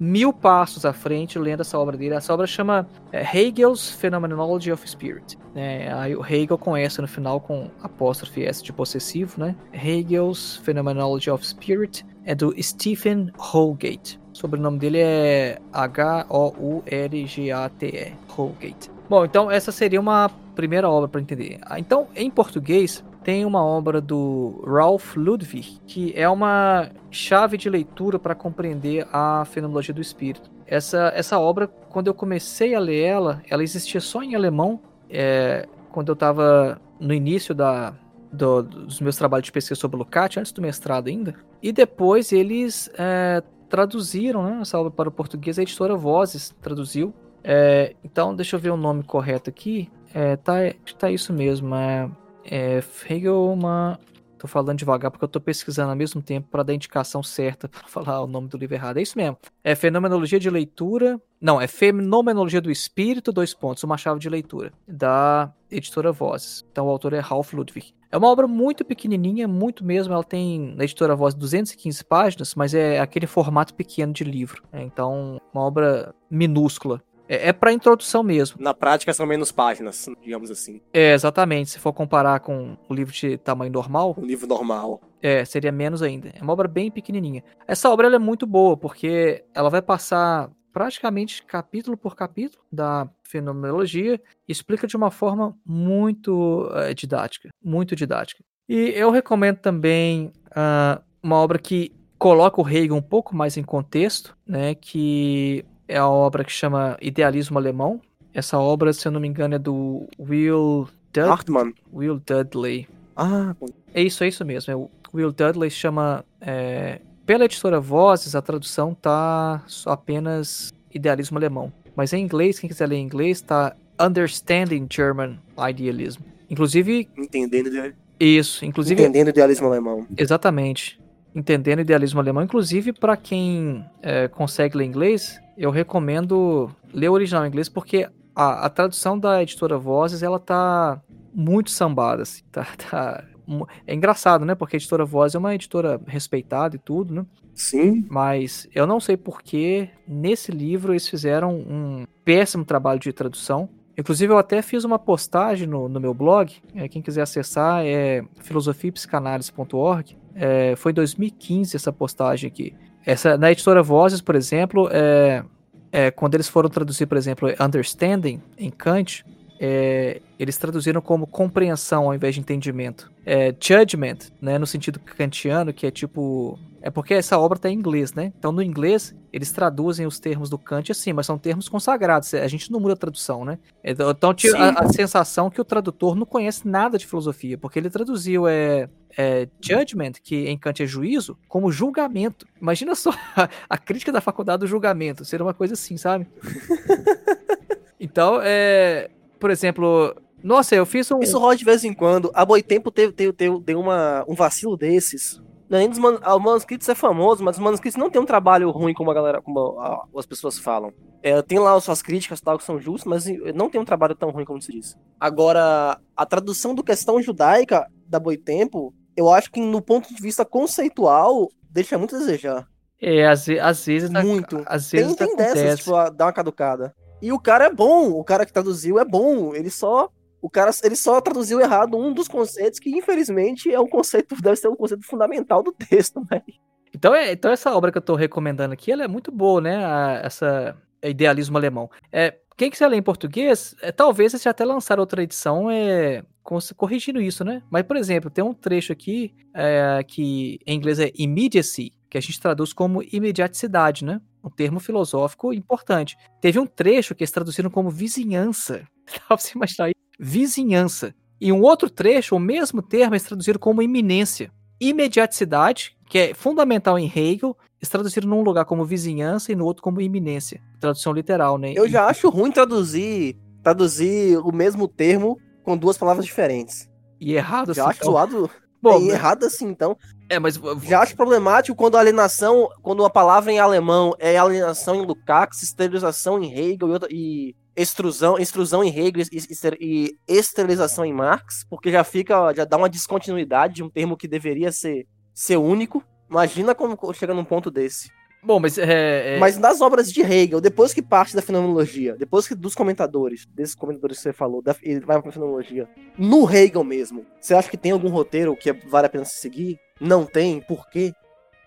mil passos à frente lendo essa obra dele. Essa obra chama é, Hegel's Phenomenology of Spirit. É, aí o Hegel conhece no final com apóstrofe S de possessivo, né? Hegel's Phenomenology of Spirit é do Stephen Holgate. O sobrenome dele é H-O-U-L-G-A-T-E. Holgate. Bom, então essa seria uma primeira obra para entender. Ah, então, em português, tem uma obra do Ralph Ludwig, que é uma chave de leitura para compreender a fenomenologia do espírito. Essa, essa obra, quando eu comecei a ler ela, ela existia só em alemão, é, quando eu estava no início da, do, dos meus trabalhos de pesquisa sobre Lukács, antes do mestrado ainda. E depois eles é, traduziram né, essa obra para o português, a editora Vozes traduziu. É, então, deixa eu ver o nome correto aqui. É, tá, tá isso mesmo. É, é Hegelman. Tô falando devagar porque eu tô pesquisando ao mesmo tempo para dar indicação certa para <laughs> falar o nome do livro errado. É isso mesmo. É Fenomenologia de Leitura. Não, é Fenomenologia do Espírito, dois pontos, uma chave de leitura, da editora Vozes. Então o autor é Ralph Ludwig. É uma obra muito pequenininha, muito mesmo. Ela tem na editora Voz 215 páginas, mas é aquele formato pequeno de livro. É, então, uma obra minúscula. É, é para introdução mesmo. Na prática são menos páginas, digamos assim. É, exatamente. Se for comparar com o livro de tamanho normal. O livro normal. É, seria menos ainda. É uma obra bem pequenininha. Essa obra é muito boa, porque ela vai passar praticamente capítulo por capítulo da fenomenologia e explica de uma forma muito uh, didática. Muito didática. E eu recomendo também uh, uma obra que coloca o Hegel um pouco mais em contexto, né, que é a obra que chama Idealismo Alemão. Essa obra, se eu não me engano, é do Will Dud Hartmann. Will Dudley. Ah, é isso, é isso mesmo. É o Will Dudley chama. É, pela editora Vozes, a tradução tá apenas Idealismo Alemão. Mas em inglês, quem quiser ler em inglês, tá Understanding German Idealism. Inclusive. Entendendo. Isso, inclusive. Entendendo idealismo alemão. Exatamente. Entendendo idealismo alemão. Inclusive, para quem é, consegue ler inglês, eu recomendo ler o original em inglês porque a, a tradução da editora Vozes ela tá muito sambada, assim, tá, <laughs> tá, é engraçado, né? Porque a editora Voz é uma editora respeitada e tudo, né? Sim. Mas eu não sei porque nesse livro eles fizeram um péssimo trabalho de tradução. Inclusive, eu até fiz uma postagem no, no meu blog. É, quem quiser acessar é filosofiapsicanálise.org. É, foi em 2015 essa postagem aqui. Essa, na editora Vozes, por exemplo, é, é, quando eles foram traduzir, por exemplo, understanding em Kant, é, eles traduziram como compreensão ao invés de entendimento. É, judgment, né, no sentido kantiano, que é tipo. É porque essa obra está em inglês, né? Então, no inglês, eles traduzem os termos do Kant assim, mas são termos consagrados. A gente não muda a tradução, né? Então, tinha a, a, sensação que o tradutor não conhece nada de filosofia, porque ele traduziu é, é, judgment, que em Kant é juízo, como julgamento. Imagina só a, <laughs> a crítica da faculdade do julgamento, seria uma coisa assim, sabe? <laughs> então, é, por exemplo, nossa, eu fiz um. Isso rola de vez em quando. A Boitempo teve, teve, teve, teve uma, um vacilo desses. Além dos man... Ah, manuscritos é famoso, mas os manuscritos não tem um trabalho ruim como a galera, como a, as pessoas falam. É, tem lá as suas críticas tal que são justas, mas não tem um trabalho tão ruim como se diz. Agora, a tradução do questão judaica da Boitempo, eu acho que no ponto de vista conceitual deixa muito a desejar. É, às, às vezes muito. Às vezes tem, tem dessas, tipo, dá uma caducada. E o cara é bom, o cara que traduziu é bom. Ele só. O cara ele só traduziu errado um dos conceitos que, infelizmente, é um conceito, <laughs> deve ser um conceito fundamental do texto, né? Então, é, então essa obra que eu estou recomendando aqui, ela é muito boa, né? A, essa idealismo alemão. É, quem quiser ler em português, é, talvez eles até lançaram outra edição é, corrigindo isso, né? Mas, por exemplo, tem um trecho aqui é, que em inglês é immediacy, que a gente traduz como imediaticidade, né? Um termo filosófico importante. Teve um trecho que eles traduziram como vizinhança. <laughs> Dá pra você imaginar isso? vizinhança. E um outro trecho, o mesmo termo, é traduzido como iminência. Imediaticidade, que é fundamental em Hegel, é traduzido num lugar como vizinhança e no outro como iminência. Tradução literal, né? Eu já acho ruim traduzir, traduzir o mesmo termo com duas palavras diferentes. E errado Já assim. acho então. zoado. Bom, é, errado assim, então. É, mas Já acho problemático quando a alienação, quando a palavra em alemão é alienação em Lukács, esterilização em Hegel e, outra- e extrusão, extrusão em Hegel e, e esterilização em Marx, porque já fica, já dá uma descontinuidade de um termo que deveria ser, ser único. Imagina como chega num ponto desse. Bom, mas é, é- Mas nas obras de Hegel, depois que parte da fenomenologia, depois que dos comentadores, desses comentadores que você falou, da, ele vai pra fenomenologia, no Hegel mesmo, você acha que tem algum roteiro que vale a pena se seguir? Não tem? Por quê?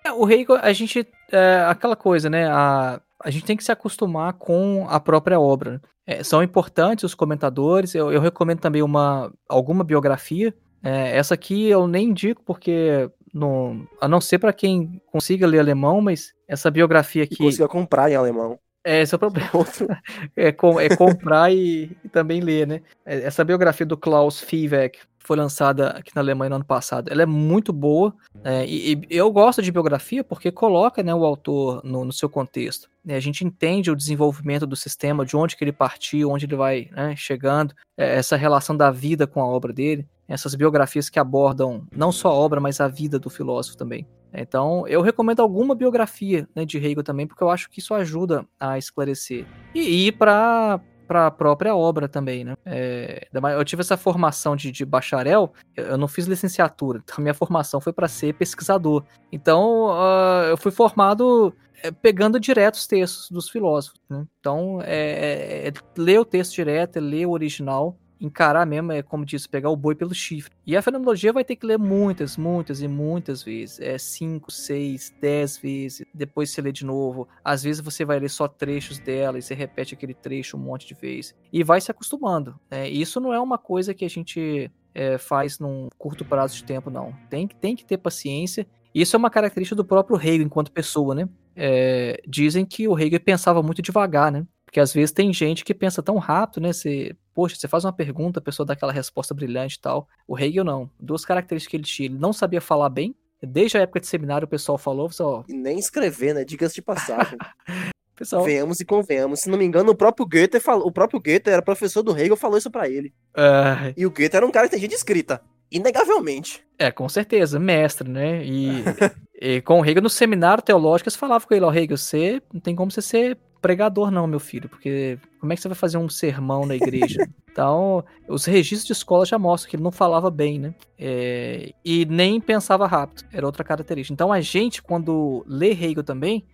É, O Hegel, a gente. É, aquela coisa, né? A, a gente tem que se acostumar com a própria obra. É, são importantes os comentadores. Eu, eu recomendo também uma, alguma biografia. É, essa aqui eu nem indico, porque. No, a não ser para quem consiga ler alemão, mas essa biografia Que aqui. consiga comprar em alemão. É, esse é o problema. <laughs> É, com- é comprar e, e também ler, né? É, Essa biografia do Klaus Viehweg foi lançada aqui na Alemanha no ano passado. Ela é muito boa. é, e, e eu gosto de biografia porque coloca né, o autor no, no seu contexto. né? a gente entende o desenvolvimento do sistema, de onde que ele partiu, onde ele vai né, chegando, é, essa relação da vida com a obra dele. Essas biografias que abordam não só a obra, mas a vida do filósofo também. Então, eu recomendo alguma biografia né, de Hegel também, porque eu acho que isso ajuda a esclarecer. E ir para para a própria obra também, né? É, eu tive essa formação de, de bacharel, eu não fiz licenciatura, <laughs> então minha formação foi para ser pesquisador. Então, ah, eu fui formado é, pegando direto os textos dos filósofos, né? Então, é, é, é ler o texto direto, é ler o original, encarar mesmo, é como disse, pegar o boi pelo chifre. E a fenomenologia vai ter que ler muitas, muitas e muitas vezes. É cinco, seis, dez vezes. Depois você lê de novo. Às vezes você vai ler só trechos dela e você repete aquele trecho um monte de vezes. E vai se acostumando. né? Isso não é uma coisa que a gente é, faz num curto prazo de tempo, não. Tem, tem que ter paciência. Isso é uma característica do próprio Hegel enquanto pessoa, né? É, dizem que o Hegel pensava muito devagar, né? Porque às vezes tem gente que pensa tão rápido, né? Você, poxa, você faz uma pergunta, a pessoa dá aquela resposta brilhante e tal. O Hegel não. Duas características que ele tinha. Ele não sabia falar bem. Desde a época de seminário o pessoal falou, ó, E nem escrever, né? Diga-se de passagem. <laughs> pessoal, Venhamos e convenhamos. Se não me engano, o próprio Goethe falou, o próprio Goethe era professor do Hegel, falou isso pra ele. é, E o Goethe era um cara que tem gente escrita. Inegavelmente. é, com certeza, mestre, né? E, <laughs> e com o Hegel no seminário teológico, eles falavam com ele, ó, Hegel, você não tem como você ser pregador não, meu filho, porque como é que você vai fazer um sermão na igreja? <laughs> Então, os registros de escola já mostram que ele não falava bem, né? É, e nem pensava rápido, era outra característica. Então, a gente, quando lê Hegel também,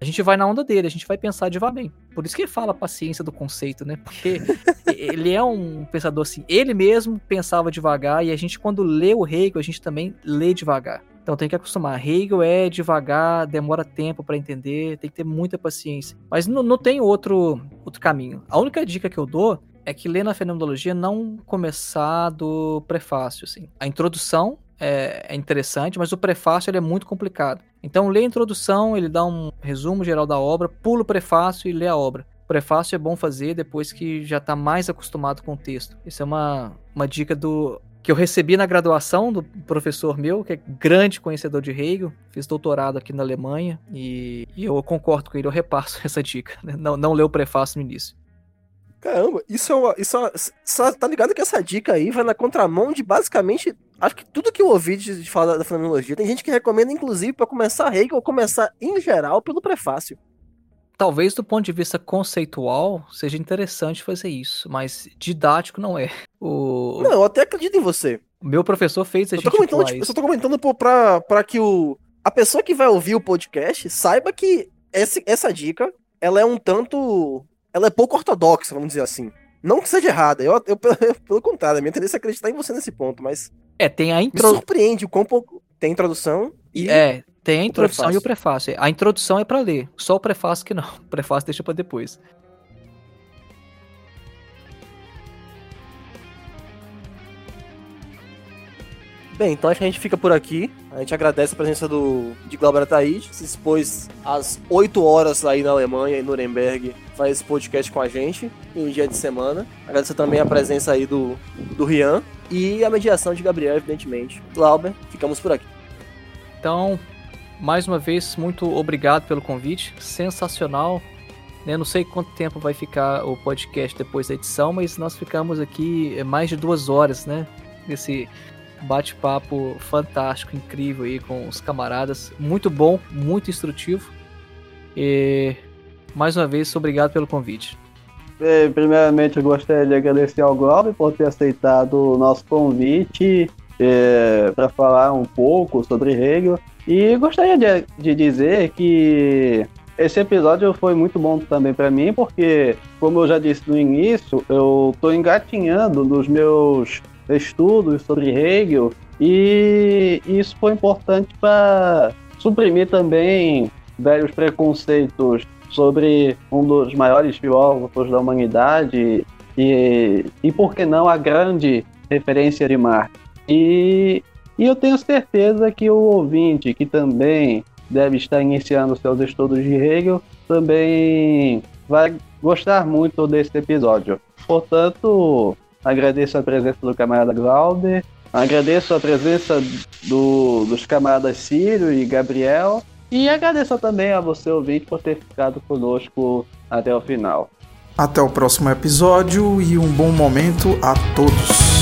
a gente vai na onda dele, a gente vai pensar devagar. Por isso que ele fala a paciência do conceito, né? Porque <laughs> ele é um pensador assim, ele mesmo pensava devagar e a gente quando lê o Hegel, a gente também lê devagar. Então tem que acostumar. Hegel é devagar, demora tempo para entender, tem que ter muita paciência. Mas não, não tem outro, outro caminho. A única dica que eu dou é que ler na fenomenologia não começar do prefácio, assim. A introdução é, é interessante, mas o prefácio é muito complicado. Então lê a introdução, ele dá um resumo geral da obra, pula o prefácio e lê a obra. O prefácio é bom fazer depois que já está mais acostumado com o texto. Isso é uma, uma dica do que eu recebi na graduação do professor meu, que é grande conhecedor de Hegel, fiz doutorado aqui na Alemanha e, e eu concordo com ele, eu repasso <laughs> essa dica. né? Não, não lê o prefácio no início. Caramba, isso é uma. Isso é uma, tá ligado que essa dica aí vai na contramão de basicamente. Acho que tudo que eu ouvi de, de falar da, da fenomenologia. Tem gente que recomenda, inclusive, pra começar Hegel, começar em geral pelo prefácio. Talvez do ponto de vista conceitual seja interessante fazer isso, mas didático não é. O, Não, eu até acredito em você. o meu professor fez a Eu gente comentando, tipo, eu isso. só tô comentando pô, pra, pra que o. A pessoa que vai ouvir o podcast saiba que esse, essa dica, ela é um tanto. Ela é pouco ortodoxa, vamos dizer assim. Não que seja errada, eu, eu, <laughs> pelo contrário, a minha tendência é acreditar em você nesse ponto, mas É, tem a me intro... surpreende o quão pouco. Tem introdução e. É, tem a introdução e o prefácio. A introdução é pra ler, só o prefácio que não. <laughs> O prefácio deixa pra depois. Bem, então acho que a gente fica por aqui. A gente agradece a presença do, de Glauber Ataíde, que se expôs às 8 horas aí na Alemanha, em Nuremberg, fazer esse podcast com a gente em um dia de semana. Agradecer também a presença aí do, do Rian e a mediação de Gabriel, evidentemente. Glauber, ficamos por aqui. Então, mais uma vez, muito obrigado pelo convite. Sensacional. né? Não sei quanto tempo vai ficar o podcast depois da edição, mas nós ficamos aqui é, mais de duas horas, né? Nesse bate-papo fantástico, incrível aí com os camaradas. Muito bom, muito instrutivo. E mais uma vez, obrigado pelo convite. Bem, primeiramente, eu gostaria de agradecer ao Glauber por ter aceitado o nosso convite para falar um pouco sobre Hegel. E gostaria de, de dizer que esse episódio foi muito bom também para mim, porque, como eu já disse no início, eu estou engatinhando nos meus estudos sobre Hegel e isso foi importante para suprimir também velhos preconceitos sobre um dos maiores filósofos da humanidade e, e por que não, a grande referência de Marx. E, e eu tenho certeza que o ouvinte, que também deve estar iniciando seus estudos de Hegel, também vai gostar muito desse episódio. Portanto, agradeço a presença do camarada Glauber, agradeço a presença do, dos camaradas Círio e Gabriel, e agradeço também a você, ouvinte, por ter ficado conosco até o final. Até o próximo episódio e um bom momento a todos.